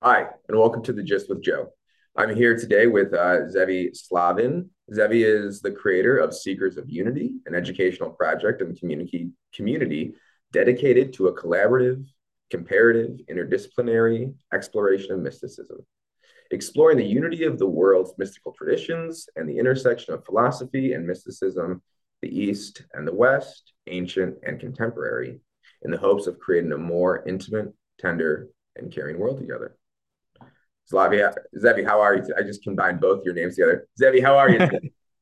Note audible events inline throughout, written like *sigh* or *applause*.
Hi, and welcome to the Gist with Joe. I'm here today with uh, Zevi Slavin. Zevi is the creator of Seekers of Unity, an educational project and community community dedicated to a collaborative, comparative, interdisciplinary exploration of mysticism, exploring the unity of the world's mystical traditions and the intersection of philosophy and mysticism, the East and the West, ancient and contemporary, in the hopes of creating a more intimate, tender, and caring world together. Slavi, Zevi, how are you? I just combined both your names together. Zevi, how are you?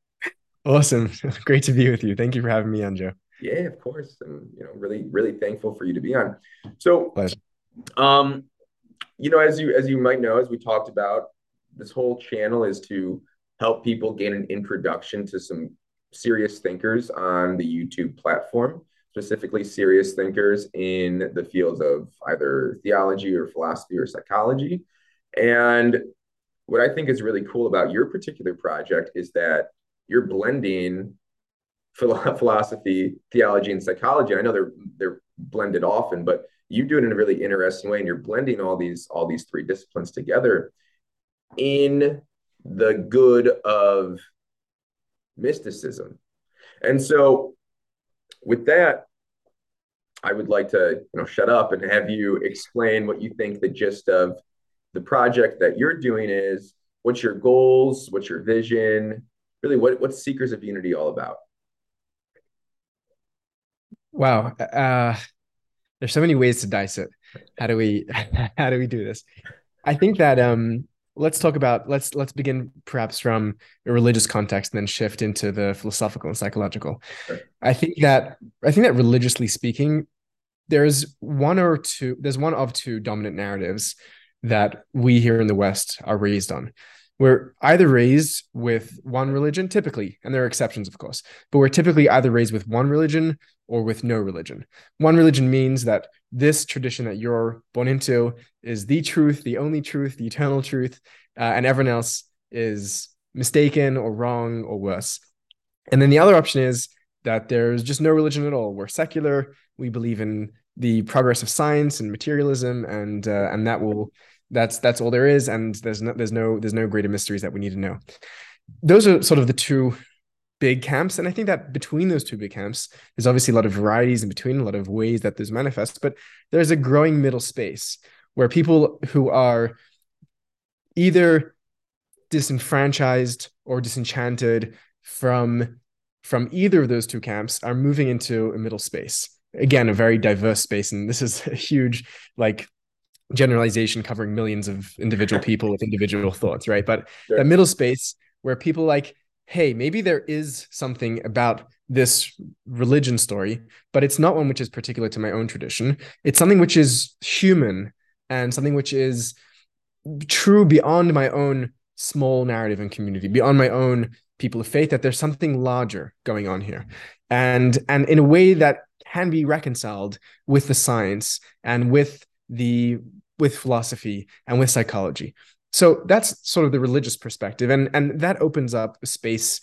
*laughs* awesome. *laughs* Great to be with you. Thank you for having me on, Joe. Yeah, of course. I'm, you know, really, really thankful for you to be on. So, Pleasure. um, you know, as you as you might know, as we talked about, this whole channel is to help people gain an introduction to some serious thinkers on the YouTube platform, specifically serious thinkers in the fields of either theology or philosophy or psychology. And what I think is really cool about your particular project is that you're blending *laughs* philosophy, theology, and psychology. I know they're they're blended often, but you do it in a really interesting way, and you're blending all these all these three disciplines together in the good of mysticism. And so, with that, I would like to you know shut up and have you explain what you think the gist of the project that you're doing is what's your goals what's your vision? Really what what's seekers of unity all about? Wow uh there's so many ways to dice it. How do we *laughs* how do we do this? I think that um let's talk about let's let's begin perhaps from a religious context and then shift into the philosophical and psychological. Sure. i think that i think that religiously speaking there's one or two there's one of two dominant narratives that we here in the West are raised on. We're either raised with one religion, typically, and there are exceptions, of course, but we're typically either raised with one religion or with no religion. One religion means that this tradition that you're born into is the truth, the only truth, the eternal truth, uh, and everyone else is mistaken or wrong or worse. And then the other option is that there's just no religion at all. We're secular. We believe in the progress of science and materialism, and uh, and that will that's that's all there is, and there's no there's no there's no greater mysteries that we need to know. Those are sort of the two big camps, and I think that between those two big camps, there's obviously a lot of varieties in between, a lot of ways that those manifest, but there's a growing middle space where people who are either disenfranchised or disenchanted from from either of those two camps are moving into a middle space again a very diverse space and this is a huge like generalization covering millions of individual *laughs* people with individual thoughts right? But sure. the middle space where people like hey maybe there is something about this religion story but it's not one which is particular to my own tradition. It's something which is human and something which is true beyond my own small narrative and community beyond my own people of faith that there's something larger going on here. And and in a way that can be reconciled with the science and with the with philosophy and with psychology. So that's sort of the religious perspective and and that opens up a space.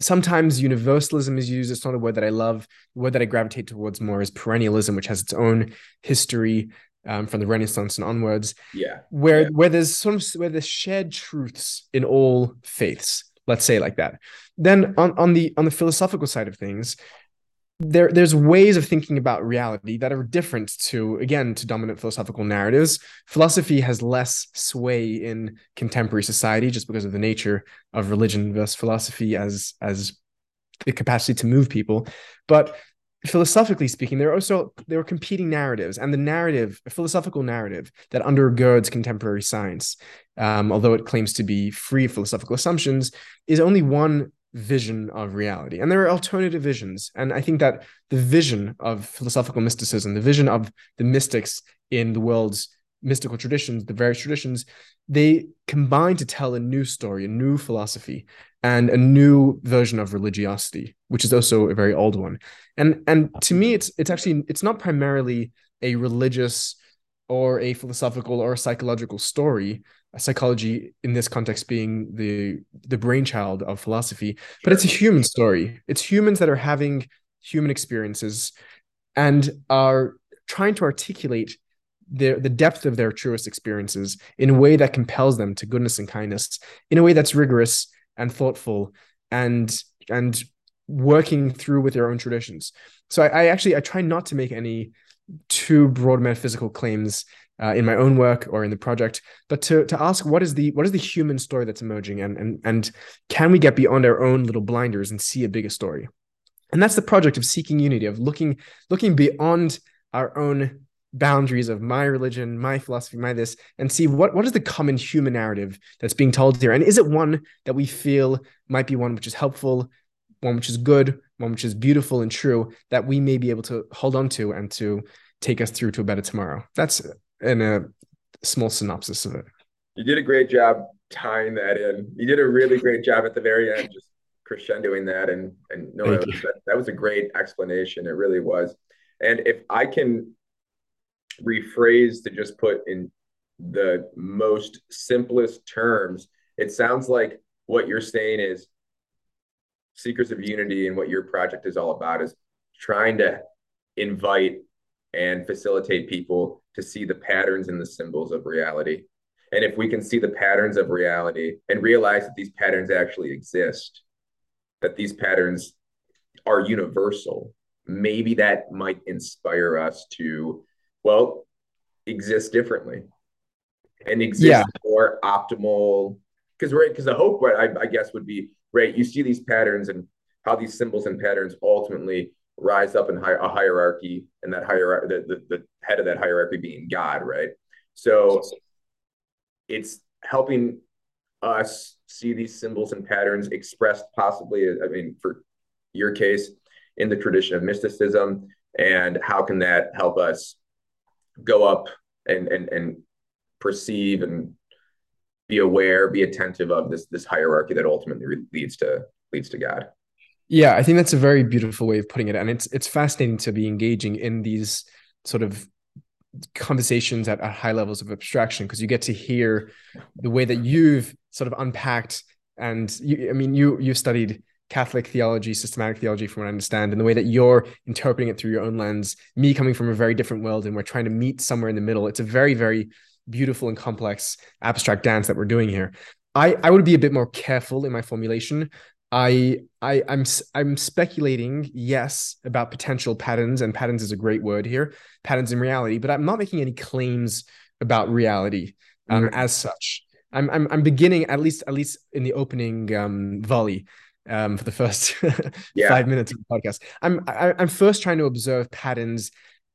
Sometimes universalism is used it's not a word that i love. The word that i gravitate towards more is perennialism which has its own history um, from the renaissance and onwards yeah. where yeah. where there's some where there's shared truths in all faiths let's say like that. Then on, on the on the philosophical side of things there there's ways of thinking about reality that are different to again to dominant philosophical narratives. Philosophy has less sway in contemporary society just because of the nature of religion versus philosophy as as the capacity to move people. But philosophically speaking there are also there are competing narratives and the narrative a philosophical narrative that undergirds contemporary science um, although it claims to be free philosophical assumptions is only one vision of reality. And there are alternative visions. And I think that the vision of philosophical mysticism, the vision of the mystics in the world's mystical traditions, the various traditions, they combine to tell a new story, a new philosophy, and a new version of religiosity, which is also a very old one. And and to me, it's it's actually it's not primarily a religious or a philosophical or a psychological story psychology in this context being the the brainchild of philosophy but it's a human story. It's humans that are having human experiences and are trying to articulate the the depth of their truest experiences in a way that compels them to goodness and kindness in a way that's rigorous and thoughtful and and working through with their own traditions. So I, I actually i try not to make any too broad metaphysical claims uh, in my own work or in the project, but to to ask what is the what is the human story that's emerging, and and and can we get beyond our own little blinders and see a bigger story? And that's the project of seeking unity, of looking looking beyond our own boundaries of my religion, my philosophy, my this, and see what what is the common human narrative that's being told here, and is it one that we feel might be one which is helpful, one which is good, one which is beautiful and true that we may be able to hold on to and to take us through to a better tomorrow. That's in a small synopsis of it. You did a great job tying that in. You did a really great job at the very end, just crescendoing that. And and no, that was, that, that was a great explanation. It really was. And if I can rephrase to just put in the most simplest terms, it sounds like what you're saying is Seekers of Unity and what your project is all about is trying to invite and facilitate people to see the patterns and the symbols of reality. And if we can see the patterns of reality and realize that these patterns actually exist, that these patterns are universal, maybe that might inspire us to, well, exist differently and exist yeah. more optimal. Because right, because the hope, I, I guess, would be right. You see these patterns and how these symbols and patterns ultimately rise up in hi- a hierarchy and that hierarchy the, the, the head of that hierarchy being god right? So it's helping us see these symbols and patterns expressed possibly i mean for your case in the tradition of mysticism and how can that help us go up and and, and perceive and be aware be attentive of this this hierarchy that ultimately leads to leads to god yeah, I think that's a very beautiful way of putting it, and it's it's fascinating to be engaging in these sort of conversations at, at high levels of abstraction because you get to hear the way that you've sort of unpacked and you, I mean you you've studied Catholic theology, systematic theology, from what I understand, and the way that you're interpreting it through your own lens. Me coming from a very different world, and we're trying to meet somewhere in the middle. It's a very, very beautiful and complex abstract dance that we're doing here. I, I would be a bit more careful in my formulation I I I'm I'm speculating, yes, about potential patterns, and patterns is a great word here, patterns in reality, but I'm not making any claims about reality um, mm-hmm. as such. I'm, I'm I'm beginning at least at least in the opening um, volley um, for the first *laughs* yeah. five minutes of the podcast. I'm I, am i am first trying to observe patterns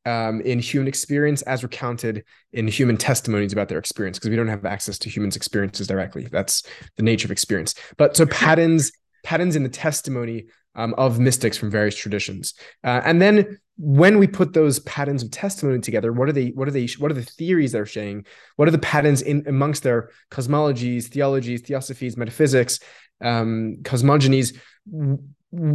um, in human experience as recounted in human testimonies about their experience because we don't have access to humans' experiences directly. That's the nature of experience. But so *laughs* patterns patterns in the testimony um, of mystics from various traditions. Uh, and then when we put those patterns of testimony together, what are they? What are they? What are the theories they're saying? What are the patterns in amongst their cosmologies, theologies, theosophies, metaphysics, um, cosmogonies?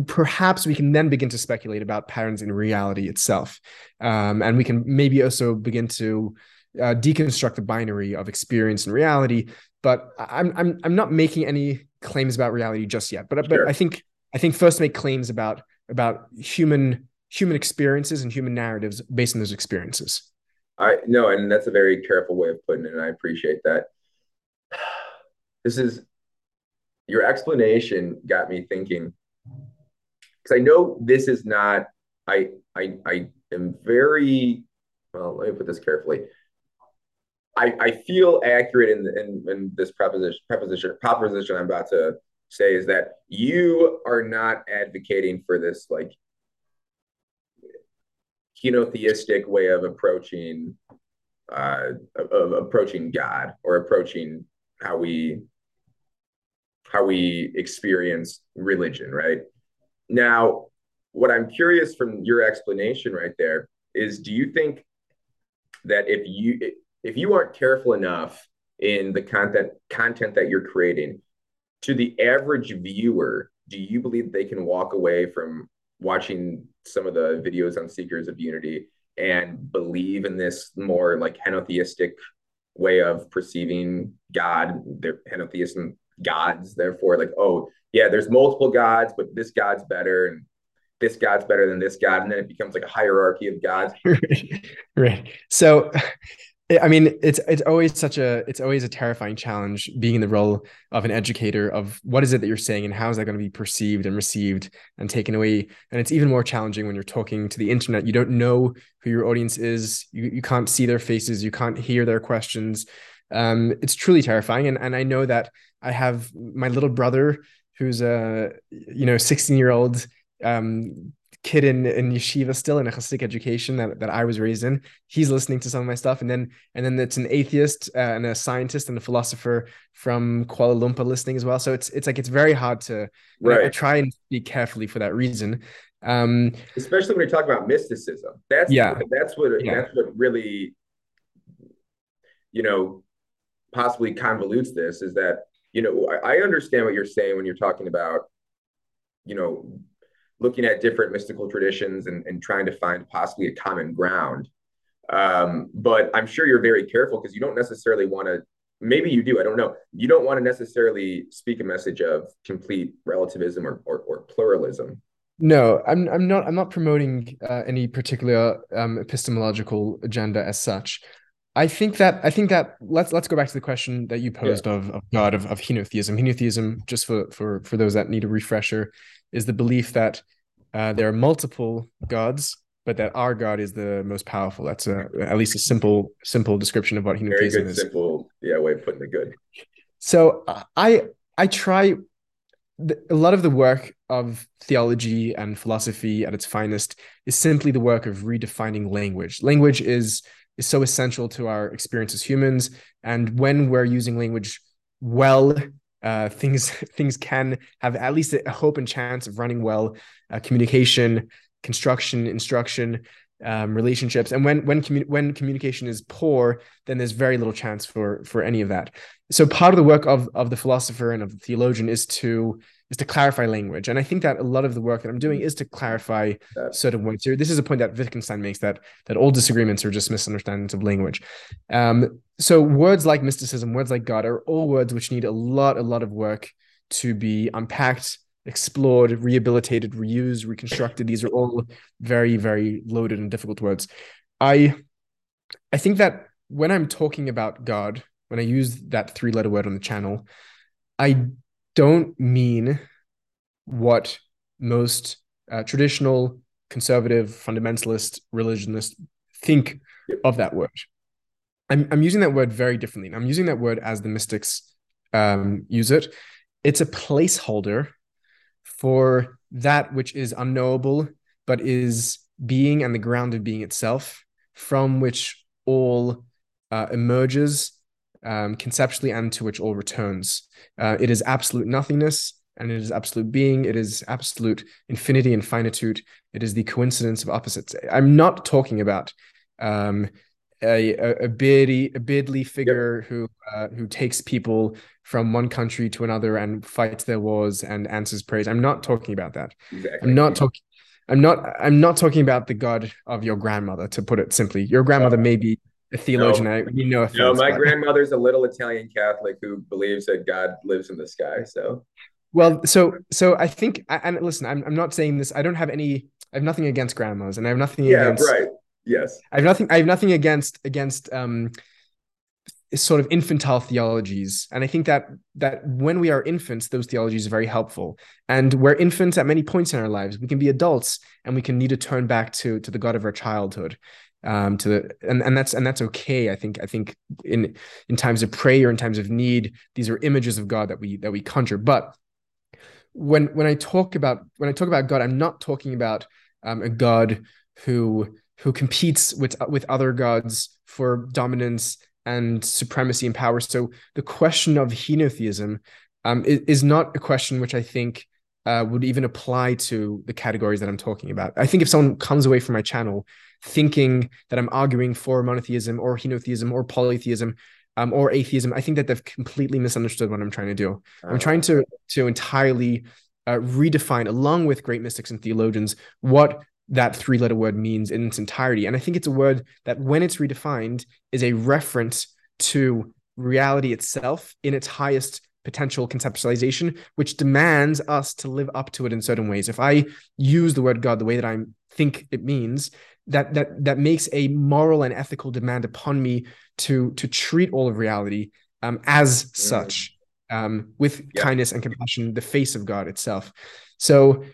Perhaps we can then begin to speculate about patterns in reality itself, um, and we can maybe also begin to uh, deconstruct the binary of experience and reality. But I'm I'm I'm not making any claims about reality just yet. But but I think I think first make claims about about human human experiences and human narratives based on those experiences. I know, and that's a very careful way of putting it, and I appreciate that. *sighs* This is your explanation got me thinking because I know this is not. I I I am very well. Let me put this carefully. I, I feel accurate in, in, in this preposition, preposition, proposition I'm about to say is that you are not advocating for this like henotheistic way of approaching uh, of approaching God or approaching how we how we experience religion, right? Now, what I'm curious from your explanation right there is do you think that if you if you aren't careful enough in the content content that you're creating to the average viewer do you believe they can walk away from watching some of the videos on seekers of unity and believe in this more like henotheistic way of perceiving god they're henotheism gods therefore like oh yeah there's multiple gods but this god's better and this god's better than this god and then it becomes like a hierarchy of gods? *laughs* Right. So I mean, it's it's always such a it's always a terrifying challenge being in the role of an educator of what is it that you're saying and how is that going to be perceived and received and taken away. And it's even more challenging when you're talking to the internet. You don't know who your audience is. You you can't see their faces. You can't hear their questions. Um, it's truly terrifying. And and I know that I have my little brother who's a you know 16 year old um, kid in, in yeshiva still in a Hasidic education that, that I was raised in. He's listening to some of my stuff, and then and then it's an atheist uh, and a scientist and a philosopher from Kuala Lumpur listening as well. So it's it's like it's very hard to. Right. I try and speak carefully for that reason. Um, Especially when you talk about mysticism. That's yeah. That's what yeah. that's what really, you know, possibly convolutes this is that you know I, I understand what you're saying when you're talking about, you know looking at different mystical traditions and, and trying to find possibly a common ground. Um, but I'm sure you're very careful because you don't necessarily want to, maybe you do, I don't know. You don't want to necessarily speak a message of complete relativism or, or, or pluralism. No, I'm, I'm not, I'm not promoting uh, any particular um, epistemological agenda as such. I think that I think that let's let's go back to the question that you posed yeah. of, of God of, of henotheism. Henotheism, just for for for those that need a refresher, is the belief that uh, there are multiple gods, but that our God is the most powerful. That's a, at least a simple simple description of what henotheism Very good, is. Simple, yeah, way of putting it good. So I I try a lot of the work of theology and philosophy at its finest is simply the work of redefining language. Language is is so essential to our experience as humans, and when we're using language well uh, things *laughs* things can have at least a hope and chance of running well. Uh, communication, construction, instruction, um, relationships, and when when commu- when communication is poor, then there's very little chance for for any of that. So part of the work of of the philosopher and of the theologian is to is to clarify language. And I think that a lot of the work that I'm doing is to clarify certain points here. This is a point that Wittgenstein makes that that all disagreements are just misunderstandings of language. Um, so words like mysticism, words like God are all words which need a lot, a lot of work to be unpacked, explored, rehabilitated, reused, reconstructed. These are all very, very loaded and difficult words. I I think that when I'm talking about God, when I use that three-letter word on the channel, I don't mean what most uh, traditional conservative fundamentalist religionists think of that word. I'm, I'm using that word very differently. I'm using that word as the mystics um, use it. It's a placeholder for that which is unknowable, but is being and the ground of being itself, from which all uh, emerges um, conceptually and to which all returns. Uh, it is absolute nothingness and it is absolute being. It is absolute infinity and finitude. It is the coincidence of opposites. I'm not talking about um, a, a, a beardly, a beardly figure yep. who uh, who takes people from one country to another and fights their wars and answers prayers. I'm not talking about that. Exactly. I'm not talking. I'm not. I'm not talking about the God of your grandmother. To put it simply, your grandmother may be a theologian. No, I no offense. No, my but... grandmother's a little Italian Catholic who believes that God lives in the sky. So, well, so so I think, and listen, I'm I'm not saying this. I don't have any. I have nothing against grandmas, and I have nothing. Yeah, against, right. Yes, I have nothing. I have nothing against against um sort of infantile theologies and i think that that when we are infants those theologies are very helpful and we're infants at many points in our lives we can be adults and we can need to turn back to to the god of our childhood um, to the and, and that's and that's okay. I think I think in in times of prayer, in times of need, these are images of God that we that we conjure. But when when I talk about when I talk about God, I'm not talking about um, a God who who competes with with other gods for dominance and supremacy and power. So the question of henotheism um, is, is not a question which I think uh, would even apply to the categories that I'm talking about. I think if someone comes away from my channel thinking that I'm arguing for monotheism or henotheism or polytheism um, or atheism, I think that they've completely misunderstood what I'm trying to do. I'm trying to to entirely uh, redefine, along with great mystics and theologians, what that three letter word means in its entirety. And I think it's a word that, when it's redefined, is a reference to reality itself in its highest potential conceptualization, which demands us to live up to it in certain ways. If I use the word God the way that I think it means, that that that makes a moral and ethical demand upon me to to treat all of reality um, as mm. such, um, with yeah. kindness and compassion, the face of God itself. So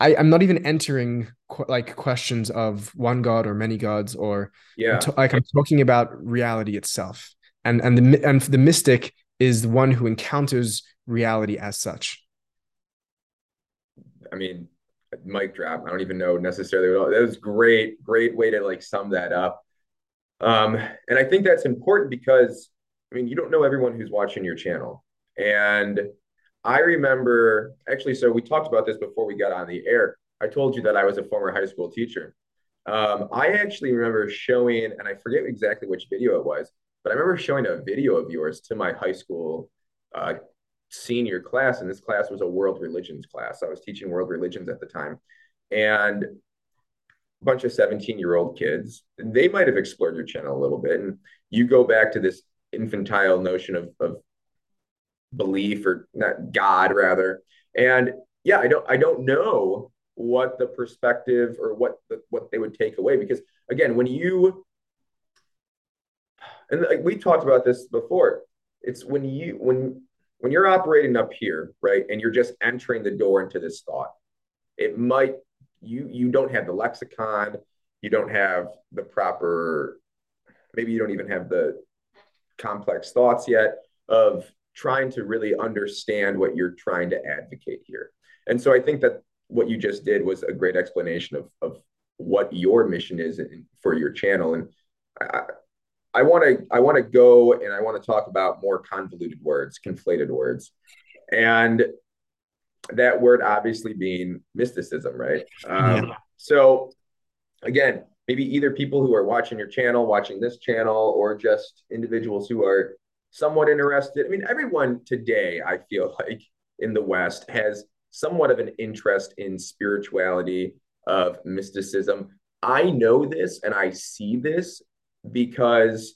I, am not even entering qu- like questions of one God or many gods, or yeah, like I'm talking about reality itself, and and the and the mystic is the one who encounters reality as such. I mean, mic drop. I don't even know necessarily. What all, That was great, great way to like sum that up. Um, and I think that's important because I mean, you don't know everyone who's watching your channel. And I remember actually, so we talked about this before we got on the air. I told you that I was a former high school teacher. Um, I actually remember showing, and I forget exactly which video it was, but I remember showing a video of yours to my high school uh, senior class, and this class was a world religions class. I was teaching world religions at the time, and a bunch of 17 year old kids. They might have explored your channel a little bit, and you go back to this infantile notion of, of belief or not God rather, and yeah, I don't I don't know what the perspective or what the, what they would take away because again, when you and like we talked about this before, it's when you when when you're operating up here, right, and you're just entering the door into this thought, it might you you don't have the lexicon, you don't have the proper, maybe you don't even have the complex thoughts yet of trying to really understand what you're trying to advocate here. And so I think that what you just did was a great explanation of of what your mission is for your channel. And I, I want to I want to go and I want to talk about more convoluted words, conflated words, and that word obviously being mysticism, right? Um, yeah. So again, maybe either people who are watching your channel, watching this channel, or just individuals who are somewhat interested. I mean, everyone today, I feel *laughs* like in the West has somewhat of an interest in spirituality, of mysticism. I know this and I see this because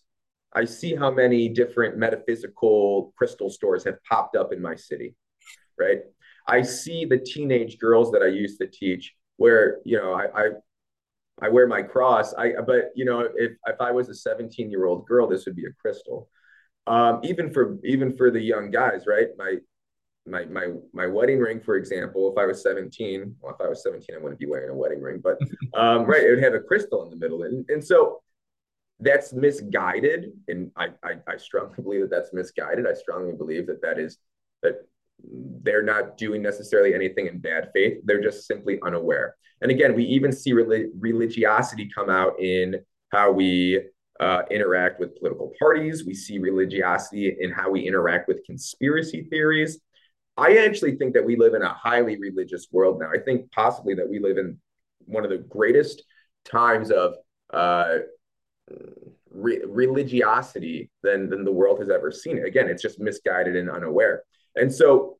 I see how many different metaphysical crystal stores have popped up in my city, right? I see the teenage girls that I used to teach where, you know, I, I, I wear my cross. I, but you know, if, if I was a 17 year old girl, this would be a crystal. Um, even for, even for the young guys, right? My, my, my, my wedding ring, for example, if I was 17, well, if I was 17, I wouldn't be wearing a wedding ring, but, *laughs* um, right. It would have a crystal in the middle. And, and so that's misguided and I, I, I strongly believe that that's misguided i strongly believe that that is that they're not doing necessarily anything in bad faith they're just simply unaware and again we even see religiosity come out in how we uh, interact with political parties we see religiosity in how we interact with conspiracy theories i actually think that we live in a highly religious world now i think possibly that we live in one of the greatest times of uh, re- religiosity than than the world has ever seen. Again, it's just misguided and unaware. And so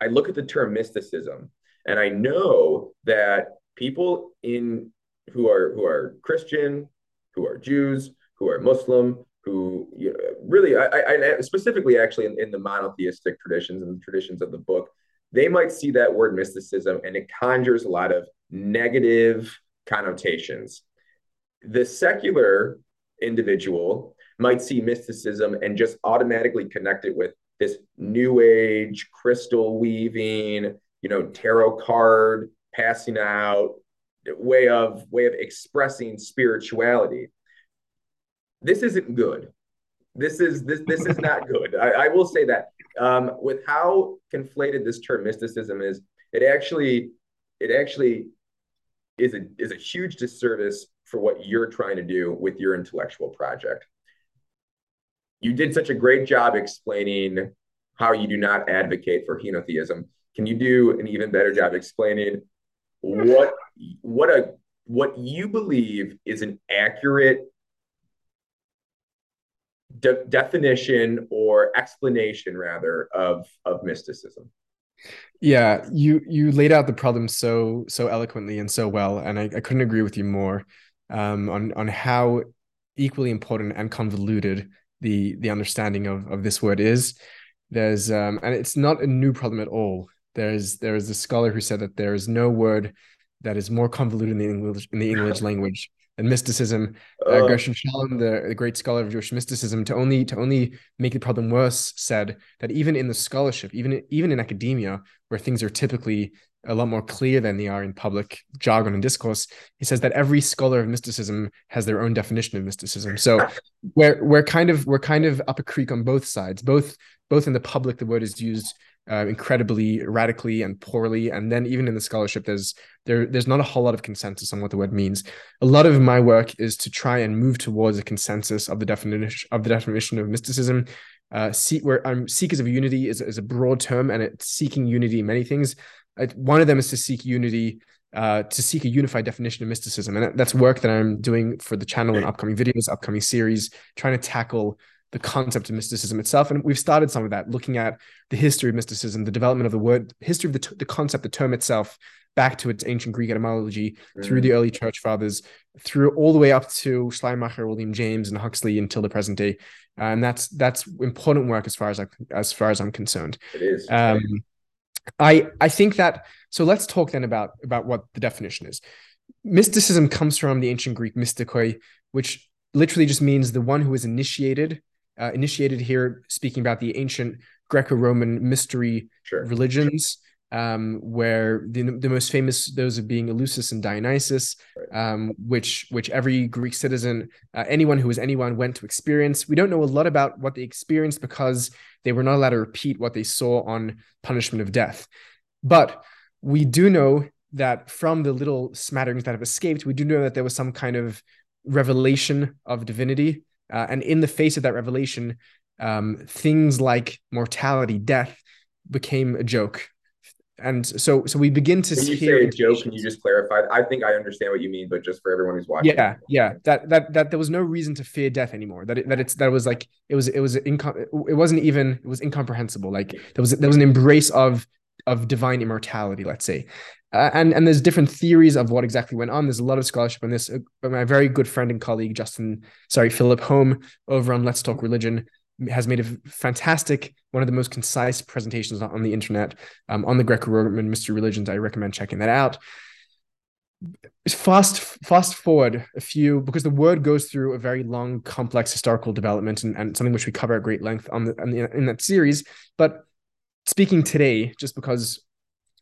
I look at the term mysticism, and I know that people in who are who are Christian, who are Jews, who are Muslim, who you know, really, I, I, specifically actually in, in the monotheistic traditions and the traditions of the book, they might see that word mysticism and it conjures a lot of negative connotations. The secular individual might see mysticism and just automatically connect it with this new age crystal weaving you know tarot card passing out way of way of expressing spirituality this isn't good this is this this is not good I, I will say that um, with how conflated this term mysticism is it actually it actually is a is a huge disservice for what you're trying to do with your intellectual project. You did such a great job explaining how you do not advocate for henotheism. Can you do an even better job explaining what what a what you believe is an accurate de- definition or explanation rather of of mysticism? Yeah, you you laid out the problem so so eloquently and so well, and I, I couldn't agree with you more um, on on how equally important and convoluted the the understanding of of this word is. there's um, and it's not a new problem at all. There's there is a scholar who said that there is no word that is more convoluted in the English in the English *laughs* language than mysticism. Uh, uh, Gershom Scholem, the, the great scholar of Jewish mysticism, to only to only make the problem worse, said that even in the scholarship, even even in academia, where things are typically a lot more clear than they are in public jargon and discourse. He says that every scholar of mysticism has their own definition of mysticism. So we're we're kind of we're kind of up a creek on both sides. Both both in the public, the word is used uh, incredibly radically and poorly, and then even in the scholarship, there's there there's not a whole lot of consensus on what the word means. A lot of my work is to try and move towards a consensus of the definition of the definition of mysticism. Uh, see, where um, seekers of unity is, is a broad term, and it's seeking unity in many things one of them is to seek unity uh, to seek a unified definition of mysticism. And that's work that I'm doing for the channel in upcoming videos, upcoming series, trying to tackle the concept of mysticism itself. And we've started some of that, looking at the history of mysticism, the development of the word, history of the, t- the concept, the term itself, back to its ancient Greek etymology, mm-hmm. through the early church fathers, through all the way up to Schleiermacher, William James, and Huxley until the present day. Uh, and that's that's important work as far as I, as far as I'm concerned. It is. Um, I I think that so let's talk then about about what the definition is. Mysticism comes from the ancient Greek mystikoi, which literally just means the one who is initiated. Uh, initiated here, speaking about the ancient Greco-Roman mystery sure. religions, um, where the, the most famous those of being Eleusis and Dionysus, um, which which every Greek citizen, uh, anyone who was anyone, went to experience. We don't know a lot about what they experienced because they were not allowed to repeat what they saw on punishment of death. But we do know that from the little smatterings that have escaped, we do know that there was some kind of revelation of divinity. Uh, and in the face of that revelation, um, things like mortality, death became a joke. And so so we begin to when you say a joke can you just clarify? I think i understand what you mean but just for everyone who's watching. Yeah yeah. That that that there was no reason to fear death anymore. That it, that it's that was like it was it was incom- it wasn't even it was incomprehensible. Like there was there was an embrace of of divine immortality let's say uh, and and there's different theories of what exactly went on there's a lot of scholarship on this uh, my very good friend and colleague justin sorry Filip Holm over on let's talk religion has made a fantastic, one of the most concise presentations on the internet um, on the Greco-Roman mystery religions. I recommend checking that out. Fast, fast forward a few because the word goes through a very long, complex historical development and, and something which we cover at great length on the, on the in that series. But speaking today, just because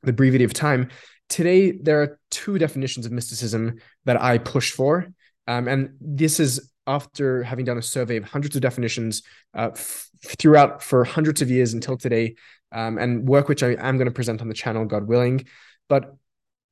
the brevity of time, today there are two definitions of mysticism that I push for. Um, and this is after having done a survey of hundreds of definitions uh, f- throughout for hundreds of years until today, um, and work which I am going to present on the channel, God willing. But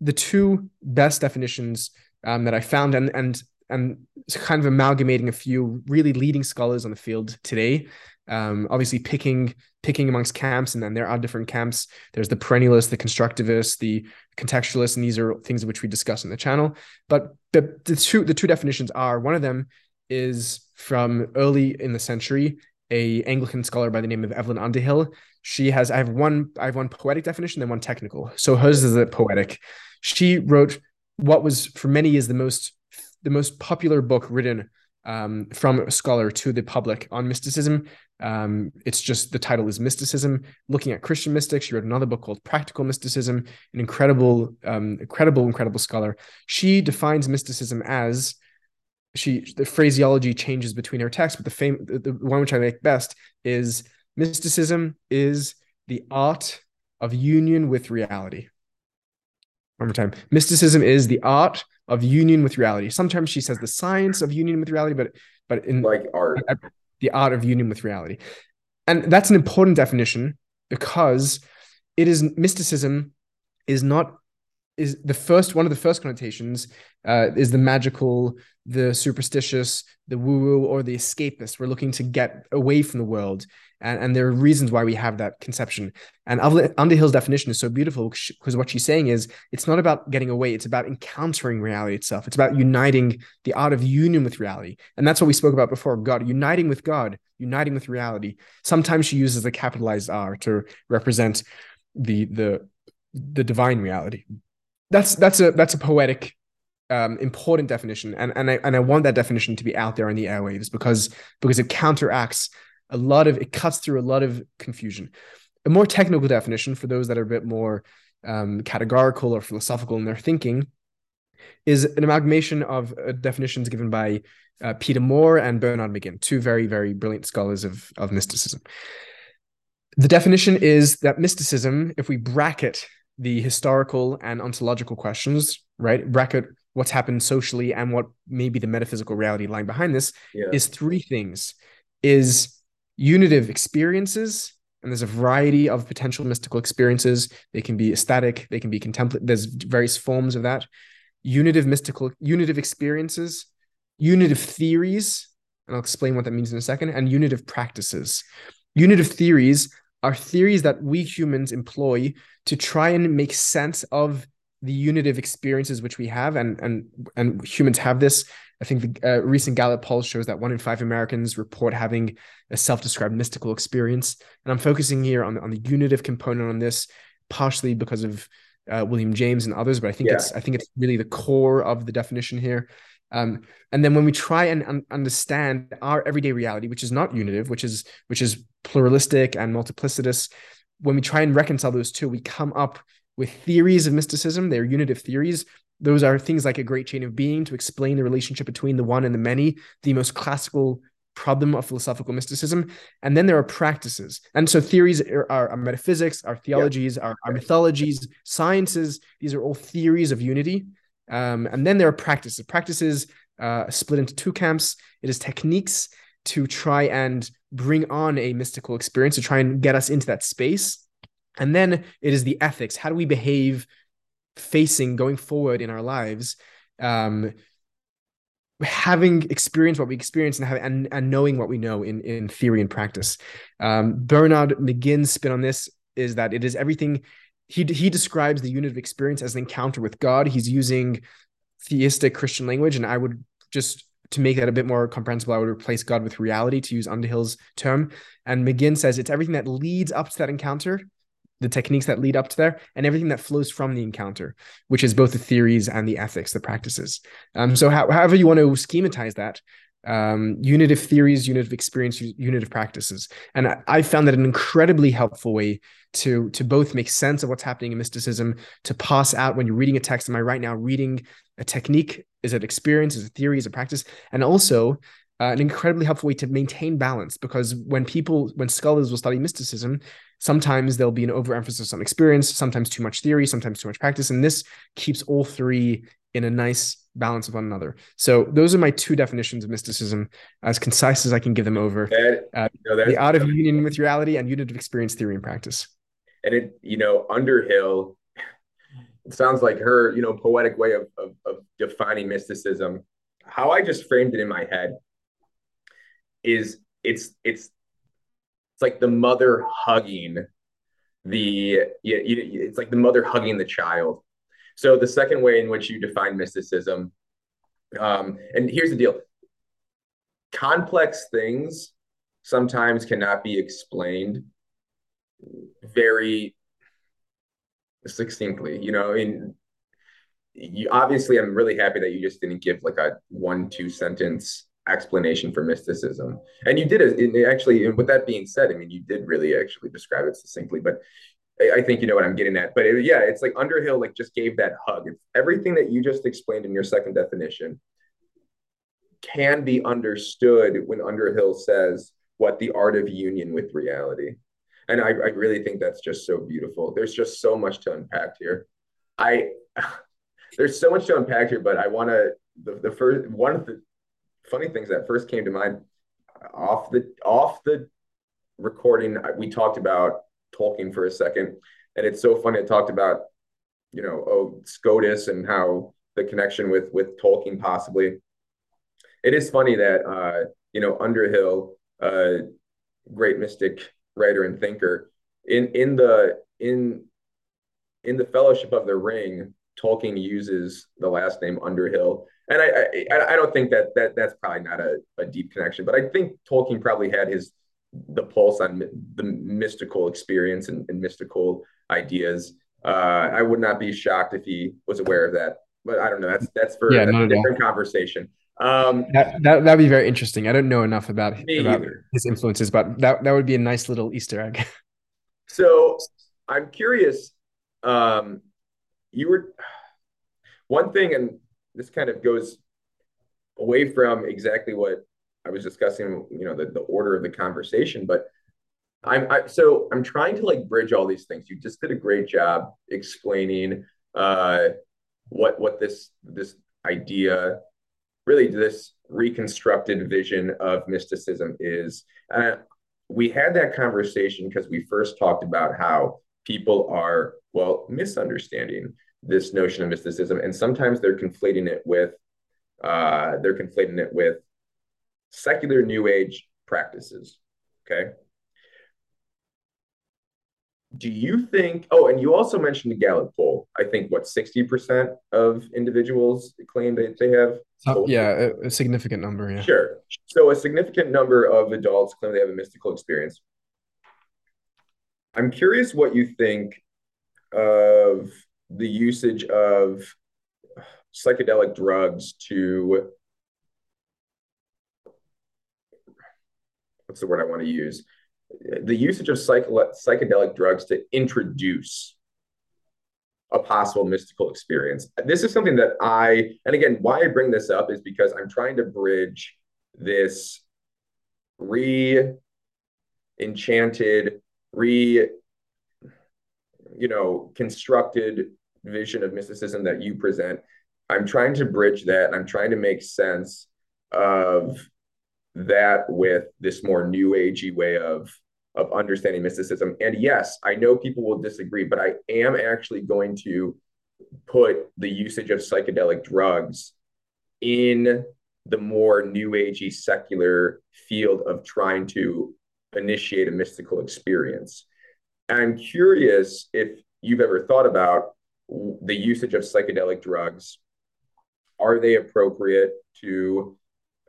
the two best definitions um, that I found, and and and kind of amalgamating a few really leading scholars on the field today. Um, obviously, picking picking amongst camps, and then there are different camps. There's the perennialist the constructivist the contextualist and these are things which we discuss in the channel. But the the two the two definitions are one of them is from early in the century, a Anglican scholar by the name of Evelyn Underhill. She has I have one I have one poetic definition and one technical. So hers is a poetic. She wrote what was for many years the most the most popular book written um, from a scholar to the public on mysticism. Um, it's just the title is Mysticism, looking at Christian mystics. She wrote another book called Practical Mysticism, an incredible, um, incredible, incredible scholar. She defines mysticism as she the phraseology changes between her texts, but the fame the, the one which I like best is mysticism is the art of union with reality. One more time. Mysticism is the art of union with reality. Sometimes she says the science of union with reality, but but in like art, the art of union with reality, and that's an important definition because it is mysticism is not is the first one of the first connotations uh, is the magical, the superstitious, the woo woo, or the escapist. We're looking to get away from the world, and, and there are reasons why we have that conception. And Underhill's definition is so beautiful because what she's saying is it's not about getting away; it's about encountering reality itself. It's about uniting the art of union with reality, and that's what we spoke about before. God, uniting with God, uniting with reality. Sometimes she uses the capitalized R to represent the the the divine reality that's that's a that's a poetic um, important definition and and I, and I want that definition to be out there in the airwaves because because it counteracts a lot of it cuts through a lot of confusion. A more technical definition for those that are a bit more um, categorical or philosophical in their thinking is an amalgamation of uh, definitions given by uh, Peter Moore and Bernard McGinn, two very, very brilliant scholars of, of mysticism. The definition is that mysticism, if we bracket the historical and ontological questions, right, bracket what's happened socially and what may be the metaphysical reality lying behind this, yeah. is three things: is unitive experiences, and there's a variety of potential mystical experiences. They can be ecstatic, they can be contemplative. There's various forms of that. Unitive mystical, unitive experiences, unitive theories, and I'll explain what that means in a second, and unitive practices. Unitive theories are theories that we humans employ to try and make sense of the unitive experiences which we have and and and humans have this. I think the uh, recent gallup poll shows that one in five americans report having a self-described mystical experience. And i'm focusing here on, on the unitive component on this partially because of uh, william james and others but i think yeah. it's i think it's really the core of the definition here. Um, and then when we try and un- understand our everyday reality, which is not unitive, which is which is pluralistic and multiplicitous, when we try and reconcile those two, we come up with theories of mysticism. They're unitive theories. Those are things like a great chain of being to explain the relationship between the one and the many, the most classical problem of philosophical mysticism. And then there are practices. And so theories are, are metaphysics, our theologies, our mythologies, sciences. These are all theories of unity. Um, and then there are practices. Practices uh, split into two camps. It is techniques to try and bring on a mystical experience, to try and get us into that space. And then it is the ethics. How do we behave facing going forward in our lives? Um, having experienced what we experience and, have, and and knowing what we know in in theory and practice. Um, Bernard McGinn's spin on this is that it is everything he he describes the unitive experience as an encounter with God. He's using theistic Christian language, and I would just to make that a bit more comprehensible, I would replace God with reality to use Underhill's term. And McGinn says it's everything that leads up to that encounter, the techniques that lead up to there, and everything that flows from the encounter, which is both the theories and the ethics, the practices. Um, so how, however you want to schematize that, um, unitive theories, unitive experience, unitive practices. And I, I, found that an incredibly helpful way to, to both make sense of what's happening in mysticism, to pass out when you're reading a text. Am I right now reading a technique? Is it experience? Is it theory? Is it practice? And also uh, an incredibly helpful way to maintain balance because when people, when scholars will study mysticism, sometimes there'll be an overemphasis on experience, sometimes too much theory, sometimes too much practice. And this keeps all three in a nice balance of one another. So those are my two definitions of mysticism, as concise as I can give them over. That, uh, you know, the out of union with reality and unitive experience theory and practice. And it, you know, Underhill, it sounds like her, you know, poetic way of, of, of defining mysticism. How I just framed it in my head is it's it's it's like the mother hugging the it's like the mother hugging the child so the second way in which you define mysticism, um, and here's the deal: complex things sometimes cannot be explained very succinctly. You know, in you obviously, I'm really happy that you just didn't give like a one two sentence explanation for mysticism and you did it actually And with that being said i mean you did really actually describe it succinctly but I think you know what I'm getting at. But it, yeah, it's like Underhill like just gave that hug. It's everything that you just explained in your second definition can be understood when Underhill says what the art of union with reality. And I, I really think that's just so beautiful. There's just so much to unpack here. I *laughs* there's so much to unpack here, but I want to the, the first one of the funny things that first came to mind off the off the recording we talked about Tolkien for a second. And it's so funny. I talked about, you know, oh, Scotus and how the connection with with Tolkien possibly. It is funny that uh, you know Underhill, uh, great mystic writer and thinker, in in the in in the Fellowship of the Ring, Tolkien uses the last name Underhill, and I I, I don't think that that that's probably not a, a deep connection, but I think Tolkien probably had his the pulse on the mystical experience and, and mystical ideas. Uh, I would not be shocked if he was aware of that, but I don't know. That's that's for yeah, that's a different conversation. Um, that that that'd be very interesting. I don't know enough about, about his influences, but that that would be a nice little Easter egg. *laughs* so I'm curious. Um, you were one thing, and this kind of goes away from exactly what I was discussing. You know, the the order of the conversation, but I'm I, so I'm trying to like bridge all these things. You just did a great job explaining uh, what what this this idea, really this reconstructed vision of mysticism is. And we had that conversation because we first talked about how people are well misunderstanding this notion of mysticism, and sometimes they're conflating it with uh, they're conflating it with secular New Age practices. Okay? Do you think oh and you also mentioned the gallup poll. I think what 60% of individuals claim that they have uh, yeah a, a, significant number yeah. Sure. So a significant number of adults claim they have a mystical experience. I'm curious what you think of the usage of psychedelic drugs to what's the word i want to use the usage of psychedelic drugs to introduce a possible mystical experience. This is something that I, and again, why I bring this up is because I'm trying to bridge this re enchanted, re, you know, constructed vision of mysticism that you present. I'm trying to bridge that and I'm trying to make sense of that with this more new agey way of of understanding mysticism. And yes, I know people will disagree, but I am actually going to put the usage of psychedelic drugs in the more new agey secular field of trying to initiate a mystical experience. I'm curious if you've ever thought about the usage of psychedelic drugs. Are they appropriate to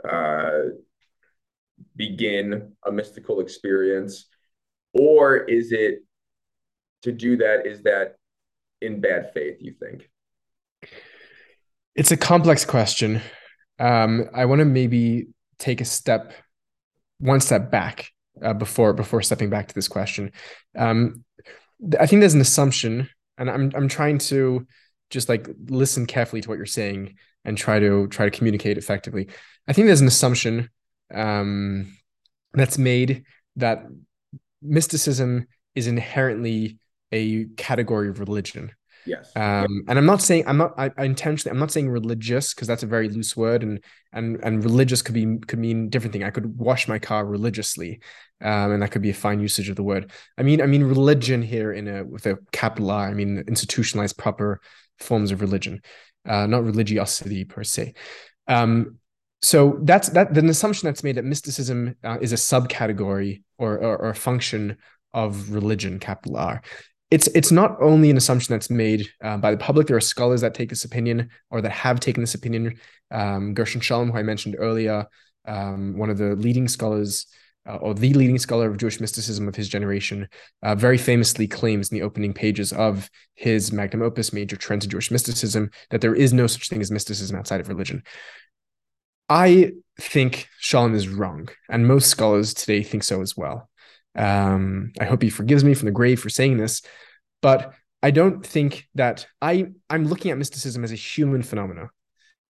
uh, begin a mystical experience? Or is it to do that, is that in bad faith, you think? It's a complex question. Um, I want to maybe take a step, one step back uh, before before stepping back to this question. Um, I think there's an assumption, and I'm I'm trying to just like listen carefully to what you're saying and try to try to communicate effectively. I think there's an assumption um, that's made that mysticism is inherently a category of religion. Yes. Um, and I'm not saying I'm not I, I intentionally I'm not saying religious because that's a very loose word and and and religious could be could mean different thing. I could wash my car religiously, um, and that could be a fine usage of the word. I mean I mean religion here in a with a capital I. I mean institutionalized proper forms of religion, uh, not religiosity per se. Um, so that's that an assumption that's made that mysticism uh, is a subcategory or, or, or a function of religion capital r it's it's not only an assumption that's made uh, by the public there are scholars that take this opinion or that have taken this opinion um, Gershom Scholem, who i mentioned earlier um, one of the leading scholars uh, or the leading scholar of Jewish mysticism of his generation, uh, very famously claims in the opening pages of his magnum opus, Major Trends in Jewish Mysticism, that there is no such thing as mysticism outside of religion. I think Scholem is wrong, and most scholars today think so as well. Um, I hope he forgives me from the grave for saying this, but I don't think that I I'm looking at mysticism as a human phenomena.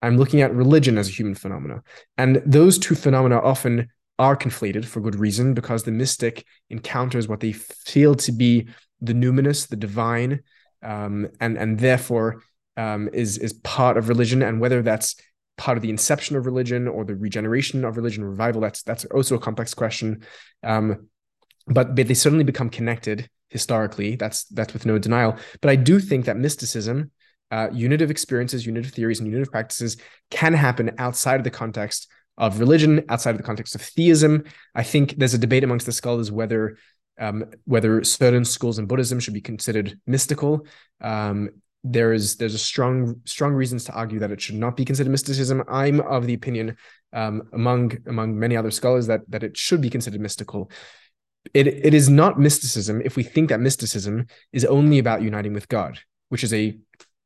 I'm looking at religion as a human phenomena, and those two phenomena often are conflated for good reason because the mystic encounters what they feel to be the numinous, the divine, um, and and therefore um, is is part of religion, and whether that's part of the inception of religion or the regeneration of religion revival that's that's also a complex question. Um, but, but they certainly become connected historically that's that's with no denial but i do think that mysticism uh, unitive experiences unitive theories and unitive practices can happen outside of the context of religion outside of the context of theism i think there's a debate amongst the scholars whether um, whether certain schools in buddhism should be considered mystical um, there is there's a strong strong reasons to argue that it should not be considered mysticism. I'm of the opinion, um, among among many other scholars, that that it should be considered mystical. It it is not mysticism if we think that mysticism is only about uniting with God, which is a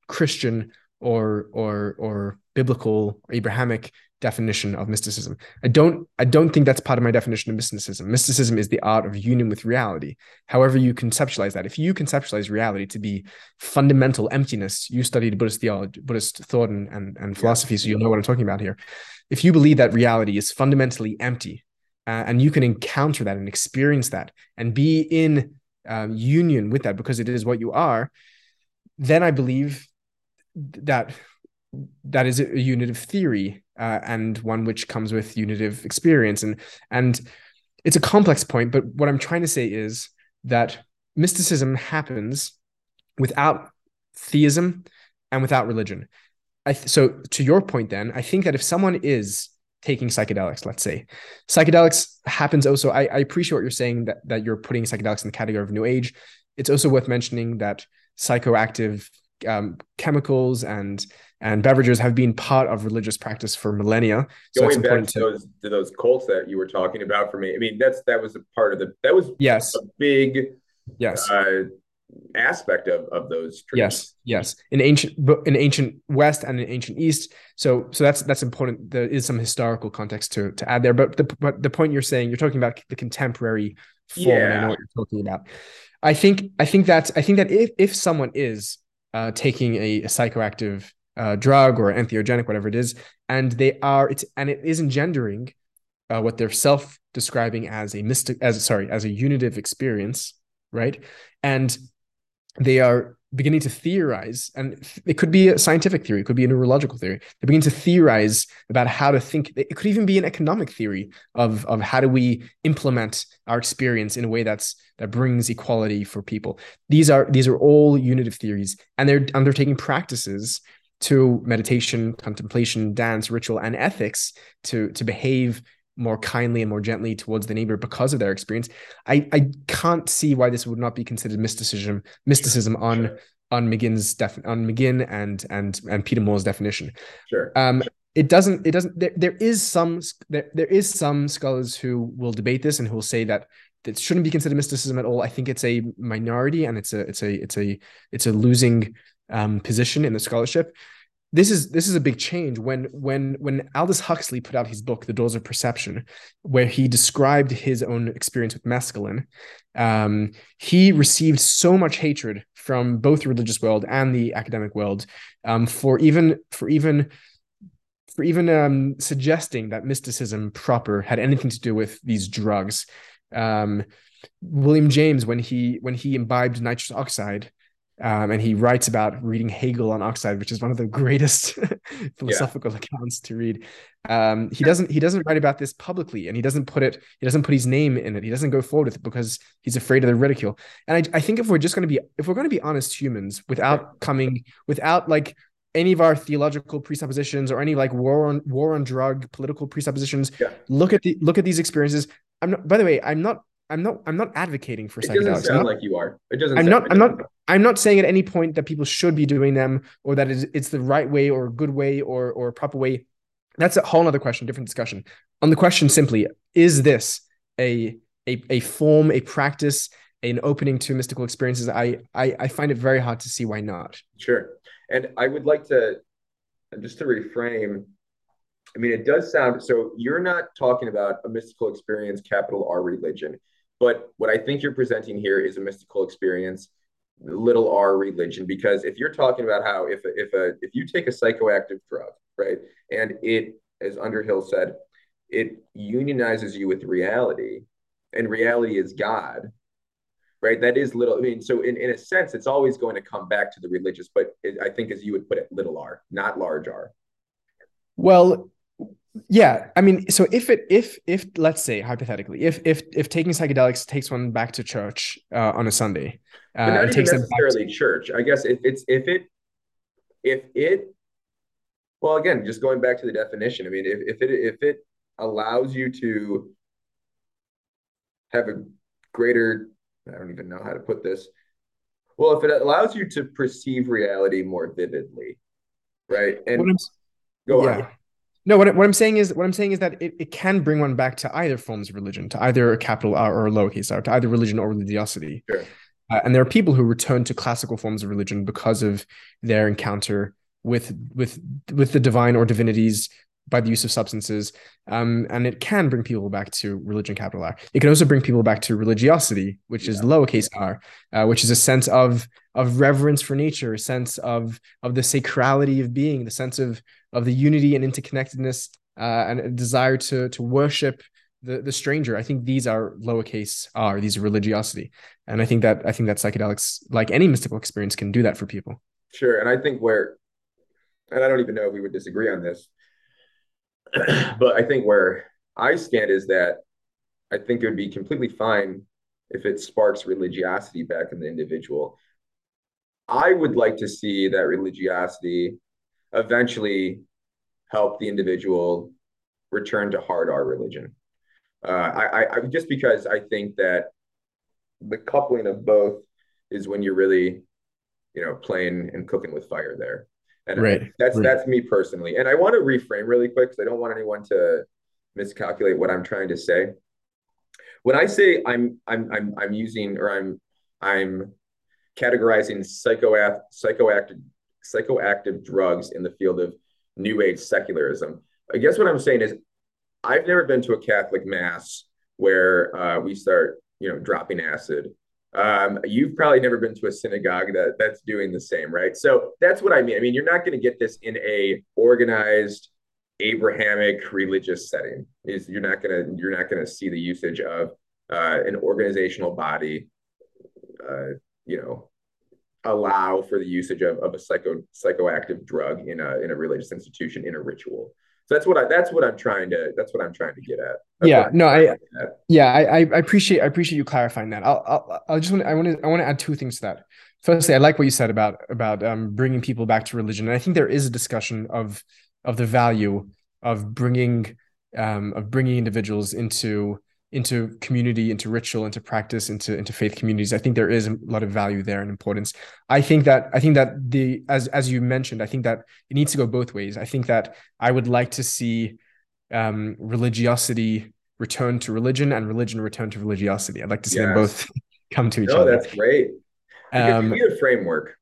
Christian or or or biblical or Abrahamic definition of mysticism. I don't I don't think that's part of my definition of mysticism. Mysticism is the art of union with reality. However you conceptualize that. If you conceptualize reality to be fundamental emptiness, you studied Buddhist theology, Buddhist thought and, and, and philosophy, so you'll know what I'm talking about here. If you believe that reality is fundamentally empty, uh, and you can encounter that and experience that and be in um, union with that because it is what you are, then I believe that that is a unitive theory uh, and one which comes with unitive experience. And and it's a complex point but what i'm trying to say is that mysticism happens without theism and without religion. Th- so to your point then i think that if someone is taking psychedelics let's say. Psychedelics happens also I, I appreciate what you're saying that that you're putting psychedelics in the category of new age. It's also worth mentioning that psychoactive um, chemicals and and beverages have been part of religious practice for millennia. So Going back to, those to those cults that you were talking about for me, I mean that's that was a part of the that was yes. a big yes. uh, aspect of of those traditions. yes yes in ancient in ancient west and in ancient east so so that's that's important there is some historical context to to add there but the but the point you're saying you're talking about the contemporary form yeah. I know what you're talking about I think I think that's I think that if if someone is uh, taking a, a psychoactive uh, drug or entheogenic, whatever it is, and they are it's and it is engendering uh, what they're self describing as a mystic as sorry as a unitive experience, right? And they are beginning to theorize, and it could be a scientific theory, it could be a neurological theory. They begin to theorize about how to think. It could even be an economic theory of of how do we implement our experience in a way that's that brings equality for people. These are these are all unitive theories, and they're undertaking practices to meditation, contemplation, dance, ritual, and ethics to to behave more kindly and more gently towards the neighbor because of their experience. I I can't see why this would not be considered mysticism mysticism on sure. on McGinn's def on McGinn and and and Peter Moore's definition. Sure. Um, it doesn't it doesn't there, there is some there, there is some scholars who will debate this and who will say that it shouldn't be considered mysticism at all. I think it's a minority and it's a it's a it's a it's a losing um, position in the scholarship. This is this is a big change when when when Aldous Huxley put out his book The Doors of Perception, where he described his own experience with mescaline. Um, he received so much hatred from both the religious world and the academic world um, for even for even for even um, suggesting that mysticism proper had anything to do with these drugs. Um, William James, when he when he imbibed nitrous oxide, um, and he writes about reading Hegel on oxide, which is one of the greatest *laughs* philosophical yeah. accounts to read. Um, he doesn't he doesn't write about this publicly, and he doesn't put it he doesn't put his name in it. He doesn't go forward with it because he's afraid of the ridicule. And I, I think if we're just going to be if we're going to be honest humans without coming without like any of our theological presuppositions or any like war on war on drug political presuppositions, yeah. look at the look at these experiences. I'm not. By the way, I'm not I'm not I'm not advocating for it psychedelics. Doesn't sound not, like you are. It doesn't. I'm not. I'm not. I'm not saying at any point that people should be doing them or that it's, it's the right way or good way or or proper way. That's a whole other question, different discussion. On the question simply, is this a a a form, a practice, an opening to mystical experiences? I I, I find it very hard to see why not. Sure, and I would like to just to reframe I mean, it does sound so. You're not talking about a mystical experience, capital R religion. But what I think you're presenting here is a mystical experience, little r religion. Because if you're talking about how if if a if you take a psychoactive drug, right, and it, as Underhill said, it unionizes you with reality, and reality is God, right? That is little. I mean, so in, in a sense, it's always going to come back to the religious, but it, I think as you would put it, little r, not large r. Well, yeah i mean so if it if if let's say hypothetically if if if taking psychedelics takes one back to church uh, on a sunday uh, but not even takes necessarily to- church. I guess if it's if it if it well again just going back to the definition i mean if, if it if it allows you to have a greater i don't even know how to put this. Well if it allows you to perceive reality more vividly right? And go yeah. on no, what, what I'm saying is what I'm saying is that it, it can bring one back to either forms of religion, to either a capital R or a lowercase r, to either religion or religiosity. Sure. Uh, and there are people who return to classical forms of religion because of their encounter with with with the divine or divinities by the use of substances. Um, and it can bring people back to religion, capital R. It can also bring people back to religiosity, which yeah. is lowercase r, uh, which is a sense of of reverence for nature, a sense of of the sacrality of being, the sense of of the unity and interconnectedness, uh, and a desire to to worship the the stranger. I think these are lowercase r. These are religiosity, and I think that I think that psychedelics, like any mystical experience, can do that for people. Sure, and I think where, and I don't even know if we would disagree on this *clears throat* but I think where I stand is that I think it would be completely fine if it sparks religiosity back in the individual. I would like to see that religiosity eventually help the individual return to hard R religion. Uh, I, I just because I think that the coupling of both is when you're really, you know, playing and cooking with fire there. And right. that's right. that's me personally. And I want to reframe really quick because I don't want anyone to miscalculate what I'm trying to say. When I say I'm I'm I'm I'm using or I'm I'm categorizing psychoact psychoactive psychoactive drugs in the field of new age secularism. I guess what I'm saying is I've never been to a Catholic mass where uh, we start, you know, dropping acid um, you've probably never been to a synagogue that that's doing the same, right? So that's what I mean. I mean, you're not going to get this in a organized Abrahamic religious setting. Is you're not gonna you're not gonna see the usage of uh, an organizational body, uh, you know, allow for the usage of, of a psycho psychoactive drug in a in a religious institution in a ritual. So that's what I that's what I'm trying to that's what I'm trying to get at. That's yeah, no, I yeah, I I appreciate I appreciate you clarifying that. I'll I'll, I'll just want I want to I want to add two things to that. Firstly, I like what you said about about um, bringing people back to religion, and I think there is a discussion of of the value of bringing um, of bringing individuals into into community, into ritual, into practice, into into faith communities. I think there is a lot of value there and importance. I think that I think that the as as you mentioned, I think that it needs to go both ways. I think that I would like to see um, religiosity return to religion and religion return to religiosity. I'd like to see yes. them both *laughs* come to each no, other. Oh, that's great. Um, you need a framework.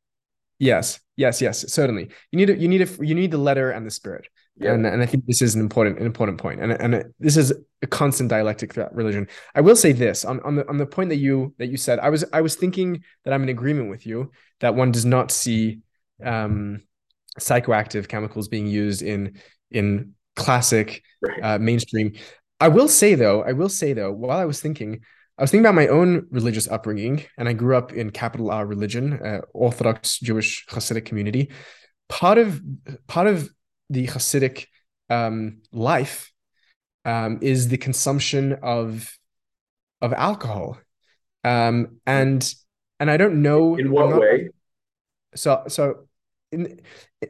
Yes, yes, yes, certainly. You need a, you need a, you need the letter and the spirit. And, and I think this is an important an important point. And, and this is a constant dialectic throughout religion. I will say this on, on the on the point that you that you said, I was I was thinking that I'm in agreement with you that one does not see um, psychoactive chemicals being used in in classic right. uh, mainstream. I will say though, I will say though, while I was thinking, I was thinking about my own religious upbringing, and I grew up in capital R religion, uh, Orthodox Jewish Hasidic community. Part of part of the Hasidic um, life um, is the consumption of of alcohol, um, and and I don't know in what not, way. So so in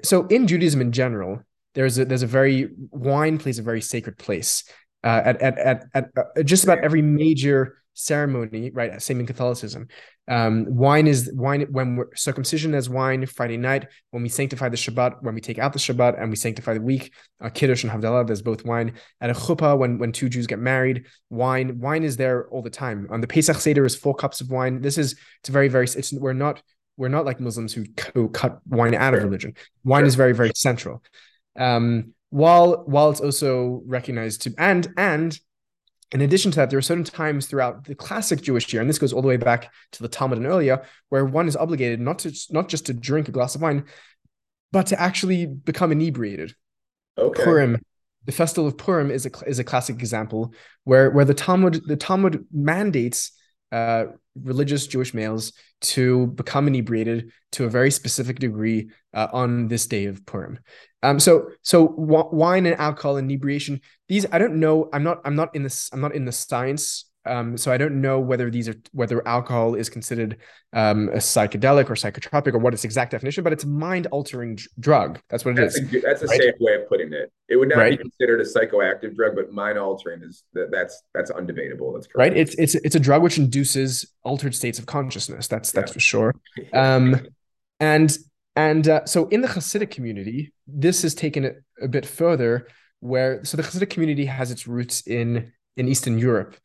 so in Judaism in general, there's a there's a very wine plays a very sacred place uh, at at at, at uh, just about every major ceremony, right? Same in Catholicism. Um, wine is wine when we're circumcision as wine Friday night, when we sanctify the Shabbat, when we take out the Shabbat and we sanctify the week, uh, Kiddush and Havdalah, there's both wine. At a chuppah, when, when two Jews get married, wine, wine is there all the time. On the Pesach Seder is four cups of wine. This is, it's very, very, it's, we're not, we're not like Muslims who, who cut wine out of religion. Wine sure. is very, very central. Um, while, while it's also recognized to, and, and in addition to that, there are certain times throughout the classic Jewish year, and this goes all the way back to the Talmud and earlier, where one is obligated not to not just to drink a glass of wine, but to actually become inebriated. Okay. Purim, the festival of Purim is a is a classic example where where the Talmud the Talmud mandates uh, religious Jewish males to become inebriated to a very specific degree uh, on this day of Purim. Um, so so w- wine and alcohol inebriation. These I don't know. I'm not I'm not in this. I'm not in the science. Um, so I don't know whether these are whether alcohol is considered um, a psychedelic or psychotropic or what its exact definition, but it's a mind altering drug. That's what it that's is. A, that's a right? safe way of putting it. It would not right? be considered a psychoactive drug, but mind altering is that, that's that's undebatable. That's correct. Right. It's it's it's a drug which induces altered states of consciousness. That's that's yeah. for sure. *laughs* Um, and and uh, so in the Hasidic community, this is taken it a bit further, where so the Hasidic community has its roots in in Eastern Europe,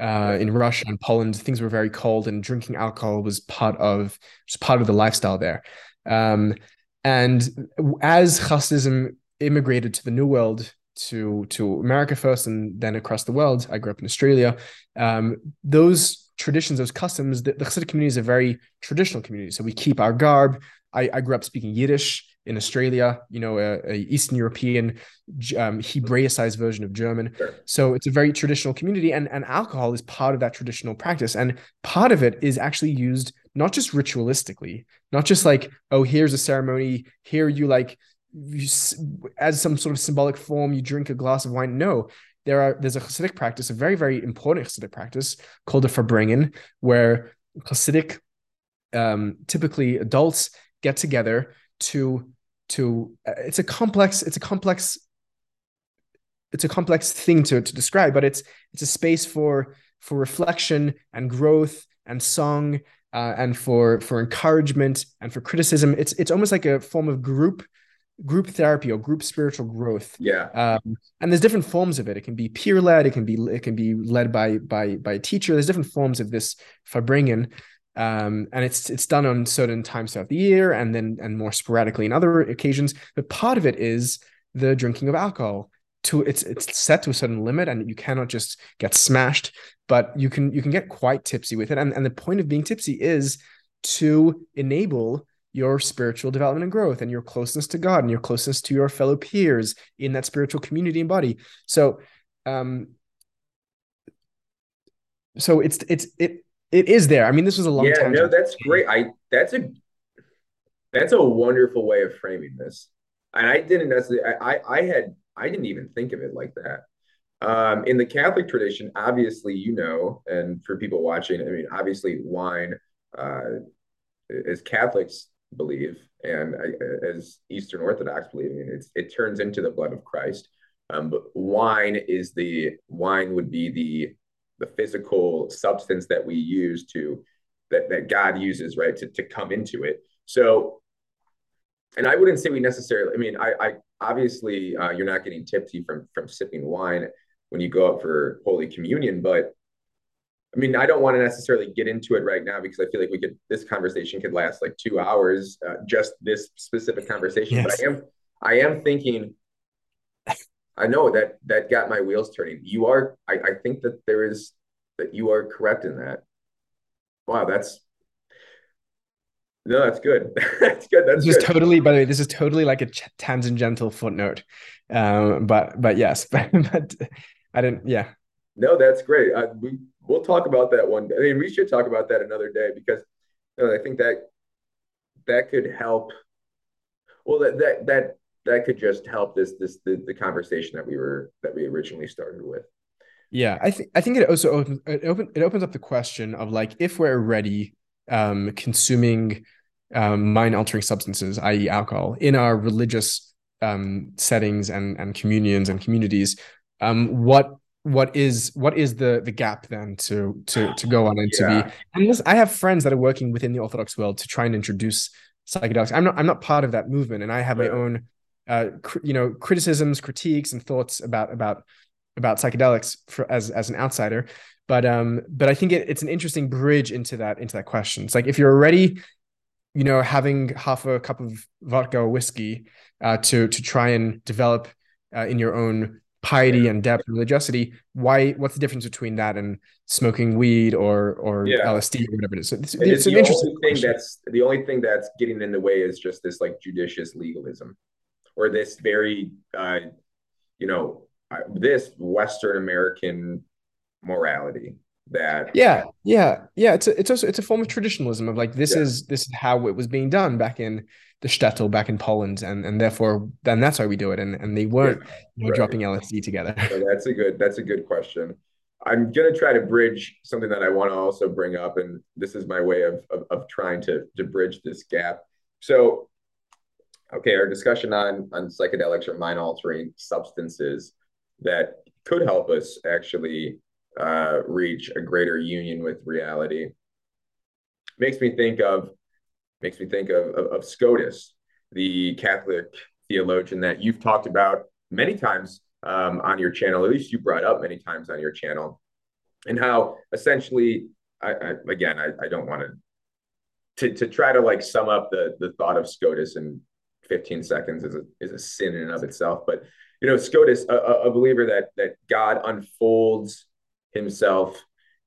uh, in Russia and Poland. Things were very cold, and drinking alcohol was part of just part of the lifestyle there. Um, And as Hasidism immigrated to the New World, to to America first, and then across the world, I grew up in Australia. Um, those traditions, those customs, the, the Hasidic community is a very traditional community. So we keep our garb. I, I grew up speaking Yiddish in Australia, you know, a, a Eastern European um, Hebraicized version of German. Sure. So it's a very traditional community, and and alcohol is part of that traditional practice, and part of it is actually used not just ritualistically, not just like oh here's a ceremony, here you like you, as some sort of symbolic form you drink a glass of wine. No, there are there's a Hasidic practice, a very very important Hasidic practice called a Farbrengen, where Hasidic um, typically adults get together to to uh, it's a complex it's a complex it's a complex thing to, to describe but it's it's a space for for reflection and growth and song uh, and for for encouragement and for criticism. It's it's almost like a form of group group therapy or group spiritual growth. Yeah. Um, and there's different forms of it. It can be peer led it can be it can be led by by by a teacher. There's different forms of this farbrengen um, and it's it's done on certain times throughout the year and then and more sporadically in other occasions. But part of it is the drinking of alcohol. To it's it's set to a certain limit and you cannot just get smashed but you can you can get quite tipsy with it. And, and the point of being tipsy is to enable your spiritual development and growth and your closeness to God and your closeness to your fellow peers in that spiritual community and body. So um so it's it's it it is there. I mean, this was a long yeah, time. Yeah, no, that's great. I that's a that's a wonderful way of framing this. And I didn't necessarily. I I had I didn't even think of it like that. Um, in the Catholic tradition, obviously, you know, and for people watching, I mean, obviously, wine, uh, as Catholics believe, and as Eastern Orthodox believe, I mean, it's it turns into the blood of Christ. Um, but wine is the wine would be the the physical substance that we use to that that God uses, right, to to come into it. So, and I wouldn't say we necessarily. I mean, I, I obviously uh, you're not getting tipsy from from sipping wine when you go up for Holy Communion, but I mean, I don't want to necessarily get into it right now because I feel like we could. This conversation could last like two hours, uh, just this specific conversation. Yes. But I am, I am thinking I know that that got my wheels turning. You are, I, I think that there is that you are correct in that. Wow, that's no, that's good. *laughs* that's good. That's this good. is totally. By the way, this is totally like a tangential footnote. Um, but but yes, *laughs* but, but I didn't. Yeah. No, that's great. Uh, we we'll talk about that one. I mean, we should talk about that another day because you know, I think that that could help. Well, that that that that could just help this this the, the conversation that we were that we originally started with. Yeah, I think I think it also opens it, open, it opens up the question of like if we're already um, consuming um, mind altering substances, i.e., alcohol, in our religious um, settings and and communions and communities, um, what what is what is the the gap then to to to go on and yeah. to be? And listen, I have friends that are working within the Orthodox world to try and introduce psychedelics. I'm not I'm not part of that movement, and I have my own uh, cr- you know, criticisms, critiques, and thoughts about about about psychedelics for, as as an outsider. But um, but I think it, it's an interesting bridge into that into that question. It's like if you're already, you know, having half a cup of vodka or whiskey uh, to to try and develop uh, in your own piety and depth and religiosity why what's the difference between that and smoking weed or or yeah. lsd or whatever it is so it's, it's, it's an interesting thing question. that's the only thing that's getting in the way is just this like judicious legalism or this very, uh, you know, uh, this Western American morality that yeah yeah yeah it's a, it's also it's a form of traditionalism of like this yeah. is this is how it was being done back in the shtetl back in Poland and and therefore then that's why we do it and and they weren't yeah, you know, right. dropping LSD together. So that's a good that's a good question. I'm gonna try to bridge something that I want to also bring up, and this is my way of of, of trying to to bridge this gap. So okay, our discussion on on psychedelics or mind altering substances that could help us actually uh, reach a greater union with reality makes me think of makes me think of, of, of Scotus, the Catholic theologian that you've talked about many times um, on your channel. At least you brought up many times on your channel, and how essentially, I, I again, I, I don't want to to to try to like sum up the the thought of Scotus and 15 seconds is a, is a sin in and of itself. But, you know, Scotus, a, a believer that, that God unfolds himself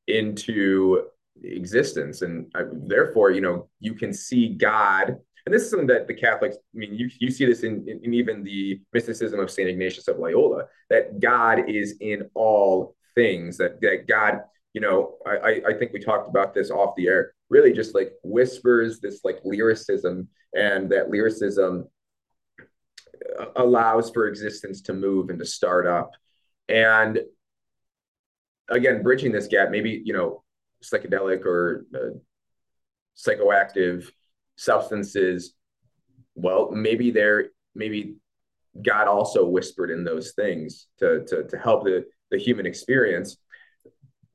into existence. And I, therefore, you know, you can see God. And this is something that the Catholics, I mean, you, you see this in, in, in even the mysticism of St. Ignatius of Loyola, that God is in all things, that, that God, you know, I, I think we talked about this off the air, really just like whispers this like lyricism, and that lyricism allows for existence to move and to start up. And again, bridging this gap, maybe, you know, psychedelic or uh, psychoactive substances, well, maybe they're, maybe God also whispered in those things to, to, to help the, the human experience.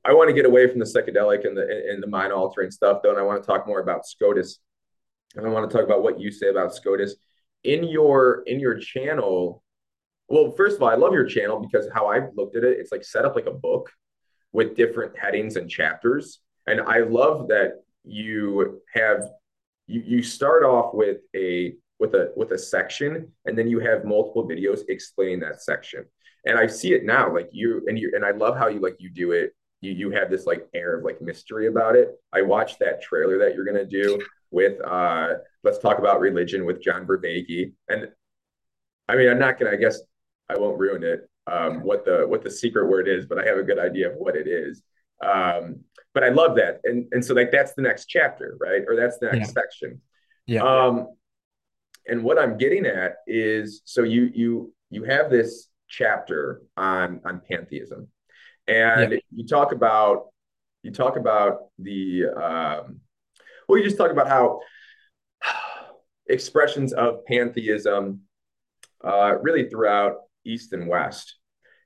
I want to get away from the psychedelic and the and the mind altering stuff, though, and I want to talk more about Scotus. And I want to talk about what you say about Scotus in your in your channel. Well, first of all, I love your channel because how I've looked at it, it's like set up like a book with different headings and chapters. And I love that you have you you start off with a with a with a section and then you have multiple videos explaining that section. And I see it now like you and you and I love how you like you do it. You you have this like air of like mystery about it. I watched that trailer that you're going to do with uh let's talk about religion with John Vervaeke. And I mean, I'm not going to I guess I won't ruin it um, what the what the secret word is, but I have a good idea of what it is. Um, but I love that, and and so like that's the next chapter, right? Or that's the next yeah. section. Yeah. Um, and what I'm getting at is, so you you you have this chapter on on pantheism, and yeah. you talk about you talk about the um, well, you just talk about how *sighs* expressions of pantheism uh, really throughout East and West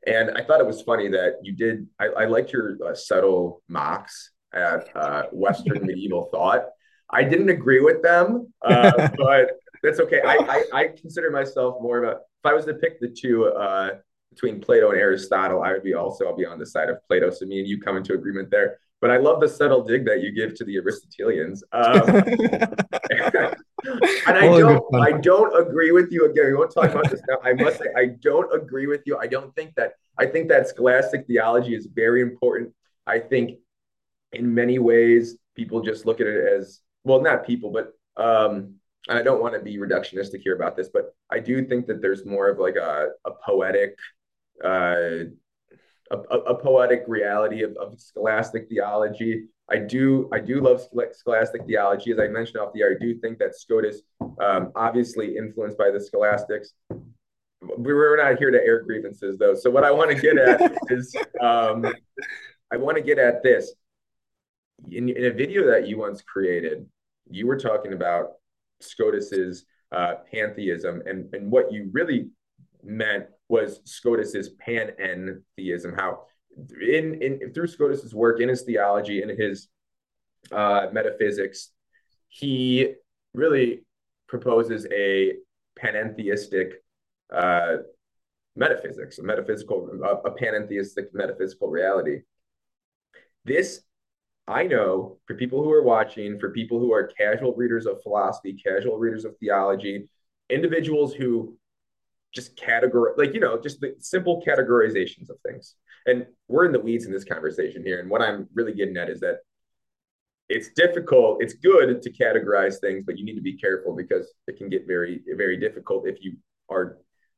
and I thought it was funny that you did. I, I liked your uh, subtle mocks at uh, Western *laughs* medieval thought. I didn't agree with them, uh, *laughs* but that's okay. I, I, I consider myself more of a. If I was to pick the two uh, between Plato and Aristotle, I would be also. I'll be on the side of Plato. So me and you come into agreement there. But I love the subtle dig that you give to the Aristotelians. Um, *laughs* and I don't, I don't agree with you again. We won't talk about this now. I must say, I don't agree with you. I don't think that. I think that scholastic theology is very important. I think, in many ways, people just look at it as well, not people, but um, I don't want to be reductionistic here about this, but I do think that there's more of like a, a poetic uh, a, a, poetic reality of, of scholastic theology. I do I do love scholastic theology. As I mentioned off the air, I do think that Scotus, um, obviously influenced by the scholastics. We're not here to air grievances though. So what I want to get at *laughs* is um, I want to get at this. In, in, a video that you once created, you were talking about Scotus's uh, pantheism, and, and what you really meant was Scotus's panentheism. How in in through Scotus's work in his theology in his uh, metaphysics, he really proposes a panentheistic uh, metaphysics, a metaphysical, a, a panentheistic metaphysical reality. This I know for people who are watching, for people who are casual readers of philosophy, casual readers of theology, individuals who just categorize, like, you know, just the simple categorizations of things. And we're in the weeds in this conversation here. And what I'm really getting at is that it's difficult. It's good to categorize things, but you need to be careful because it can get very, very difficult if you are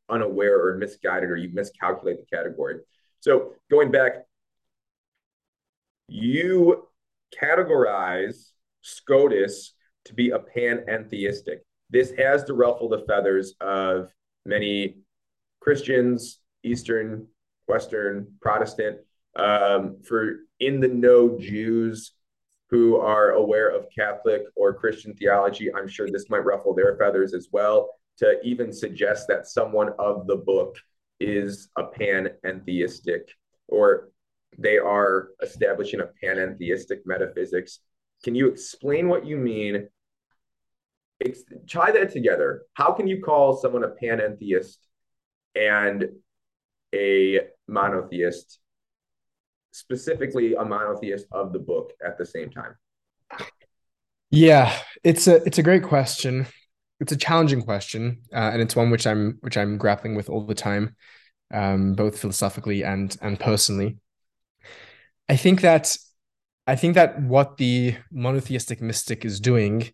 unaware or misguided or you miscalculate the category. So going back, you categorize Scotus to be a panentheistic. This has to ruffle the feathers of many Christians, Eastern, Western, Protestant, um, for in the know Jews who are aware of Catholic or Christian theology. I'm sure this might ruffle their feathers as well to even suggest that someone of the book is a panentheistic or they are establishing a panentheistic metaphysics. Can you explain what you mean tie that together. How can you call someone a panentheist and a monotheist, specifically a monotheist of the book at the same time? Yeah, it's a it's a great question. it's a challenging question, uh, and it's one which I'm which I'm grappling with all the time, um, both philosophically and and personally. I think that I think that what the monotheistic mystic is doing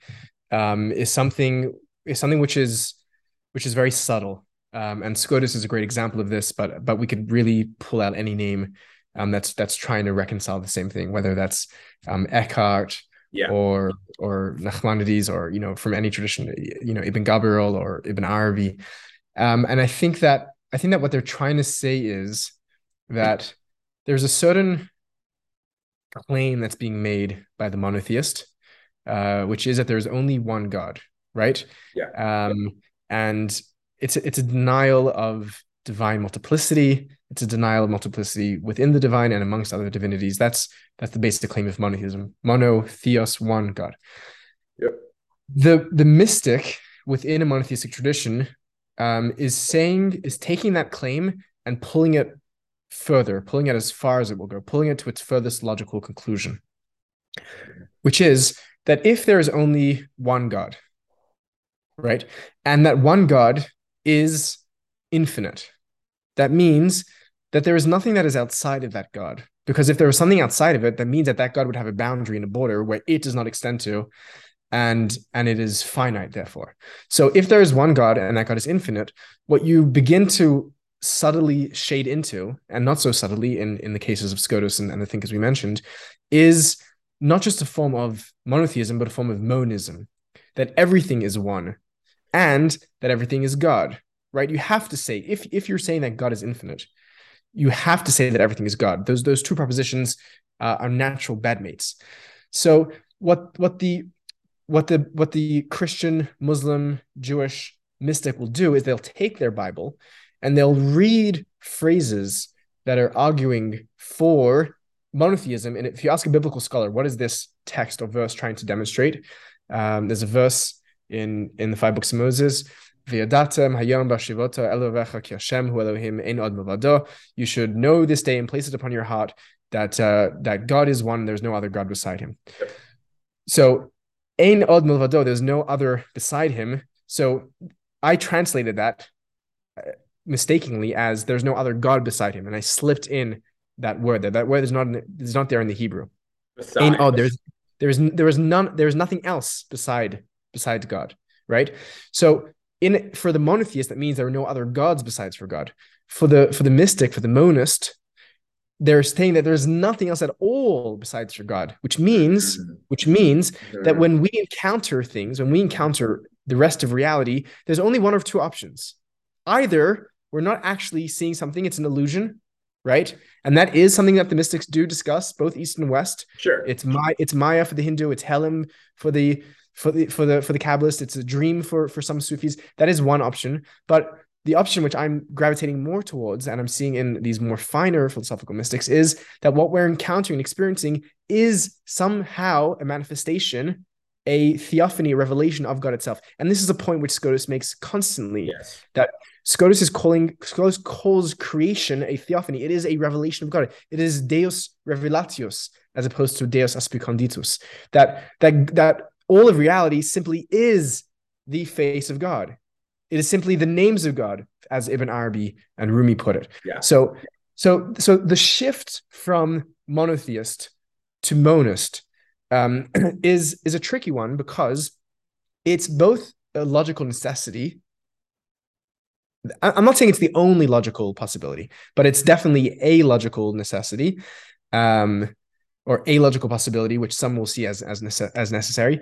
um, is something is something which is which is very subtle. Um, and Scotus is a great example of this, but but we could really pull out any name um, that's that's trying to reconcile the same thing, whether that's um, Eckhart yeah. or or Nachmanides or you know from any tradition, you know Ibn Gabirol or Ibn Arabi, um, and I think that I think that what they're trying to say is that there's a certain claim that's being made by the monotheist, uh, which is that there's only one God, right? Yeah. Um, and it's a, it's a denial of divine multiplicity. It's a denial of multiplicity within the divine and amongst other divinities. That's that's the basic claim of monotheism. Mono, theos, one God. Yep. The the mystic within a monotheistic tradition um, is saying is taking that claim and pulling it further, pulling it as far as it will go, pulling it to its furthest logical conclusion, which is that if there is only one God, right, and that one God is infinite, that means that there is nothing that is outside of that God. Because if there was something outside of it, that means that that God would have a boundary and a border where it does not extend to, and and it is finite. Therefore, so if there is one God and that God is infinite, what you begin to subtly shade into, and not so subtly in, in the cases of Scotus and, and the thinkers we mentioned, is not just a form of monotheism, but a form of monism, that everything is one and that everything is God, right? You have to say, if, if you're saying that God is infinite, you have to say that everything is God. Those, those two propositions uh, are natural bedmates. So what, what the what the what the Christian, Muslim, Jewish mystic will do is they'll take their Bible and they'll read phrases that are arguing for monotheism. And if you ask a biblical scholar, what is this text or verse trying to demonstrate? Um, there's a verse in in the five books of Moses. You should know this day and place it upon your heart that uh, that God is one. There's no other God beside Him. So, ein od. There's no other beside Him. So, I translated that mistakenly as there's no other God beside him. And I slipped in that word there. That word is not is not there in the Hebrew. And, oh, there's there's there is none there's nothing else beside besides God, right? So in for the monotheist, that means there are no other gods besides for God. For the for the mystic, for the monist, they're saying that there's nothing else at all besides for God, which means mm-hmm. which means mm-hmm. that when we encounter things, when we encounter the rest of reality, there's only one of two options. Either we're not actually seeing something, it's an illusion, right? And that is something that the mystics do discuss, both East and West. Sure. It's my it's Maya for the Hindu, it's Helim for the for the for the for the Kabbalist, it's a dream for for some Sufis. That is one option. But the option which I'm gravitating more towards, and I'm seeing in these more finer philosophical mystics, is that what we're encountering and experiencing is somehow a manifestation a theophany, a revelation of God itself. And this is a point which Scotus makes constantly yes. that Scotus is calling Scotus calls creation a theophany. It is a revelation of God. It is Deus revelatus as opposed to Deus absconditus. That that that all of reality simply is the face of God. It is simply the names of God, as Ibn Arabi and Rumi put it. Yeah. So so so the shift from monotheist to monist um, *clears throat* is is a tricky one because it's both a logical necessity. I'm not saying it's the only logical possibility, but it's definitely a logical necessity, um, or a logical possibility, which some will see as as, nece- as necessary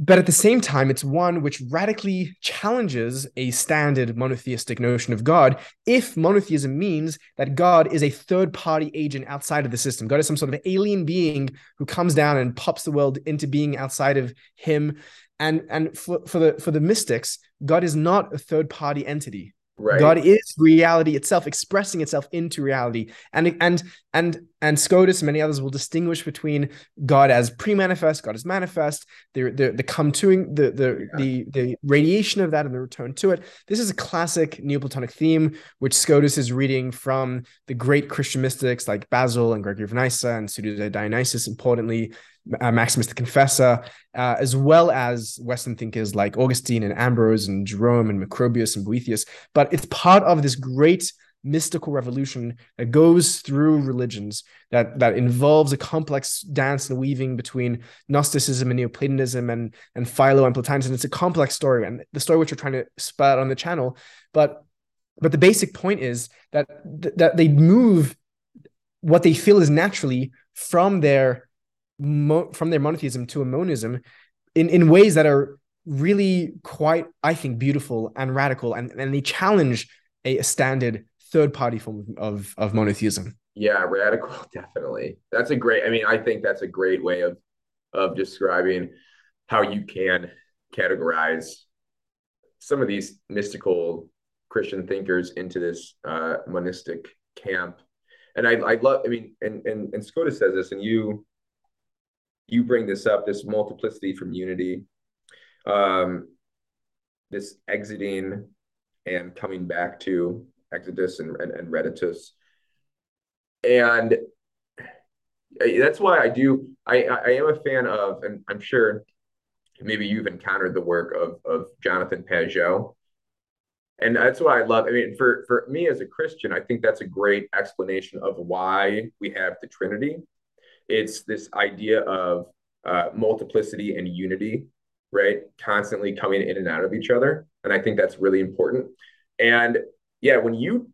but at the same time, it's one which radically challenges a standard monotheistic notion of God if monotheism means that God is a third party agent outside of the system. God is some sort of alien being who comes down and pops the world into being outside of him. And, and for, for the for the mystics, God is not a third party entity. Right. God is reality itself, expressing itself into reality. And and and and Scotus and many others will distinguish between God as pre-manifest, God as manifest, the the the come to the the, yeah. the the radiation of that and the return to it. This is a classic Neoplatonic theme, which Scotus is reading from the great Christian mystics like Basil and Gregory of Nyssa and Pseudo Dionysius, importantly, uh, Maximus the Confessor, uh, as well as Western thinkers like Augustine and Ambrose and Jerome and Macrobius and Boethius. But it's part of this great mystical revolution that goes through religions that that involves a complex dance and weaving between Gnosticism and Neoplatonism and and Philo and Plotinus. And it's a complex story, and the story which we're trying to spout on the channel. But but the basic point is that that they move what they feel is naturally from their mo- from their monotheism to a monism in in ways that are really quite i think beautiful and radical. And and they challenge a, a standard third party form of of monotheism. Yeah radical *laughs* definitely. That's a great i mean i think that's a great way of of describing how you can categorize some of these mystical christian thinkers into this uh, monistic camp. And I, I love, I mean, and, and, and Scotus says this, and you, you bring this up, this multiplicity from unity, um, this exiting and coming back to Exitus and, and, and Reditus. And that's why I do, I, I am a fan of, and I'm sure maybe you've encountered the work of, of Jonathan Pageau and that's why I love. I mean, for for me as a Christian, I think that's a great explanation of why we have the Trinity. It's this idea of uh, multiplicity and unity, right? Constantly coming in and out of each other, and I think that's really important. And yeah, when you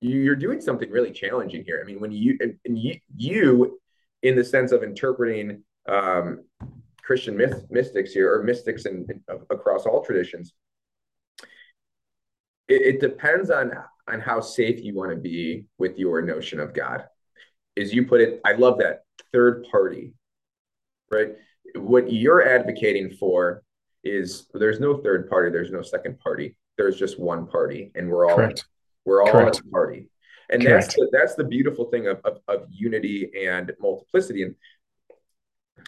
you're doing something really challenging here. I mean, when you and you, you in the sense of interpreting um, Christian myth, mystics here or mystics in, across all traditions it, it depends on on how safe you want to be with your notion of God. Is you put it, I love that third party, right? What you're advocating for is there's no third party, there's no second party, there's just one party, and we're all Correct. we're all Correct. a party. And Correct. that's the, that's the beautiful thing of, of, of unity and multiplicity. And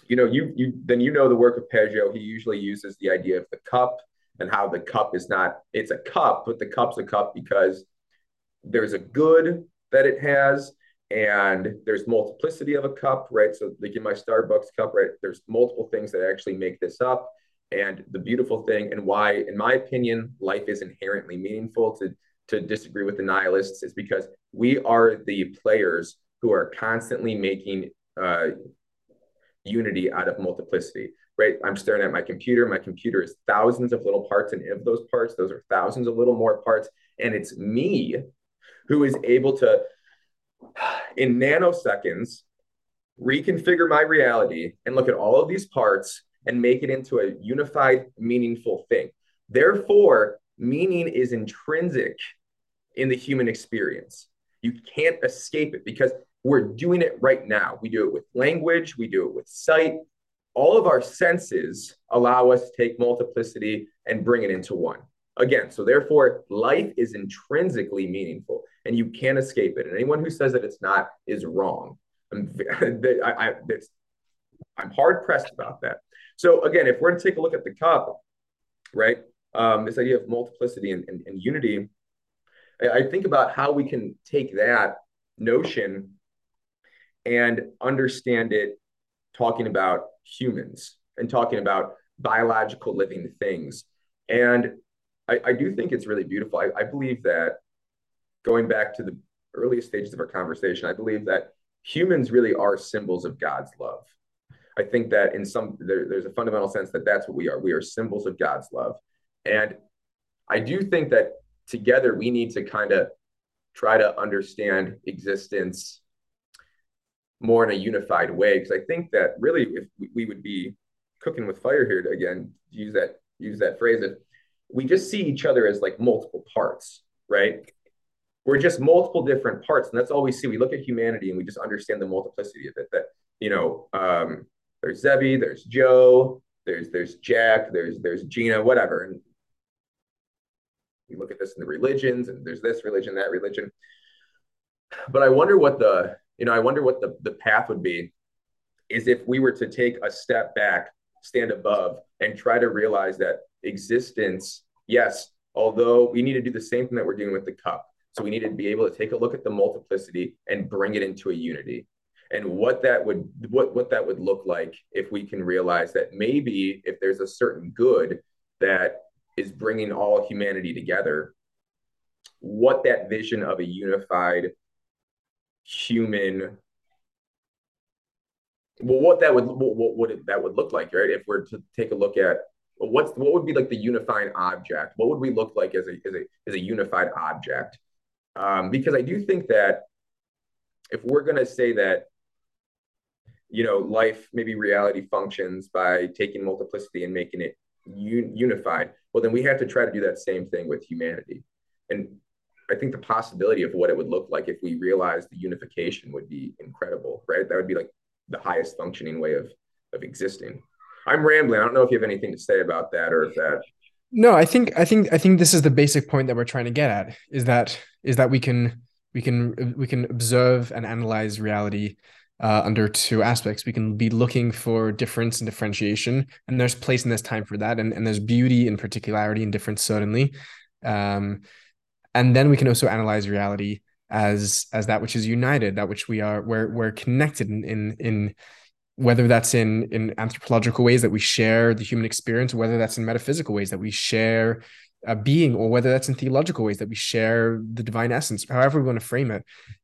you know, you you then you know the work of Pageau. He usually uses the idea of the cup and how the cup is not it's a cup but the cup's a cup because there's a good that it has and there's multiplicity of a cup right so like in my starbucks cup right there's multiple things that actually make this up and the beautiful thing and why in my opinion life is inherently meaningful to to disagree with the nihilists is because we are the players who are constantly making uh, unity out of multiplicity right? I'm staring at my computer. My computer is thousands of little parts, and of those parts, those are thousands of little more parts. And it's me who is able to, in nanoseconds, reconfigure my reality and look at all of these parts and make it into a unified, meaningful thing. Therefore, meaning is intrinsic in the human experience. You can't escape it because we're doing it right now. We do it with language, we do it with sight, all of our senses allow us to take multiplicity and bring it into one. Again, so therefore, life is intrinsically meaningful and you can't escape it. And anyone who says that it's not is wrong. I'm, *laughs* I, am hard pressed about that. So, again, if we're to take a look at the cup, right, um, this idea of multiplicity and, and, and unity, I, I think about how we can take that notion and understand it talking about humans and talking about biological living things. And I, I do think it's really beautiful. I, I believe that going back to the earliest stages of our conversation, I believe that humans really are symbols of God's love. I think that in some there, there's a fundamental sense that that's what we are. We are symbols of God's love, and I do think that together we need to kind of try to understand existence more in a unified way because I think that really if we would be cooking with fire here to again use that use that phrase if we just see each other as like multiple parts right? We're just multiple different parts and that's all we see. We look at humanity and we just understand the multiplicity of it that you know um, there's Zevi there's Joe there's there's Jack there's there's Gina whatever. And we look at this in the religions and there's this religion that religion. But I wonder what the you know, I wonder what the, the path would be is if we were to take a step back, stand above, and try to realize that existence, yes, although we need to do the same thing that we're doing with the cup. So we need to be able to take a look at the multiplicity and bring it into a unity. and what that would what what that would look like if we can realize that maybe if there's a certain good that is bringing all humanity together what that vision of a unified human well what that would what, would that would look like right if we're to take a look at what's what would be like the unifying object? What would we look like as a as a as a unified object? Um, because i do think that if we're going to say that you know life maybe reality functions by taking multiplicity and making it un- unified well then we have to try to do that same thing with humanity. And i think the possibility of what it would look like if we realized the unification would be incredible right? That would be like the highest functioning way of of existing i'm rambling i don't know if you have anything to say about that or if that no i think i think i think this is the basic point that we're trying to get at is that is that we can we can we can observe and analyze reality uh, under two aspects. We can be looking for difference and differentiation, and there's place and there's time for that, and, and there's beauty and particularity and difference certainly. Um, and then we can also analyze reality as as that which is united, that which we are we're we're connected in in, in whether that's in in anthropological ways that we share the human experience, whether that's in metaphysical ways that we share a being, or whether that's in theological ways that we share the divine essence, however we want to frame it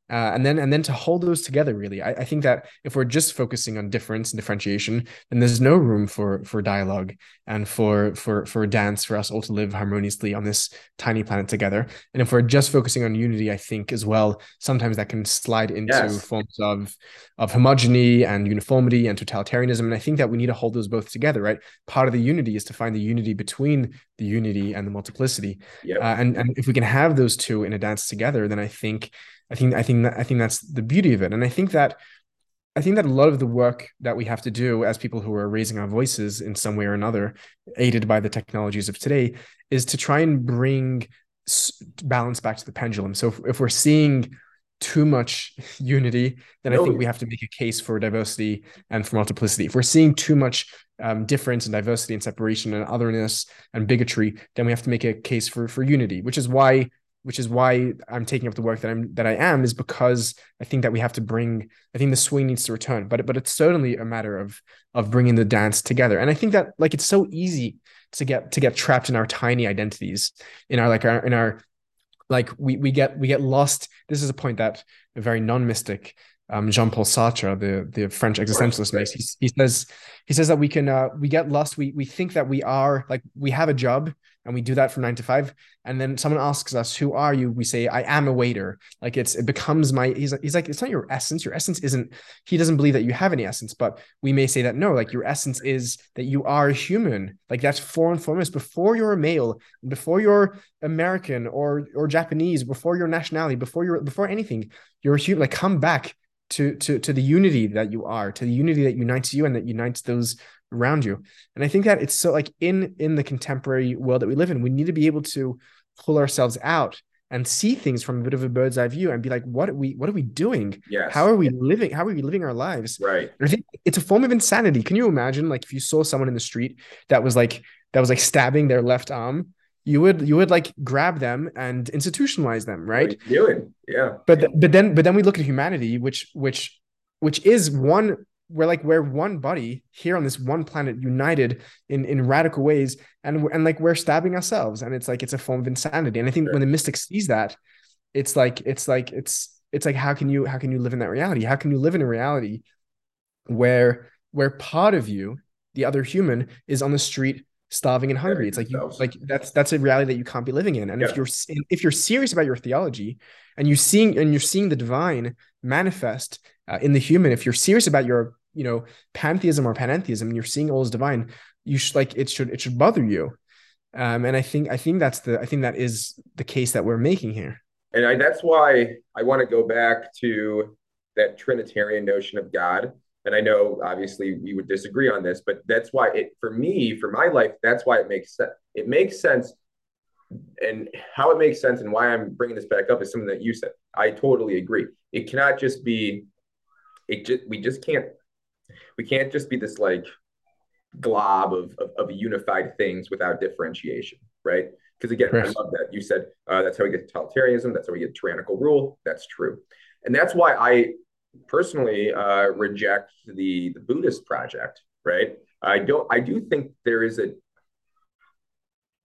uh, and then and then to hold those together really I, I, think that if we're just focusing on difference and differentiation then there's no room for for dialogue and for for for dance for us all to live harmoniously on this tiny planet together and if we're just focusing on unity i think as well sometimes that can slide into yes. forms of of homogeny and uniformity and totalitarianism and i think that we need to hold those both together right part of the unity is to find the unity between the unity and the multiplicity yep. uh, and and if we can have those two in a dance together then i think I think I think that I think that's the beauty of it. And I think that I think that a lot of the work that we have to do as people who are raising our voices in some way or another, aided by the technologies of today, is to try and bring balance back to the pendulum. So if, if we're seeing too much *laughs* unity, then no. I think we have to make a case for diversity and for multiplicity. If we're seeing too much um, difference and diversity and separation and otherness and bigotry, then we have to make a case for for unity, which is why which is why I'm taking up the work that I'm that I am is because I think that we have to bring I think the swing needs to return but but it's certainly a matter of of bringing the dance together and I think that like it's so easy to get to get trapped in our tiny identities in our like our in our like we we get we get lost this is a point that a very non-mystic um, Jean-Paul Sartre, the the French existentialist, makes. He, he says he says that we can uh, we get lost. We we think that we are like we have a job and we do that from nine to five. And then someone asks us, "Who are you?" We say, "I am a waiter." Like it's it becomes my. He's he's like it's not your essence. Your essence isn't. He doesn't believe that you have any essence, but we may say that no. Like your essence is that you are a human. Like that's for and foremost before you're a male, before you're American or or Japanese, before your nationality, before you're before anything, you're a human. Like come back to to to the unity that you are to the unity that unites you and that unites those around you. And i think that it's so like in in the contemporary world that we live in we need to be able to pull ourselves out and see things from a bit of a bird's eye view and be like what are we what are we doing? Yes. how are we living how are we living our lives? Right. And i think it's a form of insanity. Can you imagine like if you saw someone in the street that was like that was like stabbing their left arm you would you would like grab them and institutionalize them right? Doing yeah. But th- but then but then we look at humanity which which which is one we're like we're one body here on this one planet united in in radical ways and and like we're stabbing ourselves and it's like it's a form of insanity and i think sure. when the mystic sees that it's like it's like it's it's like how can you how can you live in that reality how can you live in a reality where where part of you the other human is on the street starving and hungry. It's like you like that's that's a reality that you can't be living in. And yeah. if you're if you're serious about your theology and you're seeing and you're seeing the divine manifest uh, in the human, if you're serious about your you know pantheism or panentheism, and you're seeing all as divine, you should like it should it should bother you. Um, and I think I think that's the I think that is the case that we're making here. And I, that's why I want to go back to that Trinitarian notion of God and I know obviously we would disagree on this, but that's why it for me, for my life, that's why it makes sense. It makes sense. And how it makes sense and why I'm bringing this back up is something that you said. I totally agree. It cannot just be, it just, we just can't, we can't just be this like glob of, of, of unified things without differentiation, right? Because again, I love that. You said uh, that's how we get totalitarianism. That's how we get tyrannical rule. That's true. And that's why I personally uh, reject the the Buddhist project. Right? I don't. I do think there is a.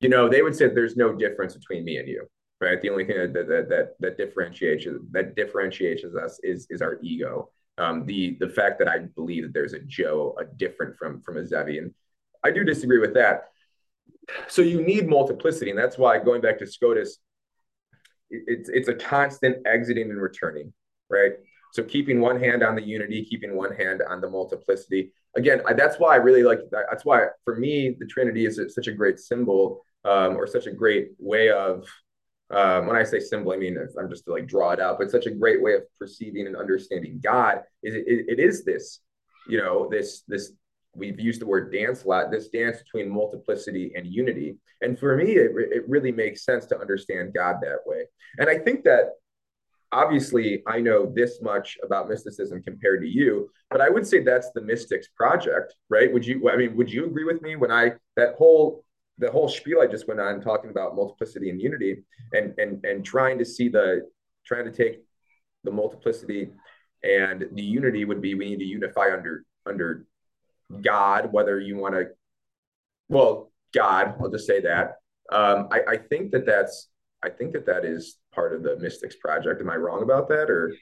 You know, they would say there's no difference between me and you. Right? The only thing that that that, that differentiates that differentiates us is is our ego. Um, the the fact that I believe that there's a Joe, a different from from a Zevi, and I do disagree with that. So you need multiplicity, and that's why going back to Scotus, it's it's a constant exiting and returning, right? So keeping one hand on the unity, keeping one hand on the multiplicity. Again, I, that's why I really like. That's why for me the Trinity is such a great symbol, um, or such a great way of um, when I say symbol, I mean I'm just to like draw it out, but such a great way of perceiving and understanding God is it, it, is this, you know, this this we've used the word dance a lot. This dance between multiplicity and unity, and for me, it it really makes sense to understand God that way. And I think that obviously I know this much about mysticism compared to you, but I would say that's the mystics project, right? Would you? I mean, would you agree with me when I that whole the whole spiel I just went on talking about multiplicity and unity and and and trying to see the trying to take the multiplicity and the unity would be we need to unify under under God, whether you want to well, God, I'll just say that. Um, I, I think that that's I think that that is part of the Mystics project. Am I wrong about that or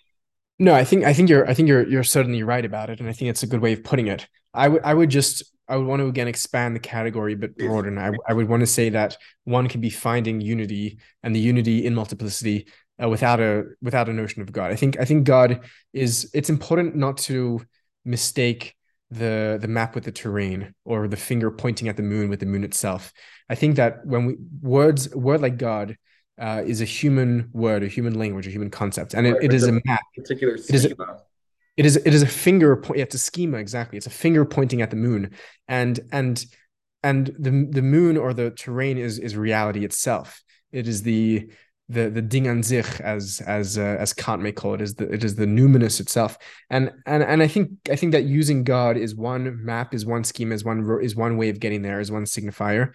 no, I think I think you're I think you're you're certainly right about it, and I think it's a good way of putting it. I would I would just I would want to again expand the category a bit broader. And I, I would want to say that one can be finding unity and the unity in multiplicity uh, without a without a notion of God. I think I think God is it's important not to mistake the the map with the terrain or the finger pointing at the moon with the moon itself. I think that when we words word like God uh, is a human word, a human language, a human concept, and it, right, it is a map. Particular schema. It is a, it is it is a finger point. It's a schema exactly. It's a finger pointing at the moon, and and and the the moon or the terrain is is reality itself. It is the the the Ding an sich, as as uh, as Kant may call it, is the it is the numinous itself. And and and I think I think that using God is one map, is one schema, is one is one way of getting there, is one signifier.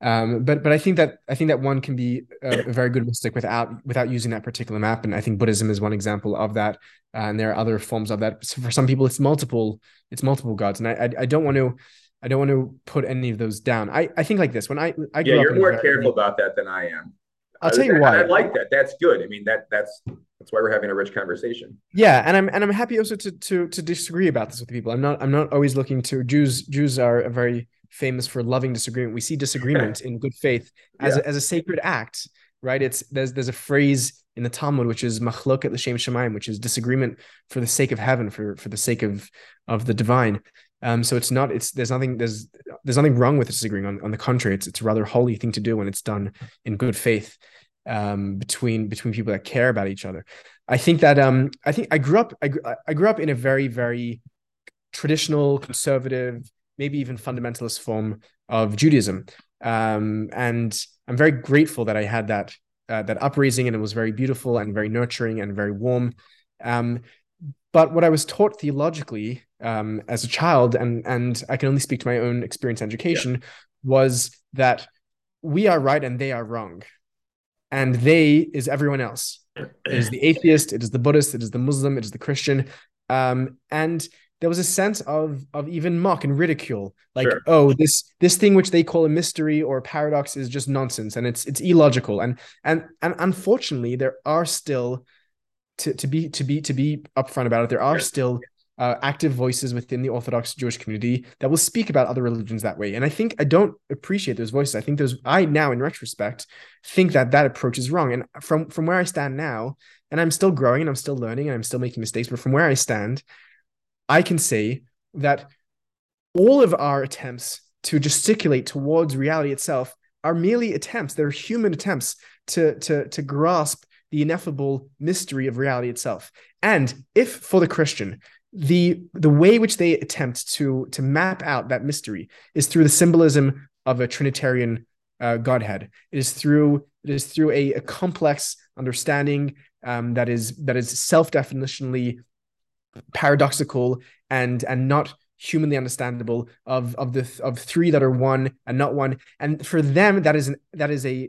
Um, but but I think that I think that one can be a, a, very good mystic without without using that particular map, and I think Buddhism is one example of that. Uh, and there are other forms of that. So for some people, it's multiple it's multiple gods, and I I, I don't want to I don't want to put any of those down. I, I think like this when I I yeah you're more careful about that than I am. I'll tell you why. I like that. That's good. I mean that that's that's why we're having a rich conversation. Yeah, and I'm and I'm happy also to to to disagree about this with people. I'm not I'm not always looking to Jews. Jews are a very famous for loving disagreement. We see disagreement *laughs* in good faith as, yeah. a, as a sacred act, right? It's there's there's a phrase in the Talmud which is machloket l'shem shamayim, which is disagreement for the sake of heaven, for for the sake of of the divine. Um, so it's not it's there's nothing there's there's nothing wrong with disagreeing. On on the contrary, it's it's a rather holy thing to do when it's done in good faith um, between between people that care about each other. I think that um I think I grew up I, I grew up in a very very traditional conservative maybe even fundamentalist form of Judaism. Um, and I'm very grateful that I had that uh, that upraising, and it was very beautiful and very nurturing and very warm. Um, but what I was taught theologically um, as a child, and and I can only speak to my own experience and education, yeah. was that we are right and they are wrong, and they is everyone else. It is the atheist, it is the Buddhist, it is the Muslim, it is the Christian, um, and there was a sense of of even mock and ridicule like sure. oh this this thing which they call a mystery or a paradox is just nonsense and it's it's illogical and and and unfortunately there are still to, to be to be to be upfront about it there are still uh, active voices within the Orthodox Jewish community that will speak about other religions that way. And I think I don't appreciate those voices. I think those I now, in retrospect, think that that approach is wrong. And from from where I stand now, and I'm still growing and I'm still learning and I'm still making mistakes, but from where I stand, I can say that all of our attempts to gesticulate towards reality itself are merely attempts. They're human attempts to, to, to grasp the ineffable mystery of reality itself. And if for the Christian, the the way which they attempt to to map out that mystery is through the symbolism of a Trinitarian uh, Godhead. It is through it is through a, a complex understanding um, that is that is self definitionally paradoxical and and not humanly understandable of of the of three that are one and not one. And for them that is an that is a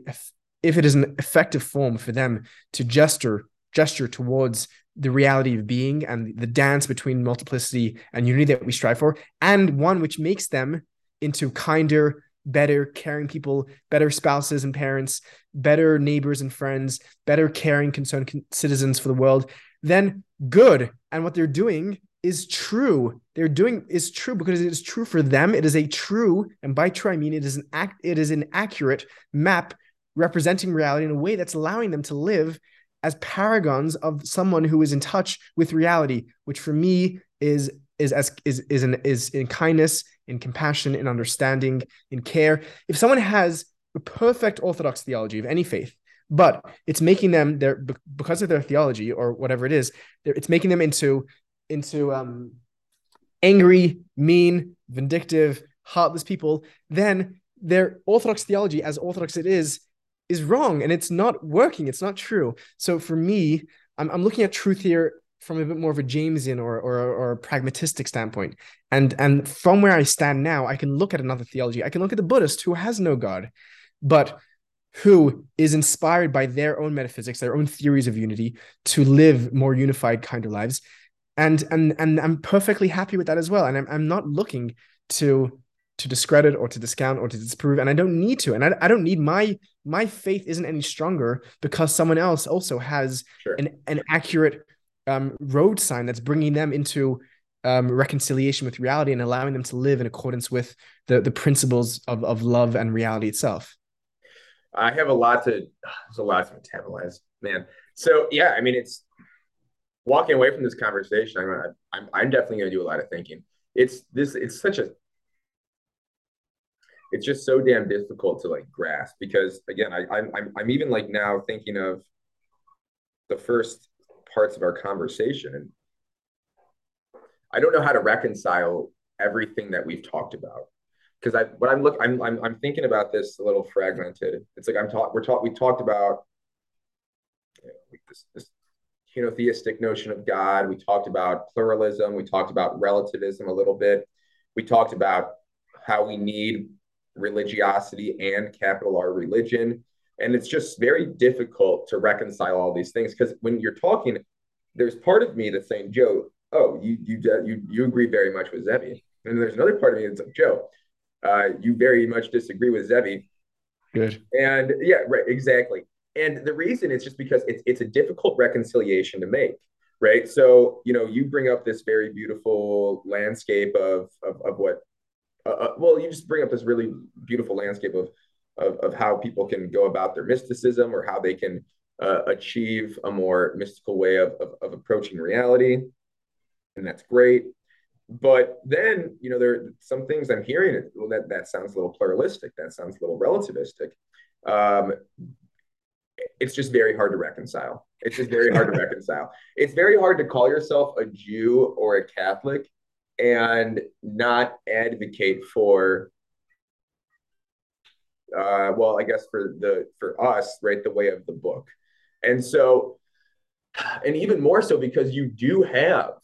if it is an effective form for them to gesture gesture towards the reality of being and the dance between multiplicity and unity that we strive for, and one which makes them into kinder, better, caring people, better spouses and parents, better neighbors and friends, better, caring, concerned citizens for the world, then good. And what they're doing is true. They're doing is true because it is true for them. It is a true, and by true I mean it is an act. It is an accurate map representing reality in a way that's allowing them to live as paragons of someone who is in touch with reality, which for me is is as is is in is in kindness, in compassion, in understanding, in care. If someone has a perfect orthodox theology of any faith, but it's making them their because of their theology or whatever it is, it's making them into into um angry, mean, vindictive, heartless people, then their orthodox theology, as orthodox it is, is wrong and it's not working. It's not true. So for me, I'm, I'm looking at truth here from a bit more of a Jamesian or, or or a pragmatistic standpoint. And and from where I stand now, I can look at another theology. I can look at the Buddhist who has no God, but who is inspired by their own metaphysics, their own theories of unity to live more unified kind of lives. And and and I'm perfectly happy with that as well. And I'm I'm not looking to to discredit or to discount or to disprove and i don't need to and i, I don't need my my faith isn't any stronger because someone else also has sure. an, an accurate um, road sign that's bringing them into um, reconciliation with reality and allowing them to live in accordance with the the principles of, of love and reality itself i have a lot to there's a lot to metabolize man. So yeah i mean it's walking away from this conversation i'm i'm, I'm definitely going to do a lot of thinking. It's this it's such a it's just so damn difficult to like grasp because again I, I'm, I'm i'm even like now thinking of the first parts of our conversation. And i don't know how to reconcile everything that we've talked about because i what i'm look I'm, I'm i'm thinking about this a little fragmented. It's like i'm taught we're taught we talked about you know, this, this notion of god. We talked about pluralism. We talked about relativism a little bit. We talked about how we need religiosity and capital R religion. And it's just very difficult to reconcile all these things because when you're talking, there's part of me that's saying, Joe, oh, you you you you agree very much with Zevi, and there's another part of me that's like, Joe, uh, you very much disagree with Zevi. Good. And yeah, right, exactly. And the reason is just because it's it's a difficult reconciliation to make, right? So you know, you bring up this very beautiful landscape of of, of what uh, uh, well, you just bring up this really beautiful landscape of, of, of how people can go about their mysticism or how they can uh, achieve a more mystical way of, of, of, approaching reality. And that's great. But then, you know, there are some things I'm hearing well, that, that sounds a little pluralistic. That sounds a little relativistic. Um, it's just very hard to reconcile. It's just very hard to *laughs* reconcile. It's very hard to call yourself a Jew or a Catholic and not advocate for uh, well i guess for the for us right the way of the book and so and even more so because you do have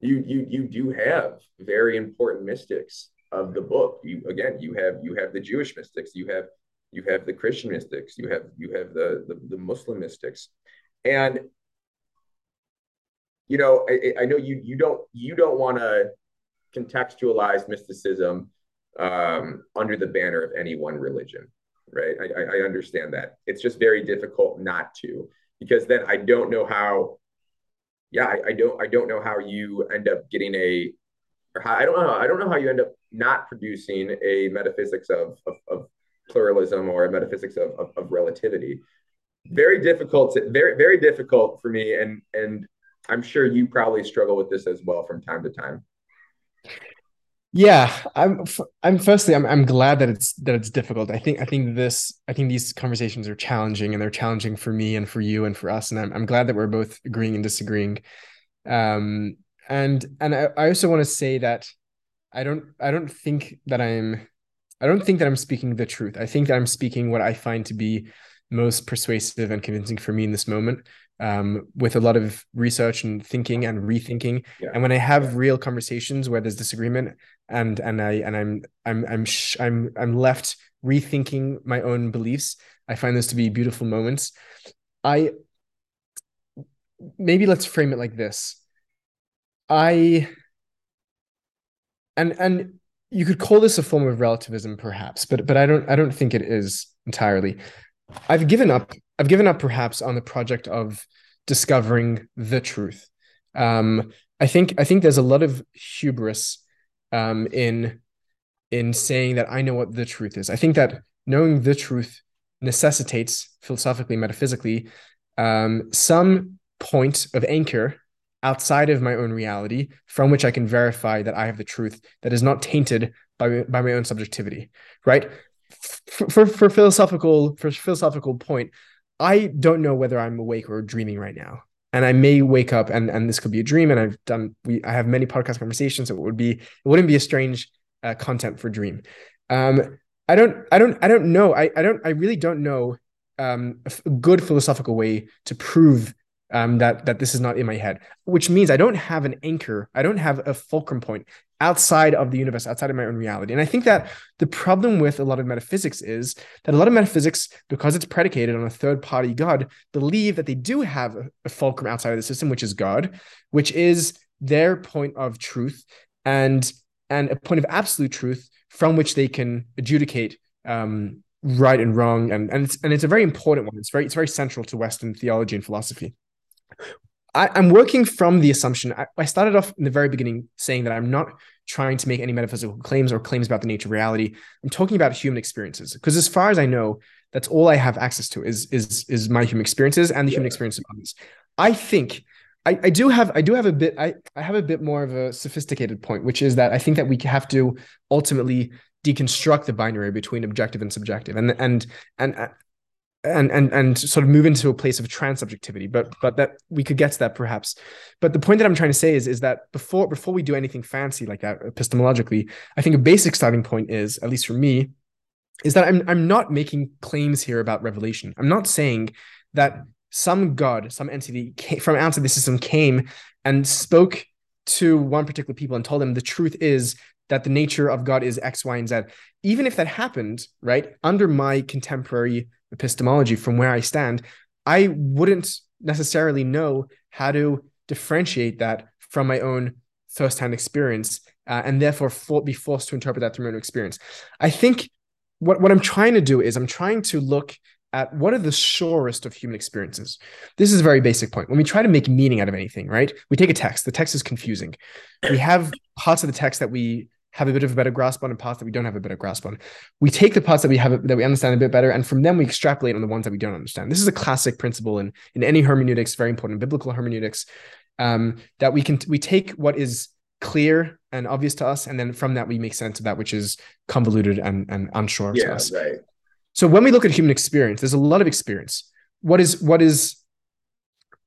you you you do have very important mystics of the book you again you have you have the jewish mystics you have you have the christian mystics you have you have the the, the muslim mystics and you know, I, I know you you don't you don't want to contextualize mysticism um, under the banner of any one religion, right? I, I understand that. It's just very difficult not to, because then I don't know how. Yeah, I, I don't I don't know how you end up getting a, or how, I don't know I don't know how you end up not producing a metaphysics of of, of pluralism or a metaphysics of, of, of relativity. Very difficult, to, very very difficult for me, and and I'm sure you probably struggle with this as well from time to time. Yeah, I'm. I'm firstly, I'm. I'm glad that it's that it's difficult. I think. I think this. I think these conversations are challenging, and they're challenging for me and for you and for us. And I'm. I'm glad that we're both agreeing and disagreeing. Um. And and I, I also want to say that I don't. I don't think that I'm. I don't think that I'm speaking the truth. I think that I'm speaking what I find to be most persuasive and convincing for me in this moment um, with a lot of research and thinking and rethinking. Yeah. And when I have yeah. real conversations where there's disagreement and and I and I'm I'm I'm sh- I'm I'm left rethinking my own beliefs, I find those to be beautiful moments. I maybe let's frame it like this. I and and you could call this a form of relativism perhaps but but i don't i don't think it is entirely i've given up i've given up perhaps on the project of discovering the truth um i think i think there's a lot of hubris um in in saying that i know what the truth is i think that knowing the truth necessitates philosophically metaphysically um some point of anchor outside of my own reality from which I can verify that I have the truth that is not tainted by, by my own subjectivity, right? For, for, for philosophical for philosophical point, I don't know whether I'm awake or dreaming right now. And I may wake up and, and this could be a dream. And I've done we I have many podcast conversations. So it would be it wouldn't be a strange uh, content for dream. Um, I don't I don't I don't know. I, I don't I really don't know um, a good philosophical way to prove um, that that this is not in my head, which means I don't have an anchor. I don't have a fulcrum point outside of the universe, outside of my own reality. And I think that the problem with a lot of metaphysics is that a lot of metaphysics, because it's predicated on a third party God, believe that they do have a, a fulcrum outside of the system, which is God, which is their point of truth and and a point of absolute truth from which they can adjudicate um, right and wrong. And and it's and it's a very important one. It's very it's very central to Western theology and philosophy. I, am working from the assumption. I, I, started off in the very beginning saying that I'm not trying to make any metaphysical claims or claims about the nature of reality. I'm talking about human experiences because, as far as I know, that's all I have access to is is is my human experiences and the yeah. human experience of others. I think I, I do have I do have a bit I, I have a bit more of a sophisticated point, which is that I think that we have to ultimately deconstruct the binary between objective and subjective and and and and and and sort of move into a place of transsubjectivity but but that we could get to that perhaps. But the point that i'm trying to say is is that before before we do anything fancy like that epistemologically i think a basic starting point is at least for me is that i'm i'm not making claims here about revelation. I'm not saying that some god some entity came, from outside the system came and spoke to one particular people and told them the truth is that the nature of god is x y and z. Even if that happened right under my contemporary epistemology from where I stand, I wouldn't necessarily know how to differentiate that from my own firsthand experience uh, and therefore for, be forced to interpret that through my own experience. I think what, what I'm trying to do is I'm trying to look at what are the surest of human experiences. This is a very basic point. When we try to make meaning out of anything, right? We take a text, the text is confusing. We have parts of the text that we have a bit of a better grasp on and parts that we don't have a better grasp on. We take the parts that we have that we understand a bit better, and from them we extrapolate on the ones that we don't understand. This is a classic principle in in any hermeneutics, very important in biblical hermeneutics, um, that we can we take what is clear and obvious to us, and then from that we make sense of that which is convoluted and and unsure yeah, to us. Right. So when we look at human experience, there's a lot of experience. What is what is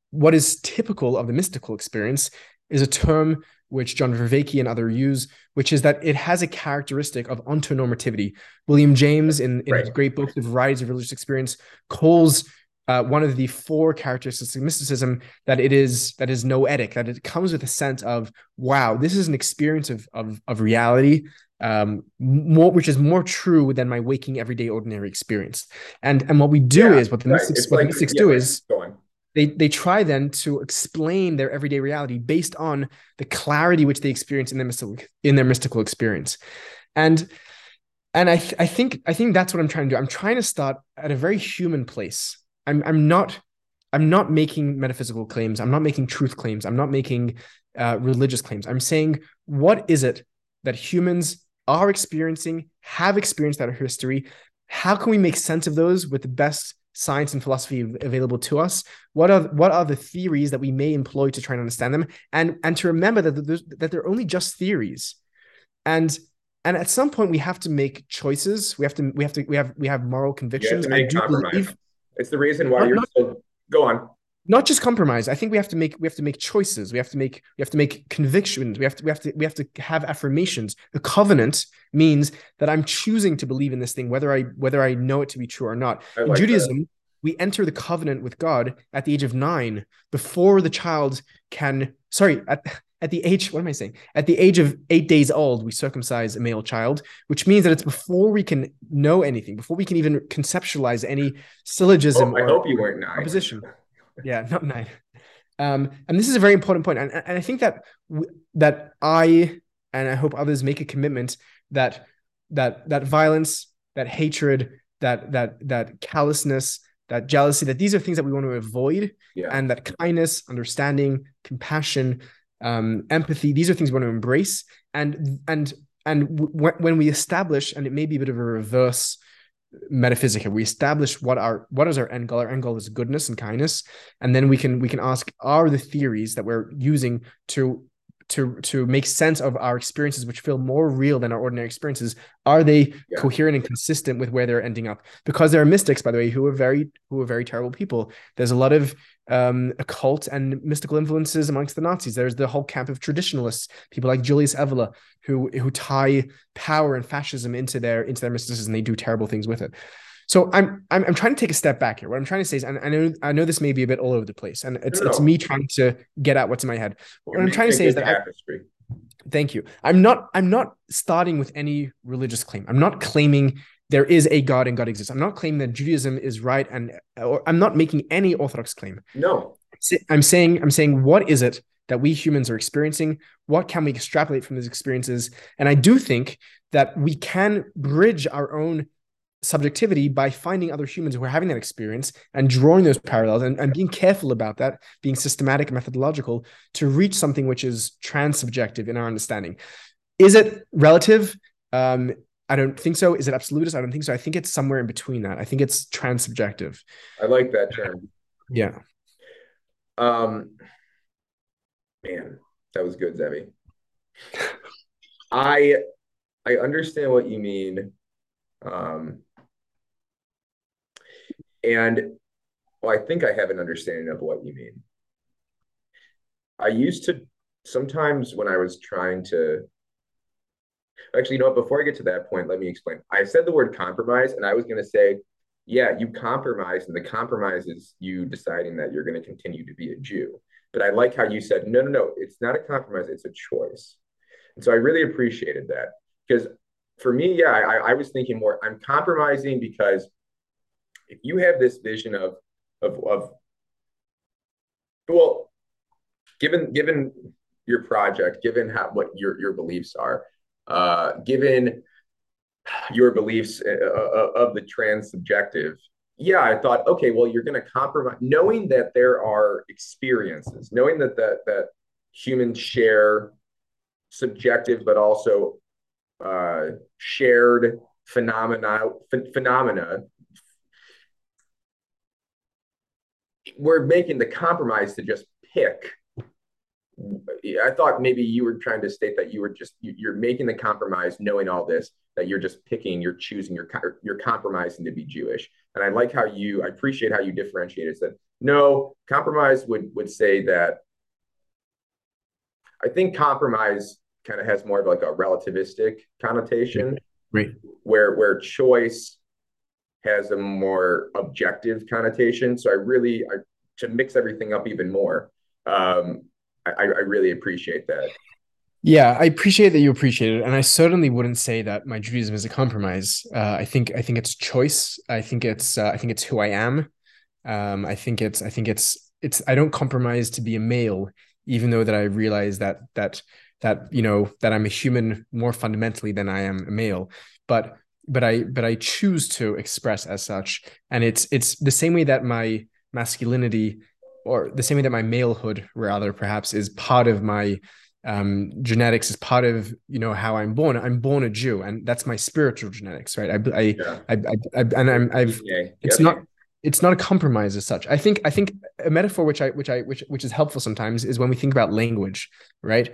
what is typical of the mystical experience is a term which John Vervaeke and others use, which is that it has a characteristic of ontonormativity. William James, in, in right. his great book, The Varieties of Religious Experience, calls uh, one of the four characteristics of mysticism that it is that is noetic, that it comes with a sense of, wow, this is an experience of, of, of reality, um, more which is more true than my waking everyday ordinary experience. And and what we do yeah, is what the right. mystics, what like, the mystics yeah, do is they they try then to explain their everyday reality based on the clarity which they experience in their mystical in their mystical experience and and I, th- I think I think that's what I'm trying to do. I'm trying to start at a very human place. I'm I'm not I'm not making metaphysical claims. I'm not making truth claims. I'm not making uh, religious claims. I'm saying what is it that humans are experiencing, have experienced of history? How can we make sense of those with the best science and philosophy available to us what are what are the theories that we may employ to try and understand them? And and to remember that that they're only just theories. And and at some point we have to make choices. We have to we have to we have we have moral convictions. I do compromise. believe it's the reason why you're not, still go on not just compromise. I think we have to make we have to make choices. We have to make we have to make convictions. We have to we have to we have to have affirmations. A covenant means that i'm choosing to believe in this thing whether i whether i know it to be true or not. Like in judaism that. we enter the covenant with god at the age of 9 before the child can sorry at at the age what am i saying? At the age of 8 days old we circumcise a male child which means that it's before we can know anything before we can even conceptualize any syllogism oh, i hope you weren't 9 opposition yeah, not nine. Um, and this is a very important point, and, and I think that that I and I hope others make a commitment that that that violence, that hatred, that that that callousness, that jealousy, that these are things that we want to avoid, Yeah. and that kindness, understanding, compassion, um, empathy, these are things we want to embrace. And and and w- when we establish, and it may be a bit of a reverse metaphysic we establish what our what is our end goal? Our end goal is goodness and kindness. And then we can we can ask are the theories that we're using to to to make sense of our experiences which feel more real than our ordinary experiences are they Yeah. coherent and consistent with where they're ending up? Because there are mystics by the way who are very who are very terrible people. There's a lot of um occult and mystical influences amongst the nazis there's the whole camp of traditionalists people like julius evola who who tie power and fascism into their into their mysticism and they do terrible things with it so I'm, I'm I'm trying to take a step back here. What I'm trying to say is, and I know I know this may be a bit all over the place, and it's No, it's me trying to get at what's in my head. What You're I'm trying to say is that I. Thank you. I'm not I'm not starting with any religious claim. I'm not claiming there is a God and God exists. I'm not claiming that Judaism is right and or I'm not making any orthodox claim. no, I'm saying I'm saying what is it that we humans are experiencing? What can we extrapolate from these experiences? And I do think that we can bridge our own subjectivity by finding other humans who are having that experience and drawing those parallels and, and being careful about that, being systematic and methodological to reach something which is trans subjective in our understanding. Is it relative? Um, I don't think so. Is it absolutist? I don't think so. I think it's somewhere in between that. I think it's transsubjective. I like that term. Yeah. Um, man, that was good, Zevi. I I understand what you mean. Um, and well, I think I have an understanding of what you mean. I used to sometimes when I was trying to actually, you know what, before I get to that point, let me explain. I said the word compromise, and I was going to say, yeah, you compromise, and the compromise is you deciding that you're going to continue to be a Jew. But I like how you said, no, no, no, it's not a compromise, it's a choice. And so I really appreciated that because for me, yeah, I, I was thinking more, I'm compromising because if you have this vision of, of, of, well, given, given your project, given how, what your, your beliefs are, uh, given your beliefs uh, uh, of the trans subjective yeah, I thought, okay, well, you're going to compromise, knowing that there are experiences, knowing that that that humans share subjective but also uh, shared phenomena ph- phenomena. We're making the compromise to just pick. I thought maybe you were trying to state that you were just you- you're making the compromise, knowing all this, that you're just picking, you're choosing, you're you're compromising to be Jewish. And I like how you, I appreciate how you differentiated. Said no, compromise would would say that. I think compromise kind of has more of like a relativistic connotation, Right. where where choice has a more objective connotation. So I really, I, to mix everything up even more, um, I, I really appreciate that. Yeah, I appreciate that you appreciate it, and I certainly wouldn't say that my Judaism is a compromise. Uh, I think I think it's choice. I think it's uh, I think it's who I am. Um, I think it's I think it's it's I don't compromise to be a male, even though that I realize that that that you know that I'm a human more fundamentally than I am a male. But but I but I choose to express as such, and it's it's the same way that my masculinity, or the same way that my malehood, rather perhaps, is part of my um genetics is part of you know how i'm born i'm born a jew and that's my spiritual genetics right i i Yeah. I, I, I and i'm i've Yeah. it's Yep. not it's not a compromise as such i think i think a metaphor which i which i which which is helpful sometimes is when we think about language right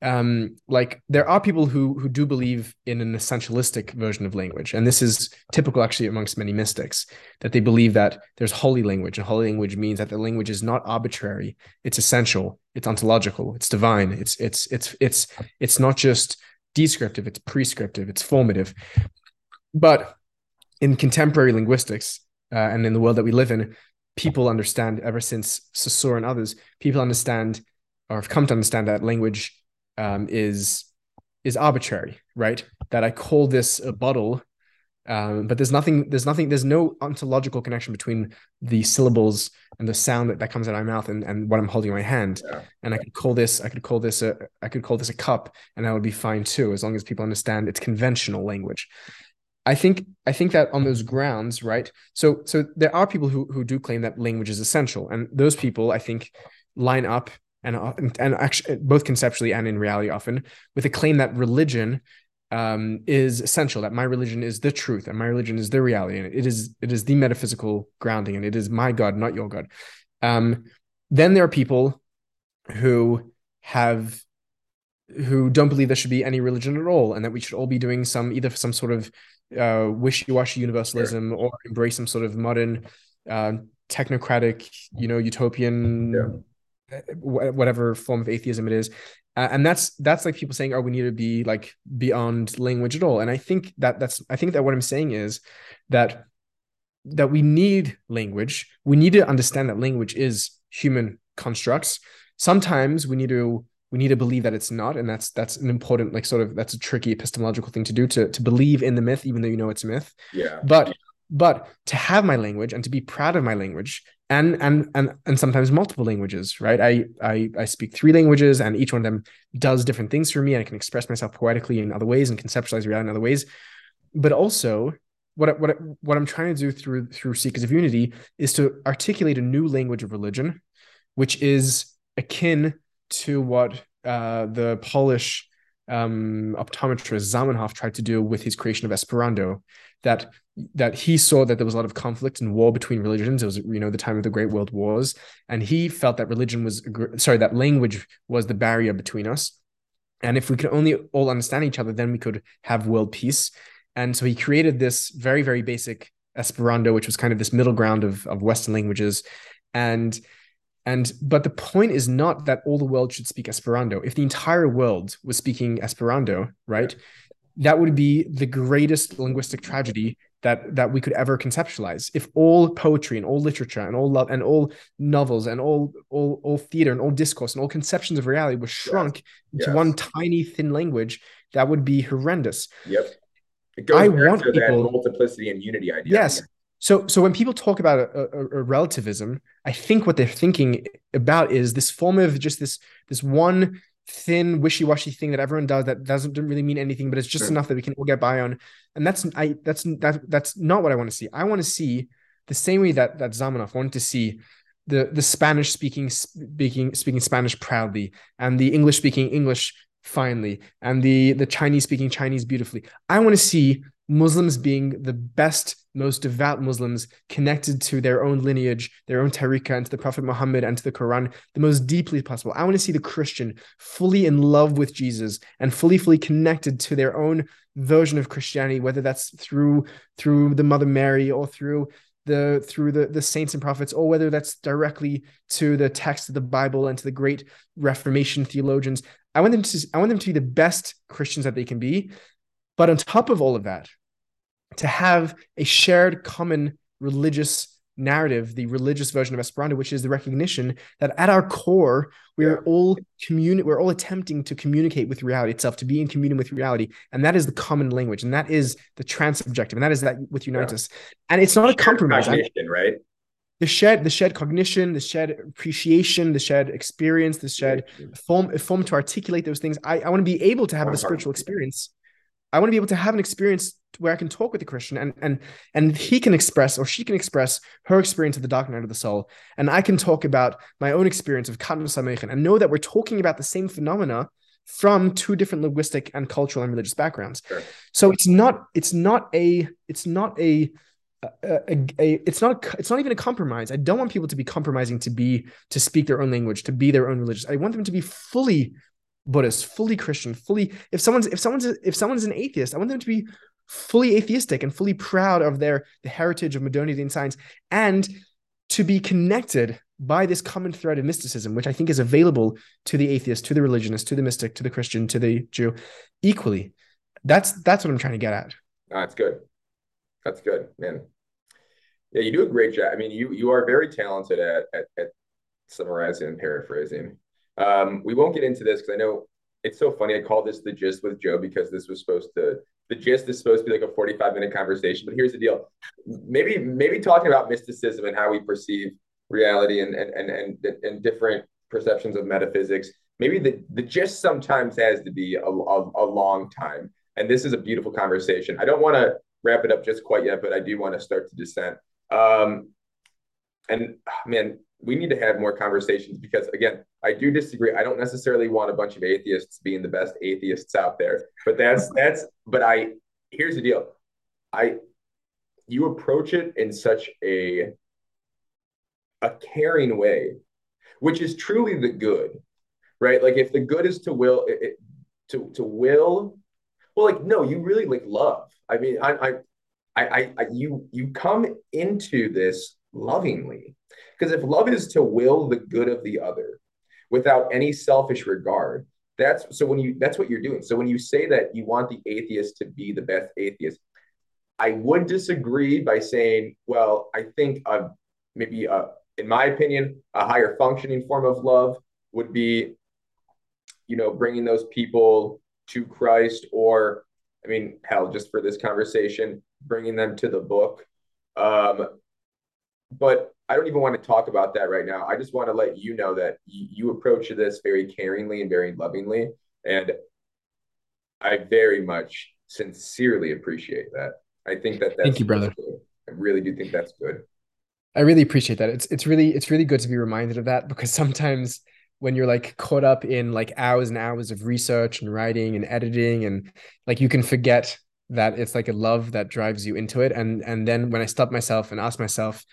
um like there are people who who do believe in an essentialistic version of language and this is typical actually amongst many mystics that they believe that there's holy language and holy language means that the language is not arbitrary it's essential it's ontological it's divine it's it's it's it's it's not just descriptive it's prescriptive it's formative. But in contemporary linguistics uh, and in the world that we live in people understand ever since Saussure and others people understand or have come to understand that language um, is is arbitrary right that i call this a bottle Um, but there's nothing, there's nothing, there's no ontological connection between the syllables and the sound that, that comes out of my mouth and, and what I'm holding in my hand. Yeah. And I could call this, I could call this a, I could call this a cup, and that would be fine too, as long as people understand it's conventional language. I think I think that on those grounds, right? So so there are people who who do claim that language is essential, and those people I think line up and and actually both conceptually and in reality often with a claim that religion um, is essential that my religion is the truth and my religion is the reality and it is it is the metaphysical grounding and it is my god not your god um, then there are people who have who don't believe there should be any religion at all and that we should all be doing some either some sort of uh, wishy-washy universalism sure. or embrace some sort of modern uh, technocratic you know utopian. Whatever form of atheism it is. Uh, and that's that's like people saying oh we need to be like beyond language at all. And i think that that's i think that what i'm saying is that that we need language. We need to understand that language is human constructs. Sometimes we need to we need to believe that it's not. And that's that's an important like sort of that's a tricky epistemological thing to do to to believe in the myth even though you know it's a myth. Yeah. But but to have my language and to be proud of my language and and and and sometimes multiple languages right? I, I i speak three languages and each one of them does different things for me and i can express myself poetically in other ways and conceptualize reality in other ways. But also what what what i'm trying to do through through seekers of unity is to articulate a new language of religion which is akin to what uh, the polish um, optometrist zamenhof tried to do with his creation of esperanto that that he saw that there was a lot of conflict and war between religions. It was you know the time of the Great World Wars, and he felt that religion was sorry that language was the barrier between us, and if we could only all understand each other, then we could have world peace. And so he created this very very basic Esperanto, which was kind of this middle ground of of Western languages, and and but the point is not that all the world should speak Esperanto. If the entire world was speaking Esperanto, right, that would be the greatest linguistic tragedy that that we could ever conceptualize if all poetry and all literature and all love and all novels and all all all theater and all discourse and all conceptions of reality were shrunk yes. into yes. one tiny thin language that would be horrendous yep it goes I want to people, that multiplicity and unity idea yes so so when people talk about a, a, a relativism i think what they're thinking about is this form of just this this one thin wishy-washy thing that everyone does that doesn't really mean anything but it's just enough that we can all get by on. And that's i that's that that's not what i want to see. I want to see the same way that that zamenhof wanted to see the the spanish speaking speaking speaking spanish proudly and the english speaking english finely and the the chinese speaking chinese beautifully. I want to see Muslims being the best, most devout Muslims connected to their own lineage, their own tariqah, and to the Prophet Muhammad and to the Quran the most deeply possible. I want to see the Christian fully in love with Jesus and fully, fully connected to their own version of Christianity, whether that's through through the Mother Mary or through the through the, the saints and prophets, or whether that's directly to the text of the Bible and to the great Reformation theologians. I want them to I want them to be the best Christians that they can be. But on top of all of that, to have a shared common religious narrative, the religious version of Esperanto, which is the recognition that at our core, we are all communi- we're all attempting to communicate with reality itself, to be in communion with reality. And that is the common language. And that is the transubjective. And that is that which unites yeah. us. And it's not shared a compromise. right? The shared, the shared cognition, the shared appreciation, the shared experience, the shared form, form to articulate those things. I, I want to be able to have a spiritual experience I want to be able to have an experience where I can talk with the Christian and and and he can express or she can express her experience of the dark night of the soul, and I can talk about my own experience of Samechen and know that we're talking about the same phenomena from two different linguistic and cultural and religious backgrounds. Sure. So it's not it's not a it's not a a, a, a, it's not it's not even a compromise. I don't want people to be compromising to be to speak their own language, to be their own religious. I want them to be fully Buddhist, fully Christian, fully if someone's if someone's if someone's an atheist, I want them to be fully atheistic and fully proud of their the heritage of modernity and science and to be connected by this common thread of mysticism, which I think is available to the atheist, to the religionist, to the mystic, to the Christian, to the Jew, equally. That's that's what I'm trying to get at. that's good. That's good, man. Yeah, you do a great job. I mean, you you are very talented at at, at summarizing and paraphrasing. Um, we won't get into this because I know it's so funny. I call this the gist with Joe because this was supposed to the gist is supposed to be like a 45 minute conversation, but here's the deal. Maybe maybe talking about mysticism and how we perceive reality and and and and, and different perceptions of metaphysics. Maybe the, the gist sometimes has to be a, a, a long time. And this is a beautiful conversation. I don't want to wrap it up just quite yet, but I do want to start to descent. Um, and man, we need to have more conversations because again, I do disagree. I don't necessarily want a bunch of atheists being the best atheists out there, but that's *laughs* that's. But I here's the deal. I you approach it in such a a caring way, which is truly the good, right? Like if the good is to will it, to to will, well, like no, you really like love. I mean, I I I, I you you come into this lovingly because if love is to will the good of the other without any selfish regard, that's so when you that's what you're doing. So when you say that you want the atheist to be the best atheist, I would disagree by saying, well, I think uh, maybe a, uh, in my opinion, a higher functioning form of love would be, you know, bringing those people to Christ, or I mean, hell, just for this conversation, bringing them to the book. Um, but I don't even want to talk about that right now. I just want to let you know that you, you approach this very caringly and very lovingly. And I very much sincerely appreciate that. I think that that's Thank you, brother. Good. I really do think that's good. I really appreciate that. It's it's really it's really good to be reminded of that because sometimes when you're like caught up in like hours and hours of research and writing and editing and like you can forget that it's like a love that drives you into it and and then when I stop myself and ask myself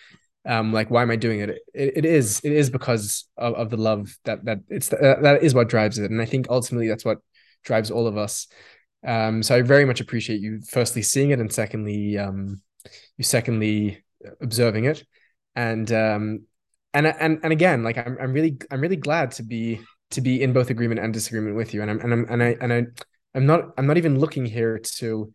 um like why am i doing it? It, it is it is because of, of the love that that it's that is what drives it. And i think ultimately that's what drives all of us. Um so i very much appreciate you firstly seeing it and secondly um you secondly observing it. And um and and and again like i'm, I'm really i'm really glad to be to be in both agreement and disagreement with you. And i'm and i'm and i and i i'm not i'm not even looking here to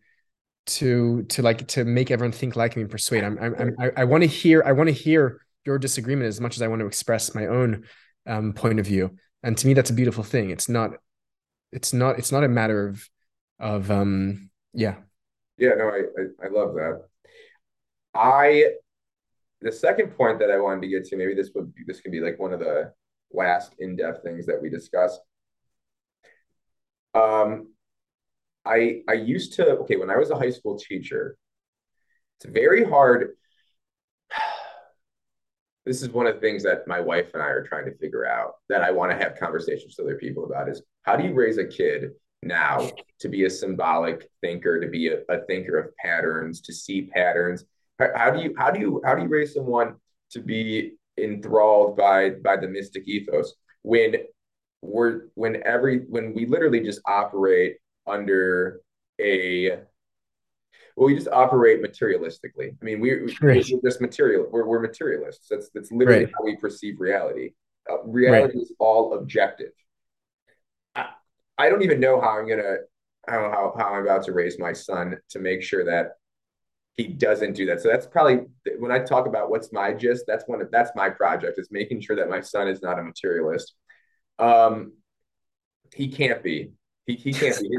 to to like to make everyone think like me and persuade. I'm, I'm, i I want to hear I want to hear your disagreement as much as I want to express my own um, point of view. And to me, that's a beautiful thing. It's not it's not it's not a matter of of um yeah yeah no I, I I love that. I the second point that I wanted to get to maybe this would this could be like one of the last in depth things that we discuss. Um, I I used to okay when I was a high school teacher. It's very hard. *sighs* This is one of the things that my wife and I are trying to figure out that I want to have conversations with other people about is how do you raise a kid now to be a symbolic thinker, to be a, a thinker of patterns, to see patterns. How, how do you how do you how do you raise someone to be enthralled by by the mystic ethos when we're when every when we literally just operate under a well, we just operate materialistically. I mean, we, right. we're just material. We're, we're materialists. That's that's literally right. how we perceive reality. Uh, reality right. is all objective. I, I don't even know how I'm gonna how, how how I'm about to raise my son to make sure that he doesn't do that. So that's probably when I talk about what's my gist. That's one. Of, that's my project is making sure that my son is not a materialist. Um, he can't be. He, he can't be.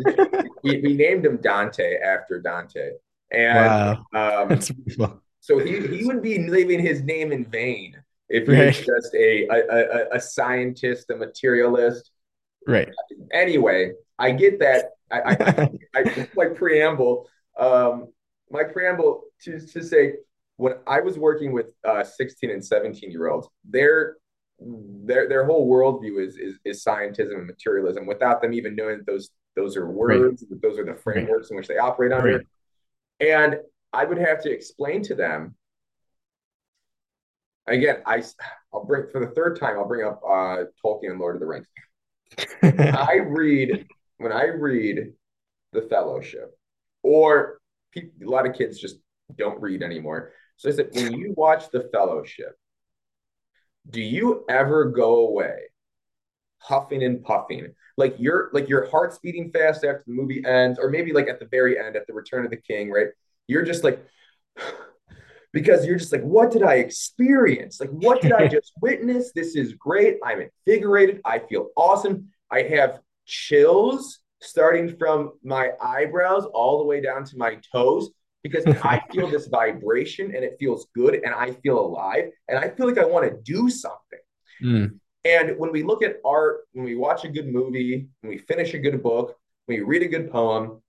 we, we named him Dante after Dante. And wow. um, so he, he would be leaving his name in vain if he right. was just a, a, a, scientist, a materialist. Right. Anyway, I get that. I, I, *laughs* I my preamble, um, my preamble to, to say when I was working with uh, 16 and 17 year olds, they're their their whole worldview is is, is scientism and materialism without them even knowing that those those are words, right. those are the frameworks right. in which they operate under. Right. And I would have to explain to them. Again, I I'll bring for the third time. I'll bring up uh, Tolkien and Lord of the Rings. *laughs* I read when I read the Fellowship, or a lot of kids just don't read anymore. So I said, when you watch the Fellowship, do you ever go away huffing and puffing? Like your like your heart's beating fast after the movie ends or maybe like at the very end at the return of the king right? You're just like *sighs* because you're just like what did i experience? Like what did i *laughs* just witness? This is great. I'm invigorated. I feel awesome. I have chills starting from my eyebrows all the way down to my toes because I feel this vibration and it feels good and I feel alive and I feel like I want to do something. Mm. And when we look at art, when we watch a good movie, when we finish a good book, when we read a good poem,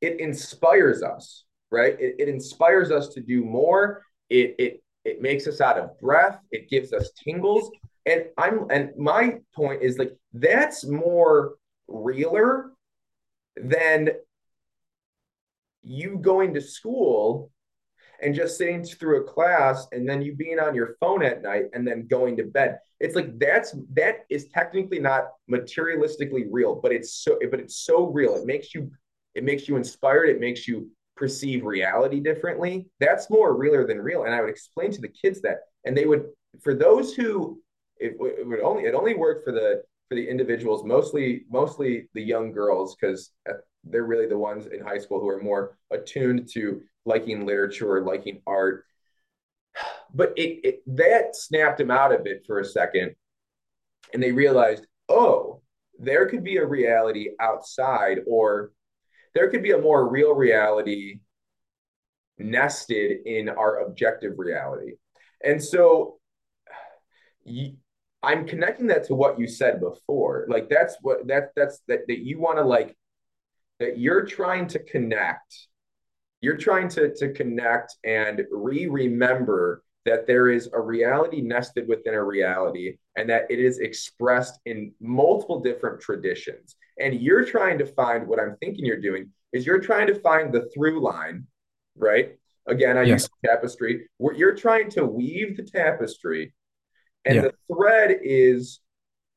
it inspires us, right? It, it inspires us to do more. It, it, it makes us out of breath. It gives us tingles. And I'm and my point is like that's more realer than you going to school and just sitting through a class and then you being on your phone at night and then going to bed. It's like that's that is technically not materialistically real but it's so but it's so real. It makes you it makes you inspired. It makes you perceive reality differently. That's more realer than real. And i would explain to the kids that. And they would for those who it, it would only it only worked for the for the individuals mostly mostly the young girls because they're really the ones in high school who are more attuned to liking literature, or liking art. But it, it that snapped them out of it for a second, and they realized, oh, there could be a reality outside, or there could be a more real reality nested in our objective reality. And so I'm connecting that to what you said before. Like that's what that that's that that you want to like that you're trying to connect you're trying to, to connect and re-remember that there is a reality nested within a reality and that it is expressed in multiple different traditions and you're trying to find what i'm thinking you're doing is you're trying to find the through line right again i yes. use tapestry where you're trying to weave the tapestry and yeah. the thread is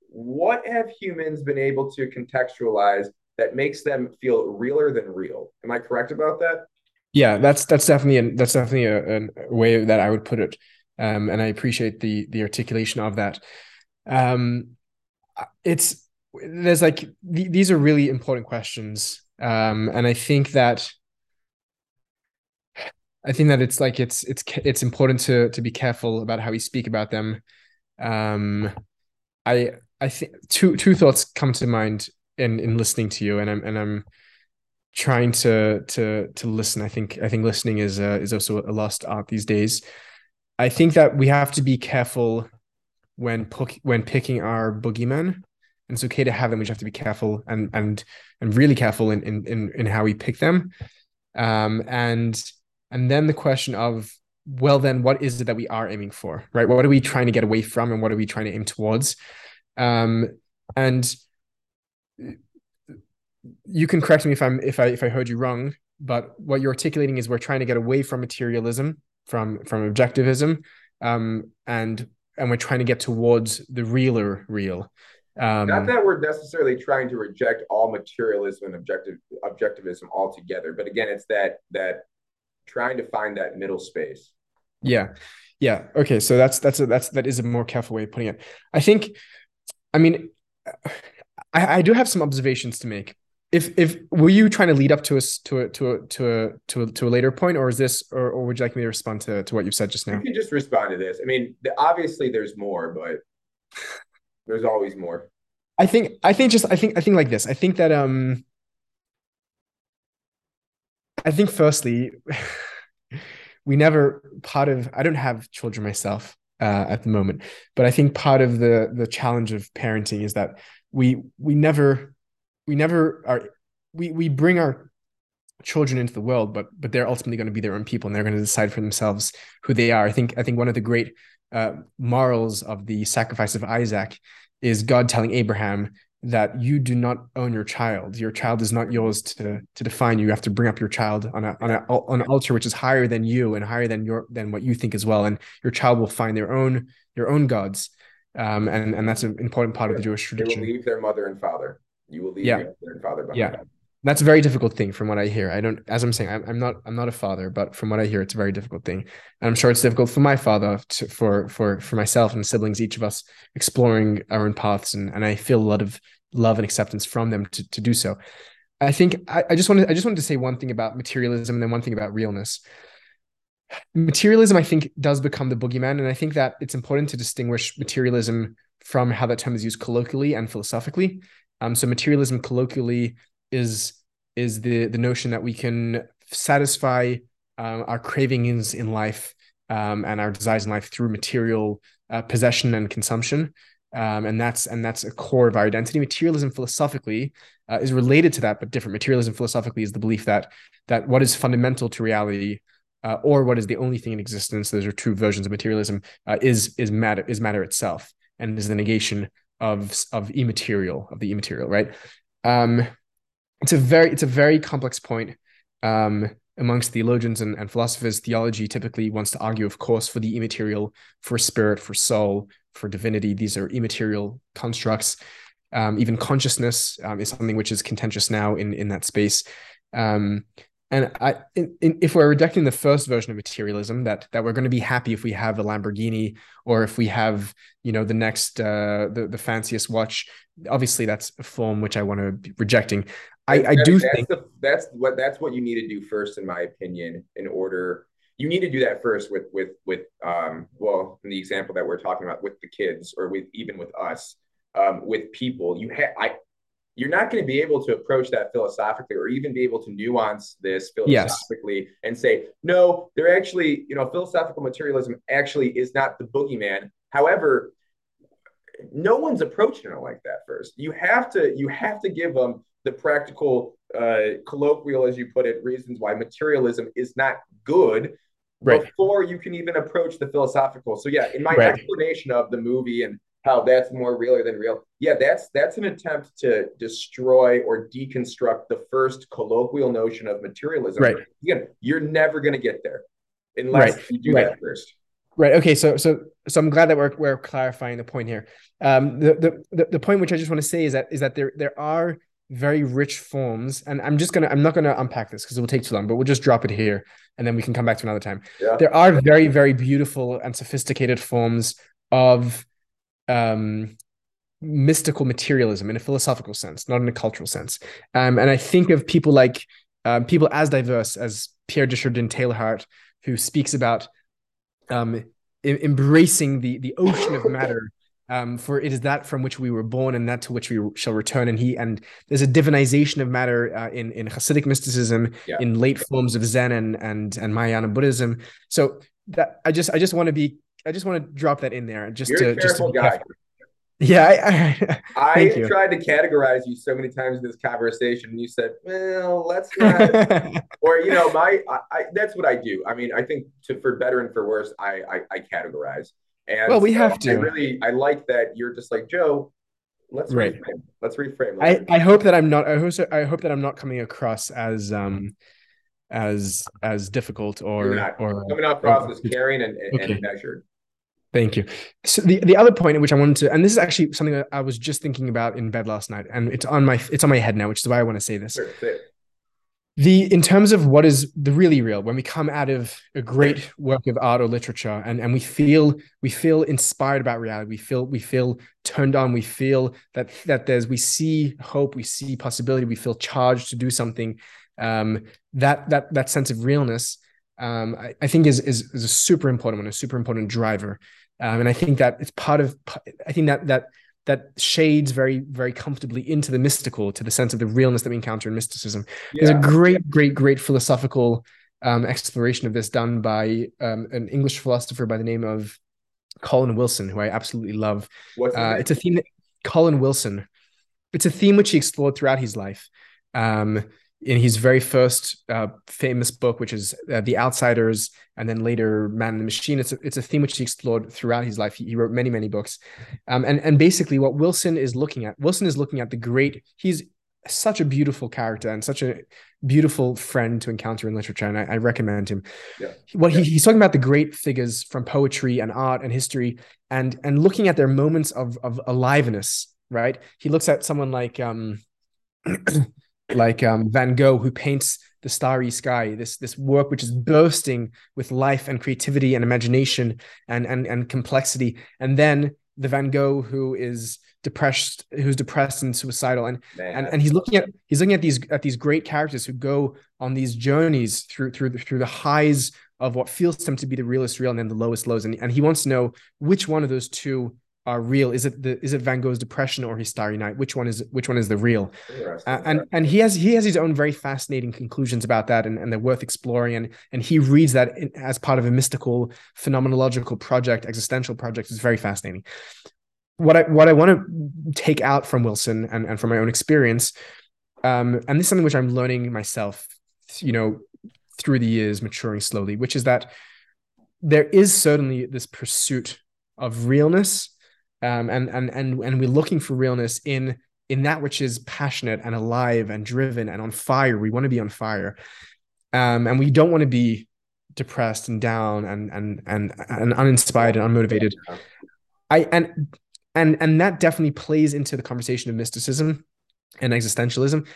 what have humans been able to contextualize that makes them feel realer than real. Am I correct about that? Yeah, that's that's definitely an, that's definitely a, a way that I would put it, um, and I appreciate the the articulation of that. Um, it's there's like th- these are really important questions, um, and I think that I think that it's like it's it's it's important to to be careful about how we speak about them. Um, I I think two two thoughts come to mind in in listening to you and i'm and i'm trying to to to listen. I think i think listening is uh, is also a lost art these days. I think that we have to be careful when when picking our boogeyman. And it's okay to have them we just have to be careful and and and really careful in in in, in how we pick them. Um and and then the question of well then what is it that we are aiming for right? What are we trying to get away from and what are we trying to aim towards? Um and you can correct me if I'm if I if I heard you wrong, but what you're articulating is we're trying to get away from materialism, from from objectivism, um, and and we're trying to get towards the realer real. Um, Not that we're necessarily trying to reject all materialism and objective objectivism altogether, but again, it's that that trying to find that middle space. Yeah, yeah. Okay, so that's that's a, that's that is a more careful way of putting it. I think, I mean, I, I do have some observations to make. If if were you trying to lead up to us to a to a to a to a, to a later point or is this or, or would you like me to respond to, to what you've said just now? you can just respond to this. I mean obviously there's more but *laughs* there's always more. I think i think just i think i think like this. I think that um i think firstly *laughs* we never part of i don't have children myself uh, at the moment but i think part of the the challenge of parenting is that we we never we never are we we bring our children into the world but but they're ultimately going to be their own people and they're going to decide for themselves who they are. I think i think one of the great uh, morals of the sacrifice of isaac is god telling abraham that you do not own your child. Your child is not yours to to define you. You have to bring up your child on a on a on an altar which is higher than you and higher than your than what you think as well. And your child will find their own their own gods um and and that's an important part of the jewish tradition they will leave their mother and father you will leave yeah. your mother and father behind. Yeah. That's a very difficult thing from what I hear. I don't, as I'm saying, I'm, I'm not, I'm not a father, but from what I hear, it's a very difficult thing. And I'm sure it's difficult for my father, to, for, for, for myself and siblings, each of us exploring our own paths. And, and I feel a lot of love and acceptance from them to, to do so. I think I, I just wanted, I just wanted to say one thing about materialism and then one thing about realness. Materialism, I think, does become the boogeyman. And I think that it's important to distinguish materialism from how that term is used colloquially and philosophically Um, so materialism colloquially is is the the notion that we can satisfy um, our cravings in life um, and our desires in life through material uh, possession and consumption. Um, and that's and that's a core of our identity. Materialism philosophically uh, is related to that, but different. Materialism philosophically is the belief that that what is fundamental to reality, uh, or what is the only thing in existence, those are two versions of materialism, uh, is is matter is matter itself, and is the negation of of immaterial of the immaterial. Right. Um, it's a very it's a very complex point. Um, amongst theologians and, and philosophers, theology typically wants to argue, of course, for the immaterial, for spirit, for soul, for divinity. These are immaterial constructs. Um, even consciousness um, is something which is contentious now in in that space. Um, and I, in, in, if we're rejecting the first version of materialism, that that we're going to be happy if we have a Lamborghini or if we have, you know, the next uh, the the fanciest watch. Obviously, that's a form which I want to be rejecting. I, I do that's think the, that's what that's what you need to do first, in my opinion, in order you need to do that first with with with um well in the example that we're talking about with the kids or with even with us um with people you have I you're not going to be able to approach that philosophically or even be able to nuance this philosophically yes. and say no they're actually you know philosophical materialism actually is not the boogeyman however no one's approaching it like that first you have to you have to give them the practical, uh, colloquial, as you put it, reasons why materialism is not good right. before you can even approach the philosophical. So yeah, in my right. explanation of the movie and how that's more realer than real, yeah, that's that's an attempt to destroy or deconstruct the first colloquial notion of materialism. Right. Again, you're never going to get there unless right. you do right. that first. Right. Okay. So so so I'm glad that we're we're clarifying the point here. Um, the the the point which I just want to say is that is that there there are very rich forms and i'm just gonna i'm not gonna unpack this because it will take too long but we'll just drop it here and then we can come back to another time yeah. there are very very beautiful and sophisticated forms of um mystical materialism in a philosophical sense not in a cultural sense um and i think of people like um, people as diverse as pierre de chardin who speaks about um embracing the the ocean of matter *laughs* um, for it is that from which we were born and that to which we shall return. And he and there's a divinization of matter uh, in in Hasidic mysticism, yeah. in late forms of Zen and and and Mahayana Buddhism. So that I just I just want to be I just want to drop that in there just You're to just to guy. Yeah, I, I, *laughs* I tried to categorize you so many times in this conversation, and you said, "Well, let's *laughs* not." or you know, my I, I, that's what I do. I mean, I think to for better and for worse, I I, I categorize. And well, we so have to. I really, I like that you're just like Joe. Let's right. reframe. Let's reframe. Let's I, I hope that I'm not. I hope, I hope that I'm not coming across as um as as difficult or or coming across as caring and, okay. and measured. Thank you. So the, the other point at which I wanted to, and this is actually something that I was just thinking about in bed last night, and it's on my it's on my head now, which is why I want to say this. The in terms of what is the really real when we come out of a great work of art or literature and and we feel we feel inspired about reality we feel we feel turned on we feel that that there's we see hope we see possibility we feel charged to do something um, that that that sense of realness um, I, I, think is, is is a super important one a super important driver. Um, and I think that it's part of I think that that that shades very very comfortably into the mystical to the sense of the realness that we encounter in mysticism. Yeah. there's a great great great philosophical um, exploration of this done by um, an english philosopher by the name of colin wilson who i absolutely love. Uh, it's a theme that colin wilson. It's a theme which he explored throughout his life. Um, in his very first uh, famous book, which is uh, The Outsiders, and then later Man and the Machine. It's a, it's a theme which he explored throughout his life. He, he wrote many, many books. Um, and, and basically, what Wilson is looking at, Wilson is looking at the great, he's such a beautiful character and such a beautiful friend to encounter in literature. And I, I recommend him. Yeah. What yeah. He, he's talking about the great figures from poetry and art and history and, and looking at their moments of, of aliveness, right? He looks at someone like, um, *clears throat* like um, Van Gogh, who paints the starry sky, this this work which is bursting with life and creativity and imagination and and and complexity, and then the Van Gogh who is depressed, who's depressed and suicidal, and and and he's looking at he's looking at these at these great characters who go on these journeys through through the, through the highs of what feels to him to be the realest real and then the lowest lows, and and he wants to know which one of those two are real? Is it the is it Van Gogh's depression or his Starry Night? Which one is which one is the real? Uh, and and he has he has his own very fascinating conclusions about that, and, and they're worth exploring. And and he reads that in, as part of a mystical phenomenological project, existential project. It's very fascinating. What I what I want to take out from Wilson and, and from my own experience, um, and this is something which I'm learning myself, you know, through the years, maturing slowly, which is that there is certainly this pursuit of realness um, and and and and we're looking for realness in in that which is passionate and alive and driven and on fire. We want to be on fire. Um, and we don't want to be depressed and down and and and and uninspired and unmotivated. I and and and that definitely plays into the conversation of mysticism and existentialism.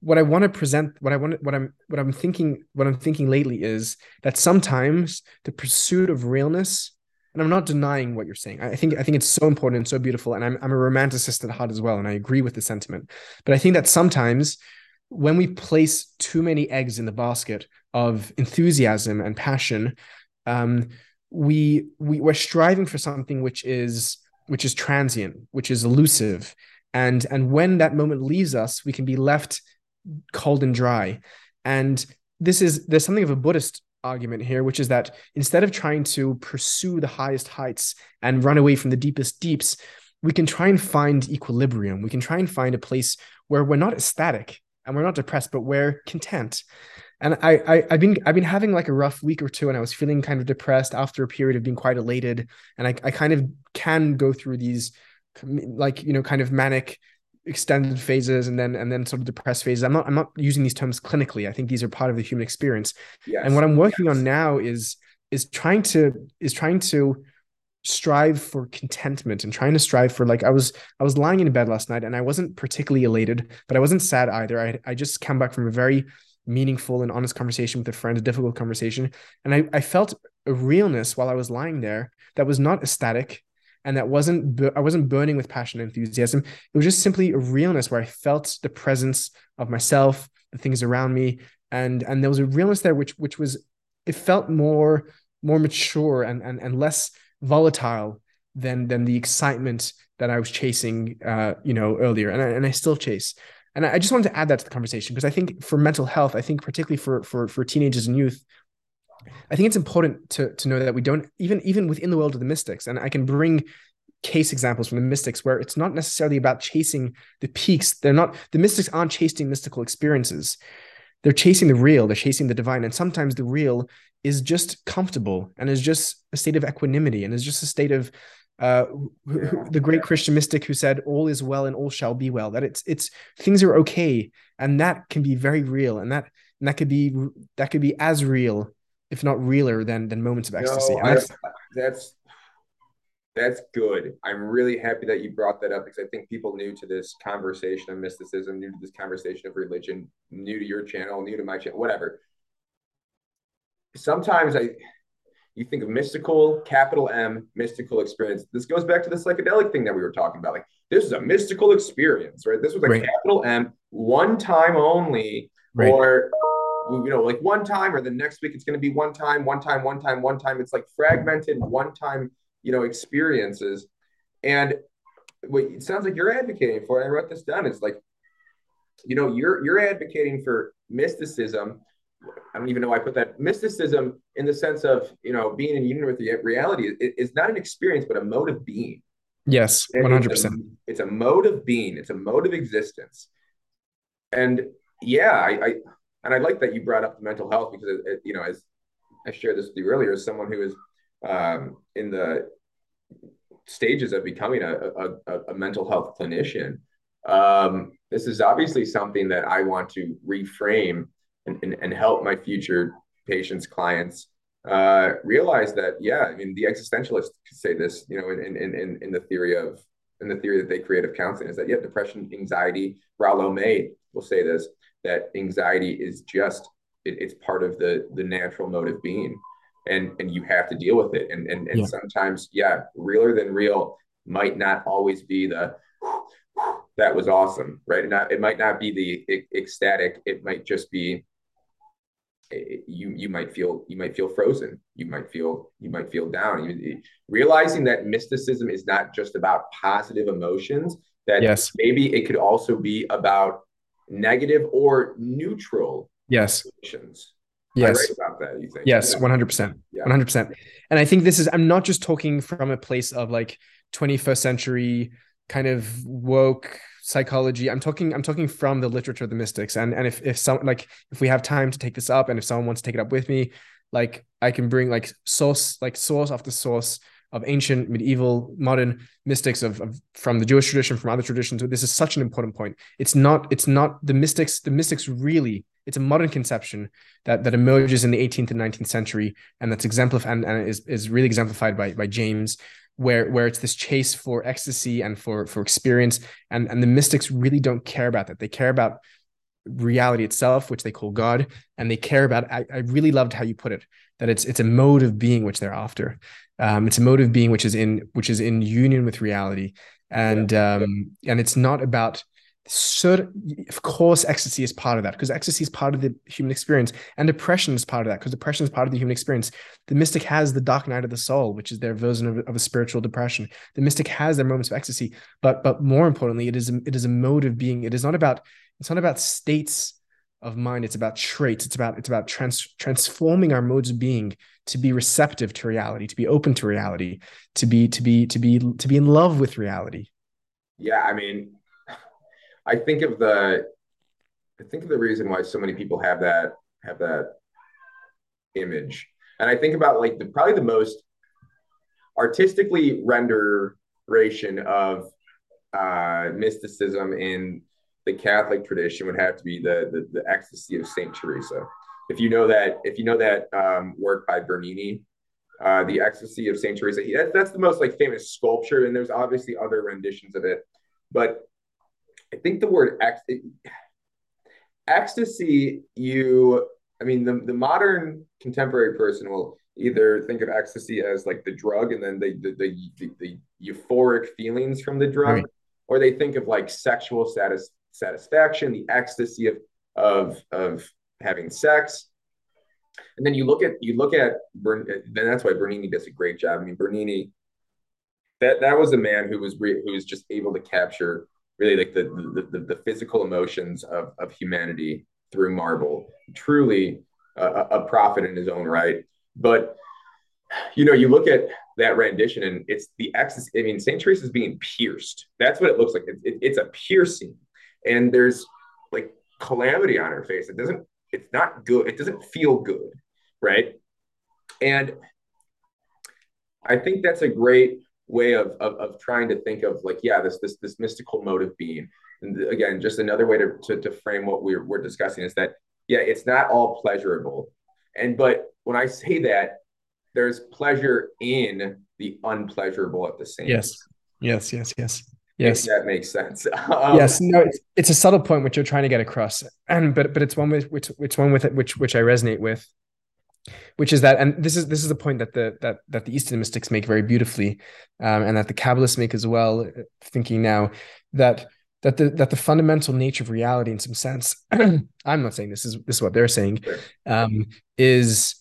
What I want to present, what I want, what I'm, what I'm thinking, what I'm thinking lately is that sometimes the pursuit of realness, and I'm not denying what you're saying. I think, I think it's so important and so beautiful, and I'm, I'm a romanticist at heart as well, and I agree with the sentiment. But I think that sometimes when we place too many eggs in the basket of enthusiasm and passion, um, we we we're striving for something which is which is transient, which is elusive, and and when that moment leaves us, we can be left cold and dry. And this is there's something of a Buddhist argument here, which is that instead of trying to pursue the highest heights and run away from the deepest deeps, we can try and find equilibrium. We can try and find a place where we're not ecstatic and we're not depressed, but we're content. And I, I have been I've been having like a rough week or two, and I was feeling kind of depressed after a period of being quite elated. And I, I kind of can go through these like you know kind of manic extended phases and then and then sort of depressed phases. I'm not I'm not using these terms clinically. I think these are part of the human experience. Yes. And what I'm working yes. on now is is trying to is trying to strive for contentment and trying to strive for like I was I was lying in bed last night and I wasn't particularly elated, but I wasn't sad either. I I just came back from a very meaningful and honest conversation with a friend, a difficult conversation, and I I felt a realness while I was lying there that was not ecstatic and that wasn't I wasn't burning with passion and enthusiasm. It was just simply a realness where I felt the presence of myself, the things around me, and and there was a realness there which which was it felt more more mature and and and less volatile than than the excitement that I was chasing uh you know earlier and I, and I still chase. And I just wanted to add that to the conversation because I think for mental health, I think particularly for for for teenagers and youth, I think it's important to to know that we don't even even within the world of the mystics, and I can bring case examples from the mystics where it's not necessarily about chasing the peaks. They're not the mystics aren't chasing mystical experiences. They're chasing the real, they're chasing the divine. And sometimes the real is just comfortable and is just a state of equanimity and is just a state of uh, the great Christian mystic who said, "All is well and all shall be well." That it's it's things are okay, and that can be very real, and that and that could be that could be as real if not realer than than moments of ecstasy. No, that's, that's that's good. I'm really happy that you brought that up because I think people new to this conversation of mysticism, new to this conversation of religion, new to your channel, new to my channel, whatever. Sometimes I you think of mystical, capital M, mystical experience. This goes back to the psychedelic thing that we were talking about. Like, this is a mystical experience, right? This was a right. capital M, one time only, right. or you know, like one time, or the next week it's going to be one time, one time, one time, one time. It's like fragmented one time, you know, experiences. And what it sounds like you're advocating for, I wrote this down, It's like, you know, you're you're advocating for mysticism. I don't even know why I put that mysticism in the sense of you know being in union with the reality is, is not an experience but a mode of being. Yes, one hundred percent. It's a mode of being. It's a mode of existence. And yeah, I, I and I like that you brought up mental health because it, it, you know, as I shared this with you earlier, as someone who is um, in the stages of becoming a, a, a mental health clinician, um, this is obviously something that I want to reframe and, and, and help my future patients, clients uh, realize that, yeah, I mean, the existentialists say this, you know, in, in, in, in the theory of, in the theory that they create of counseling is that, yeah, depression, anxiety, Rollo May will say this, that anxiety is just it, it's part of the the natural mode of being. And and you have to deal with it. And and, and yeah. sometimes yeah realer than real might not always be the that was awesome right? Not it might not be the ecstatic. It might just be eh, you you might feel you might feel frozen. You might feel you might feel down. You, realizing that mysticism is not just about positive emotions that yes. maybe it could also be about negative or neutral yes. emotions yes. right about that you think. Yes yeah. 100% yeah. 100% and i think this is i'm not just talking from a place of like 21st century kind of woke psychology. I'm talking i'm talking from the literature of the mystics. And and if if some like if we have time to take this up and if someone wants to take it up with me like i can bring like source like source after source of ancient medieval modern mystics of, of from the jewish tradition from other traditions. This is such an important point. It's not it's not the mystics the mystics really it's a modern conception that that emerges in the 18th and 19th century and that's exemplified and, and is, is really exemplified by by james where where it's this chase for ecstasy and for for experience. And and the mystics really don't care about that. They care about reality itself which they call god and they care about I, I really loved how you put it that it's it's a mode of being which they're after. Um it's a mode of being which is in which is in union with reality. And yeah. um and it's not about certain of course ecstasy is part of that because ecstasy is part of the human experience and depression is part of that because depression is part of the human experience. The mystic has the dark night of the soul which is their version of, of a spiritual depression. The mystic has their moments of ecstasy but but more importantly it is a, it is a mode of being. It is not about it's not about states of mind. It's about traits. It's about it's about trans, transforming our modes of being to be receptive to reality to be open to reality to be to be to be to be in love with reality. Yeah i mean I think of the I think of the reason why so many people have that have that image. And I think about like the probably the most artistically renderation of uh, mysticism in the Catholic tradition would have to be the, the, the ecstasy of Saint Teresa. If you know that, if you know that um, work by Bernini, uh, the ecstasy of Saint Teresa, that, that's the most like famous sculpture, and there's obviously other renditions of it. But I think the word ex- ecstasy, you, I mean, the, the modern contemporary person will either think of ecstasy as like the drug and then the, the, the, the euphoric feelings from the drug, right. or they think of like sexual satis- satisfaction, the ecstasy of, of, of having sex. And then you look at you look at then that's why Bernini does a great job. I mean, Bernini, that that was a man who was re, who was just able to capture really like the the, the, the physical emotions of, of humanity through marble. Truly a, a prophet in his own right. But you know you look at that rendition and it's the ecstasy i mean saint teresa is being pierced. That's what it looks like. It, it, it's a piercing and there's like calamity on her face. It doesn't it's not good it doesn't feel good right? And i think that's a great way of, of, of trying to think of like yeah this this this mystical mode of being. And again just another way to, to, to frame what we're, we're discussing is that yeah it's not all pleasurable. And but when i say that there's pleasure in the unpleasurable at the same yes. yes yes yes yes. That makes sense. *laughs* Um, yes no it's, it's a subtle point which you're trying to get across. And but but it's one with which which one with it which which i resonate with which is that and this is this is the point that the that that the eastern mystics make very beautifully um, and that the kabbalists make as well thinking now that that the that the fundamental nature of reality in some sense *clears throat* i'm not saying this is this is what they're saying um, is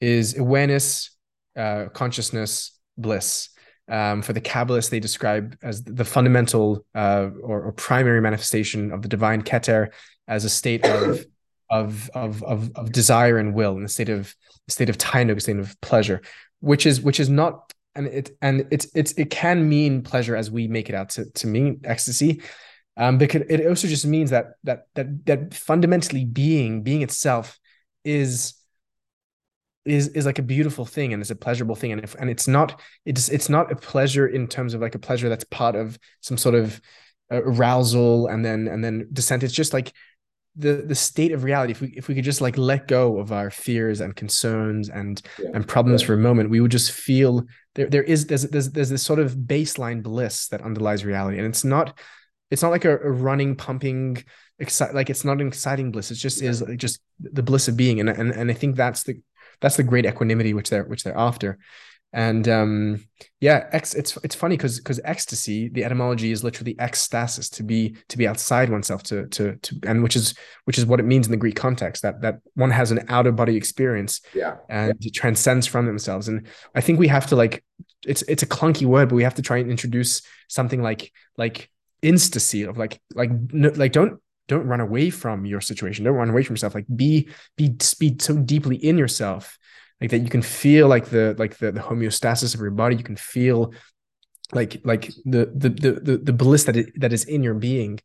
is awareness uh, consciousness bliss um, for the Kabbalists, they describe as the fundamental uh, or, or, primary manifestation of the divine Keter as a state of *coughs* of of of, of desire and will in a state of a state of ta'anug, a state of pleasure, which is which is not and it and it's it's it can mean pleasure as we make it out to to mean ecstasy. Um, because it also just means that that that that fundamentally being being itself is is is like a beautiful thing and it's a pleasurable thing. And if and it's not it's it's not a pleasure in terms of like a pleasure that's part of some sort of uh, arousal and then and then descent it's just like the the state of reality. If we if we could just like let go of our fears and concerns and yeah, and problems yeah. for a moment we would just feel there there is there's there's there's this sort of baseline bliss that underlies reality. And it's not it's not like a, a running pumping excite like it's not an exciting bliss. It just yeah. is like just the bliss of being. And, and and i think that's the that's the great equanimity which they're which they're after and um yeah ex it's it's funny because because ecstasy the etymology is literally ecstasis to be to be outside oneself to to to and which is which is what it means in the greek context that that one has an out of body experience yeah and yeah. transcends from themselves and i think we have to like it's it's a clunky word but we have to try and introduce something like like instacy of like like no, like don't don't run away from your situation. Don't run away from yourself. Like be be be so deeply in yourself like that you can feel like the like the, the homeostasis of your body. You can feel like like the the the the bliss that it, that is in your being.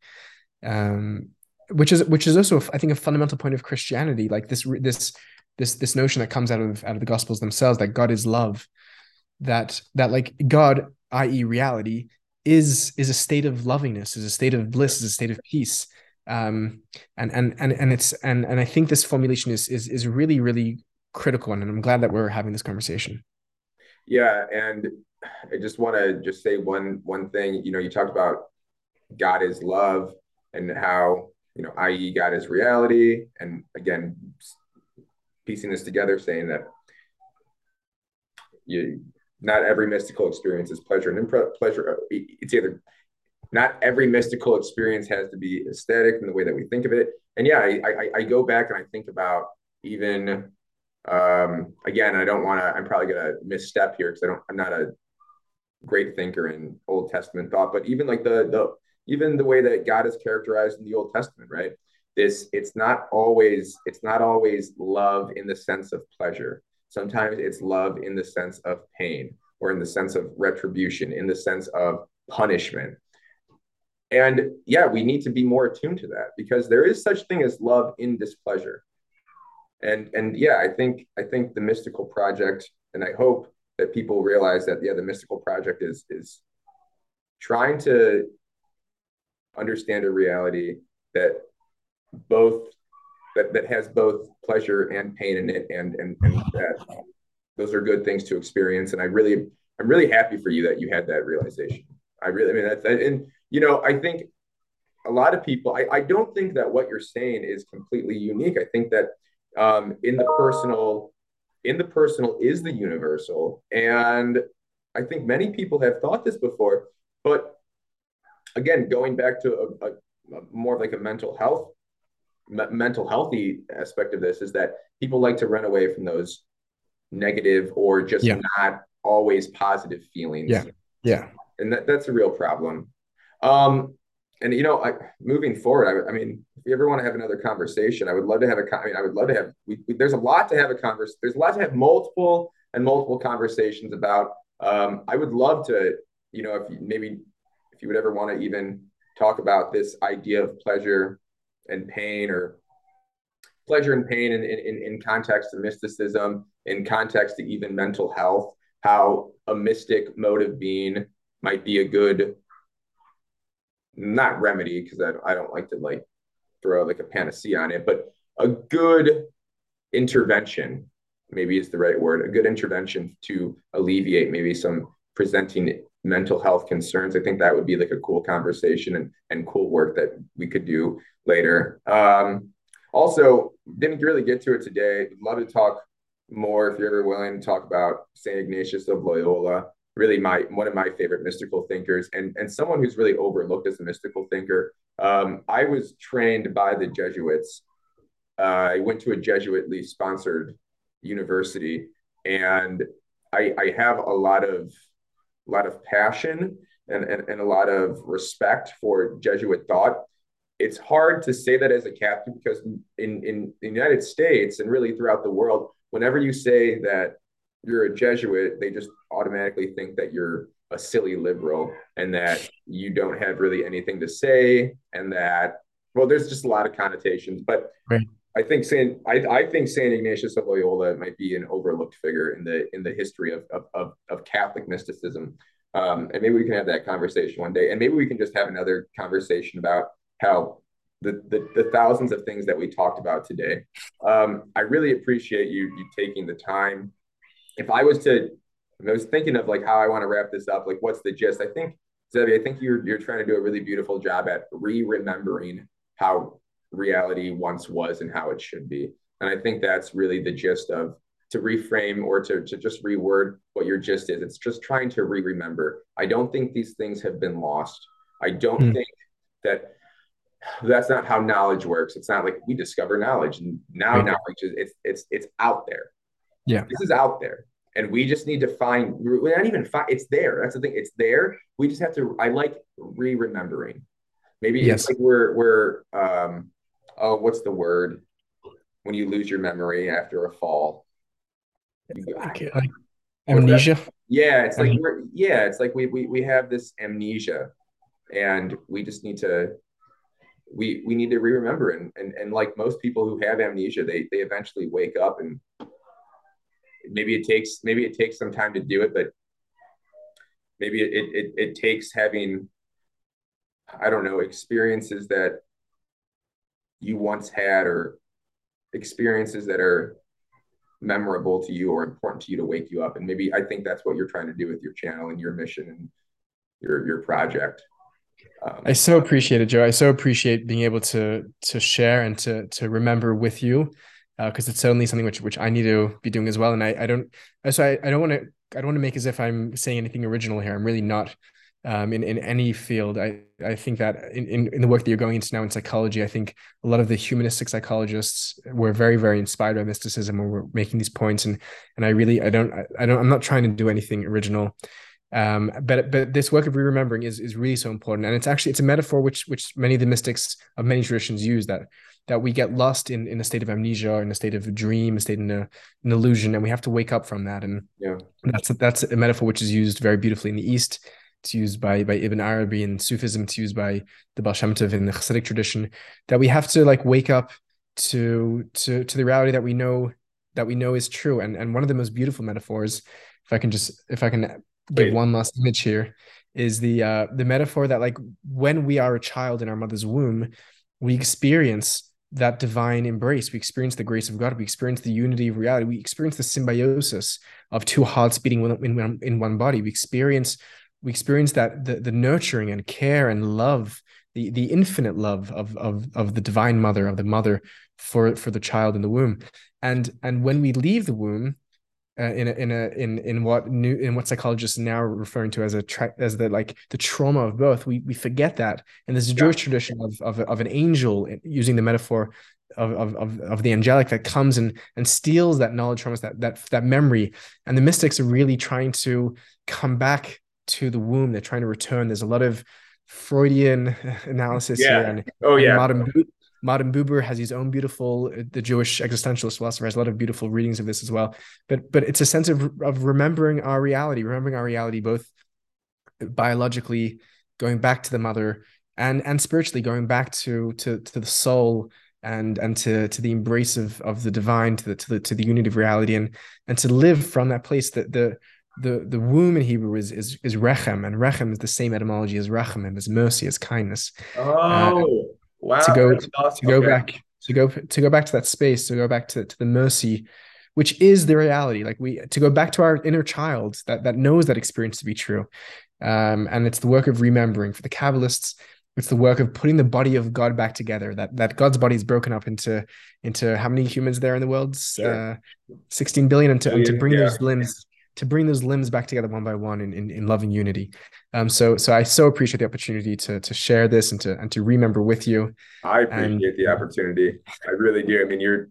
Um which is which is also i think a fundamental point of christianity. Like this this this this notion that comes out of out of the gospels themselves that god is love that that like god i.e reality is is a state of lovingness is a state of bliss is a state of peace um and and and and it's and and i think this formulation is is is really really critical and i'm glad that we're having this conversation. Yeah and i just want to just say one one thing. You know you talked about god is love and how you know i.e god is reality. And again piecing this together saying that you not every mystical experience is pleasure and impre- pleasure it's either not every mystical experience has to be aesthetic in the way that we think of it and yeah i i, I go back and i think about even um, again, I don't want to. I'm probably going to misstep here because I don't. I'm not a great thinker in Old Testament thought, but even like the the even the way that God is characterized in the Old Testament, right? This it's not always it's not always love in the sense of pleasure. Sometimes it's love in the sense of pain or in the sense of retribution, in the sense of punishment. And yeah, we need to be more attuned to that because there is such thing as love in displeasure. And and yeah i think i think the mystical project and i hope that people realize that yeah the mystical project is is trying to understand a reality that both that, that has both pleasure and pain in it and and, and that those are good things to experience. And i really i'm really happy for you that you had that realization. I really I mean that's and you know i think a lot of people I, I don't think that what you're saying is completely unique. I think that um, in the personal in the personal is the universal. And i think many people have thought this before but again going back to a, a, a more like a mental health me- mental healthy aspect of this is that people like to run away from those negative or just yeah. not always positive feelings. Yeah. Yeah. And that, that's a real problem um and you know, I, moving forward, I, I, mean, if you ever want to have another conversation, I would love to have a. I mean, I would love to have. We, we, there's a lot to have a converse. There's a lot to have multiple and multiple conversations about. Um, I would love to, you know, if maybe if you would ever want to even talk about this idea of pleasure and pain, or pleasure and pain in in, in context of mysticism, in context to even mental health, how a mystic mode of being might be a good not remedy because I, I don't like to like throw like a panacea on it, but a good intervention maybe is the right word a good intervention to alleviate maybe some presenting mental health concerns. I think that would be like a cool conversation and, and cool work that we could do later. Um, also didn't really get to it today. Love to talk more if you're ever willing to talk about st ignatius of loyola really my one of my favorite mystical thinkers and and someone who's really overlooked as a mystical thinker. Um, I was trained by the Jesuits. Uh, I went to a Jesuitly sponsored university, and I, I have a lot of a lot of passion and, and, and a lot of respect for Jesuit thought. It's hard to say that as a Catholic because in, in the United States and really throughout the world, whenever you say that you're a Jesuit, they just automatically think that you're a silly liberal and that you don't have really anything to say and that well there's just a lot of connotations but right. i think saint I, I think saint ignatius of loyola might be an overlooked figure in the in the history of of, of, of catholic mysticism um, and maybe we can have that conversation one day and maybe we can just have another conversation about how the, the, the thousands of things that we talked about today um, i really appreciate you you taking the time if I was to, I was thinking of like how I want to wrap this up, like what's the gist? I think, Zevi, I think you're you're trying to do a really beautiful job at re-remembering how reality once was and how it should be. And I think that's really the gist of to reframe or to, to just reword what your gist is. It's just trying to re-remember. I don't think these things have been lost. I don't mm. think that that's not how knowledge works. It's not like we discover knowledge and now right. knowledge is it's it's it's out there. Yeah. This is out there. And we just need to find we're not even find it's there. That's the thing. It's there. We just have to I like re-remembering. Maybe yes. it's like we're we're um oh what's the word when you lose your memory after a fall? Okay, like amnesia. Yeah, it's like we're yeah, it's like we we we have this amnesia and we just need to we we need to re-remember and, and and like most people who have amnesia they they eventually wake up and maybe it takes maybe it takes some time to do it but maybe it it, it takes having i don't know experiences that you once had or experiences that are memorable to you or important to you to wake you up. And maybe i think that's what you're trying to do with your channel and your mission and your your project. Um, I so appreciate it, Joe. I so appreciate being able to to share and to to remember with you, because uh, it's certainly something which which I need to be doing as well. And I I don't so I, I don't want to I don't want to make as if I'm saying anything original here. I'm really not. Um, in in any field, I I think that in, in in the work that you're going into now in psychology, I think a lot of the humanistic psychologists were very very inspired by mysticism when we're making these points, and and I really I don't I, I don't I'm not trying to do anything original. Um, but but this work of re-remembering is is really so important, and it's actually it's a metaphor which which many of the mystics of many traditions use that that we get lost in in a state of amnesia or in a state of a dream, a state in a, an illusion, and we have to wake up from that. And yeah, that's a, that's a metaphor which is used very beautifully in the East. It's used by by Ibn Arabi in Sufism. It's used by the Baal Shem Tov in the Hasidic tradition. That we have to like wake up to to to the reality that we know that we know is true. And and one of the most beautiful metaphors, if I can just if I can give one last image here is the uh the metaphor that like when we are a child in our mother's womb we experience that divine embrace. We experience the grace of god. We experience the unity of reality. We experience the symbiosis of two hearts beating in, in one body. We experience we experience that the, the nurturing and care and love the the infinite love of of of the divine mother of the mother for for the child in the womb. And and when we leave the womb uh, in a, in a in in what new in what psychologists now are referring to as a tra- as the like the trauma of both we we forget that. And there's a Jewish yeah. tradition of, of of an angel using the metaphor of, of of the angelic that comes and and steals that knowledge from us that that that memory. And the mystics are really trying to come back to the womb. They're trying to return. There's a lot of Freudian *laughs* analysis yeah. here and oh yeah. modern Martin Buber has his own beautiful, uh, the Jewish existentialist philosopher has a lot of beautiful readings of this as well. But but it's a sense of of remembering our reality, remembering our reality both biologically, going back to the mother, and and spiritually going back to to to the soul and and to to the embrace of of the divine, to the to the to the unity of reality, and and to live from that place that the the the womb in Hebrew is is is rechem, and rechem is the same etymology as rachamim, as mercy, as kindness. Oh. Wow. To go awesome. to go okay. back to go to go back to that space, to go back to, to the mercy, which is the reality. Like we to go back to our inner child that that knows that experience to be true. Um, and it's the work of remembering for the Kabbalists. It's the work of putting the body of God back together. That that God's body is broken up into into how many humans there in the world? Sure. Uh, 16 billion, and to, and to bring yeah. those limbs to bring those limbs back together one by one in, in, in loving unity. Um, so so I so appreciate the opportunity to to share this and to and to remember with you. I appreciate and, the opportunity. I really do. I mean, you're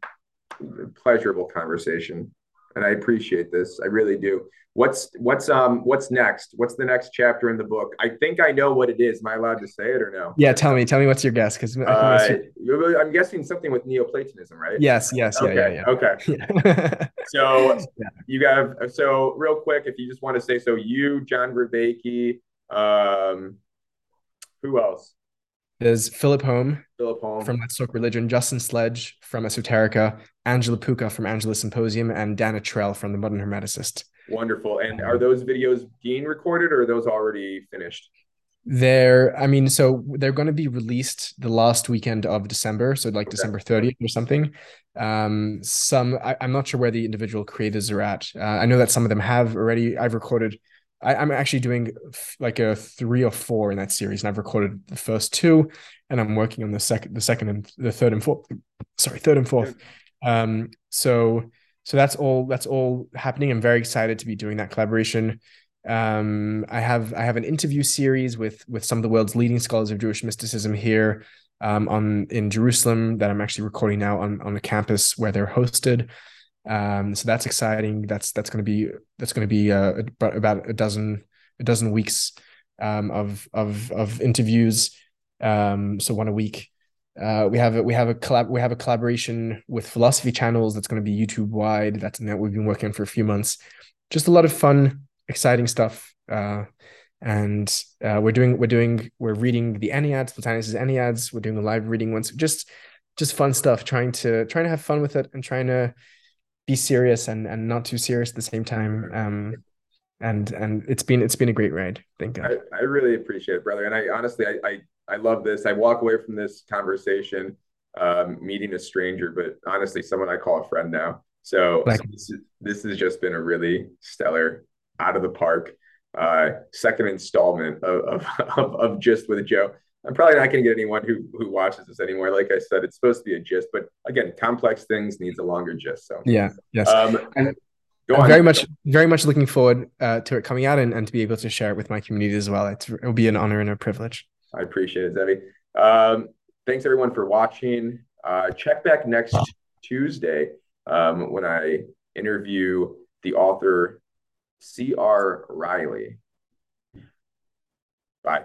pleasurable conversation, and I appreciate this. I really do. What's what's um what's next? What's the next chapter in the book? I think I know what it is. Am I allowed to say it or no? Yeah, tell me. Tell me what's your guess? Because uh, I'm guessing something with Neoplatonism, right? Yes. Yes. Okay, yeah. Yeah. *laughs* Yeah. Okay. so *laughs* yeah. you got so real quick, if you just want to say so, you John Vervaeke, um, who else? There's Filip Holm. Filip Holm from Let's Talk Religion, Justin Sledge from Esoterica, Angela Puca from Angela Symposium, and Dan Attrell from The Modern Hermeticist. Wonderful. And are those videos being recorded or are those already finished? They're, I mean, so they're going to be released the last weekend of December, so like okay. December 30th or something. Um, some I, am not sure where the individual creators are at. Uh, I know that some of them have already. I've recorded. I, am actually doing like a three or four in that series, and I've recorded the first two, and I'm working on the second, the second and the third and fourth. Sorry, third and fourth. Um, so so that's all that's all happening. I'm very excited to be doing that collaboration. Um, I have I have an interview series with with some of the world's leading scholars of Jewish mysticism here um, on in Jerusalem that I'm actually recording now on on the campus where they're hosted. Um, so that's exciting. That's that's going to be that's going to be uh, about a dozen a dozen weeks um, of of of interviews. Um, so one a week. Uh, we have a, we have a collab we have a collaboration with Philosophy Channels that's going to be YouTube wide. That's that we've been working on for a few months. Just a lot of fun, exciting stuff. Uh, and uh, we're doing we're doing we're reading the Enneads, Plotinus's Enneads. We're doing a live reading once. Just just fun stuff. Trying to trying to have fun with it and trying to be serious and and not too serious at the same time. Um, and and it's been it's been a great ride. Thank God. I, I really appreciate it, brother. And I honestly I, I I love this. I walk away from this conversation um, meeting a stranger, but honestly, someone I call a friend now. So, so this, is, this has just been a really stellar, out of the park, uh, second installment of, of, *laughs* of, of Gist with Joe. I'm probably not going to get anyone who who watches this anymore. Like I said, it's supposed to be a gist, but again, complex things needs a longer gist. So yeah, yes. Um, and I'm very much, very much looking forward uh, to it coming out and, and to be able to share it with my community as well. It's, it'll be an honor and a privilege. I appreciate it, Zevi. Um, thanks everyone for watching. Uh, check back next Tuesday um, when I interview the author C.R. Riley. Bye.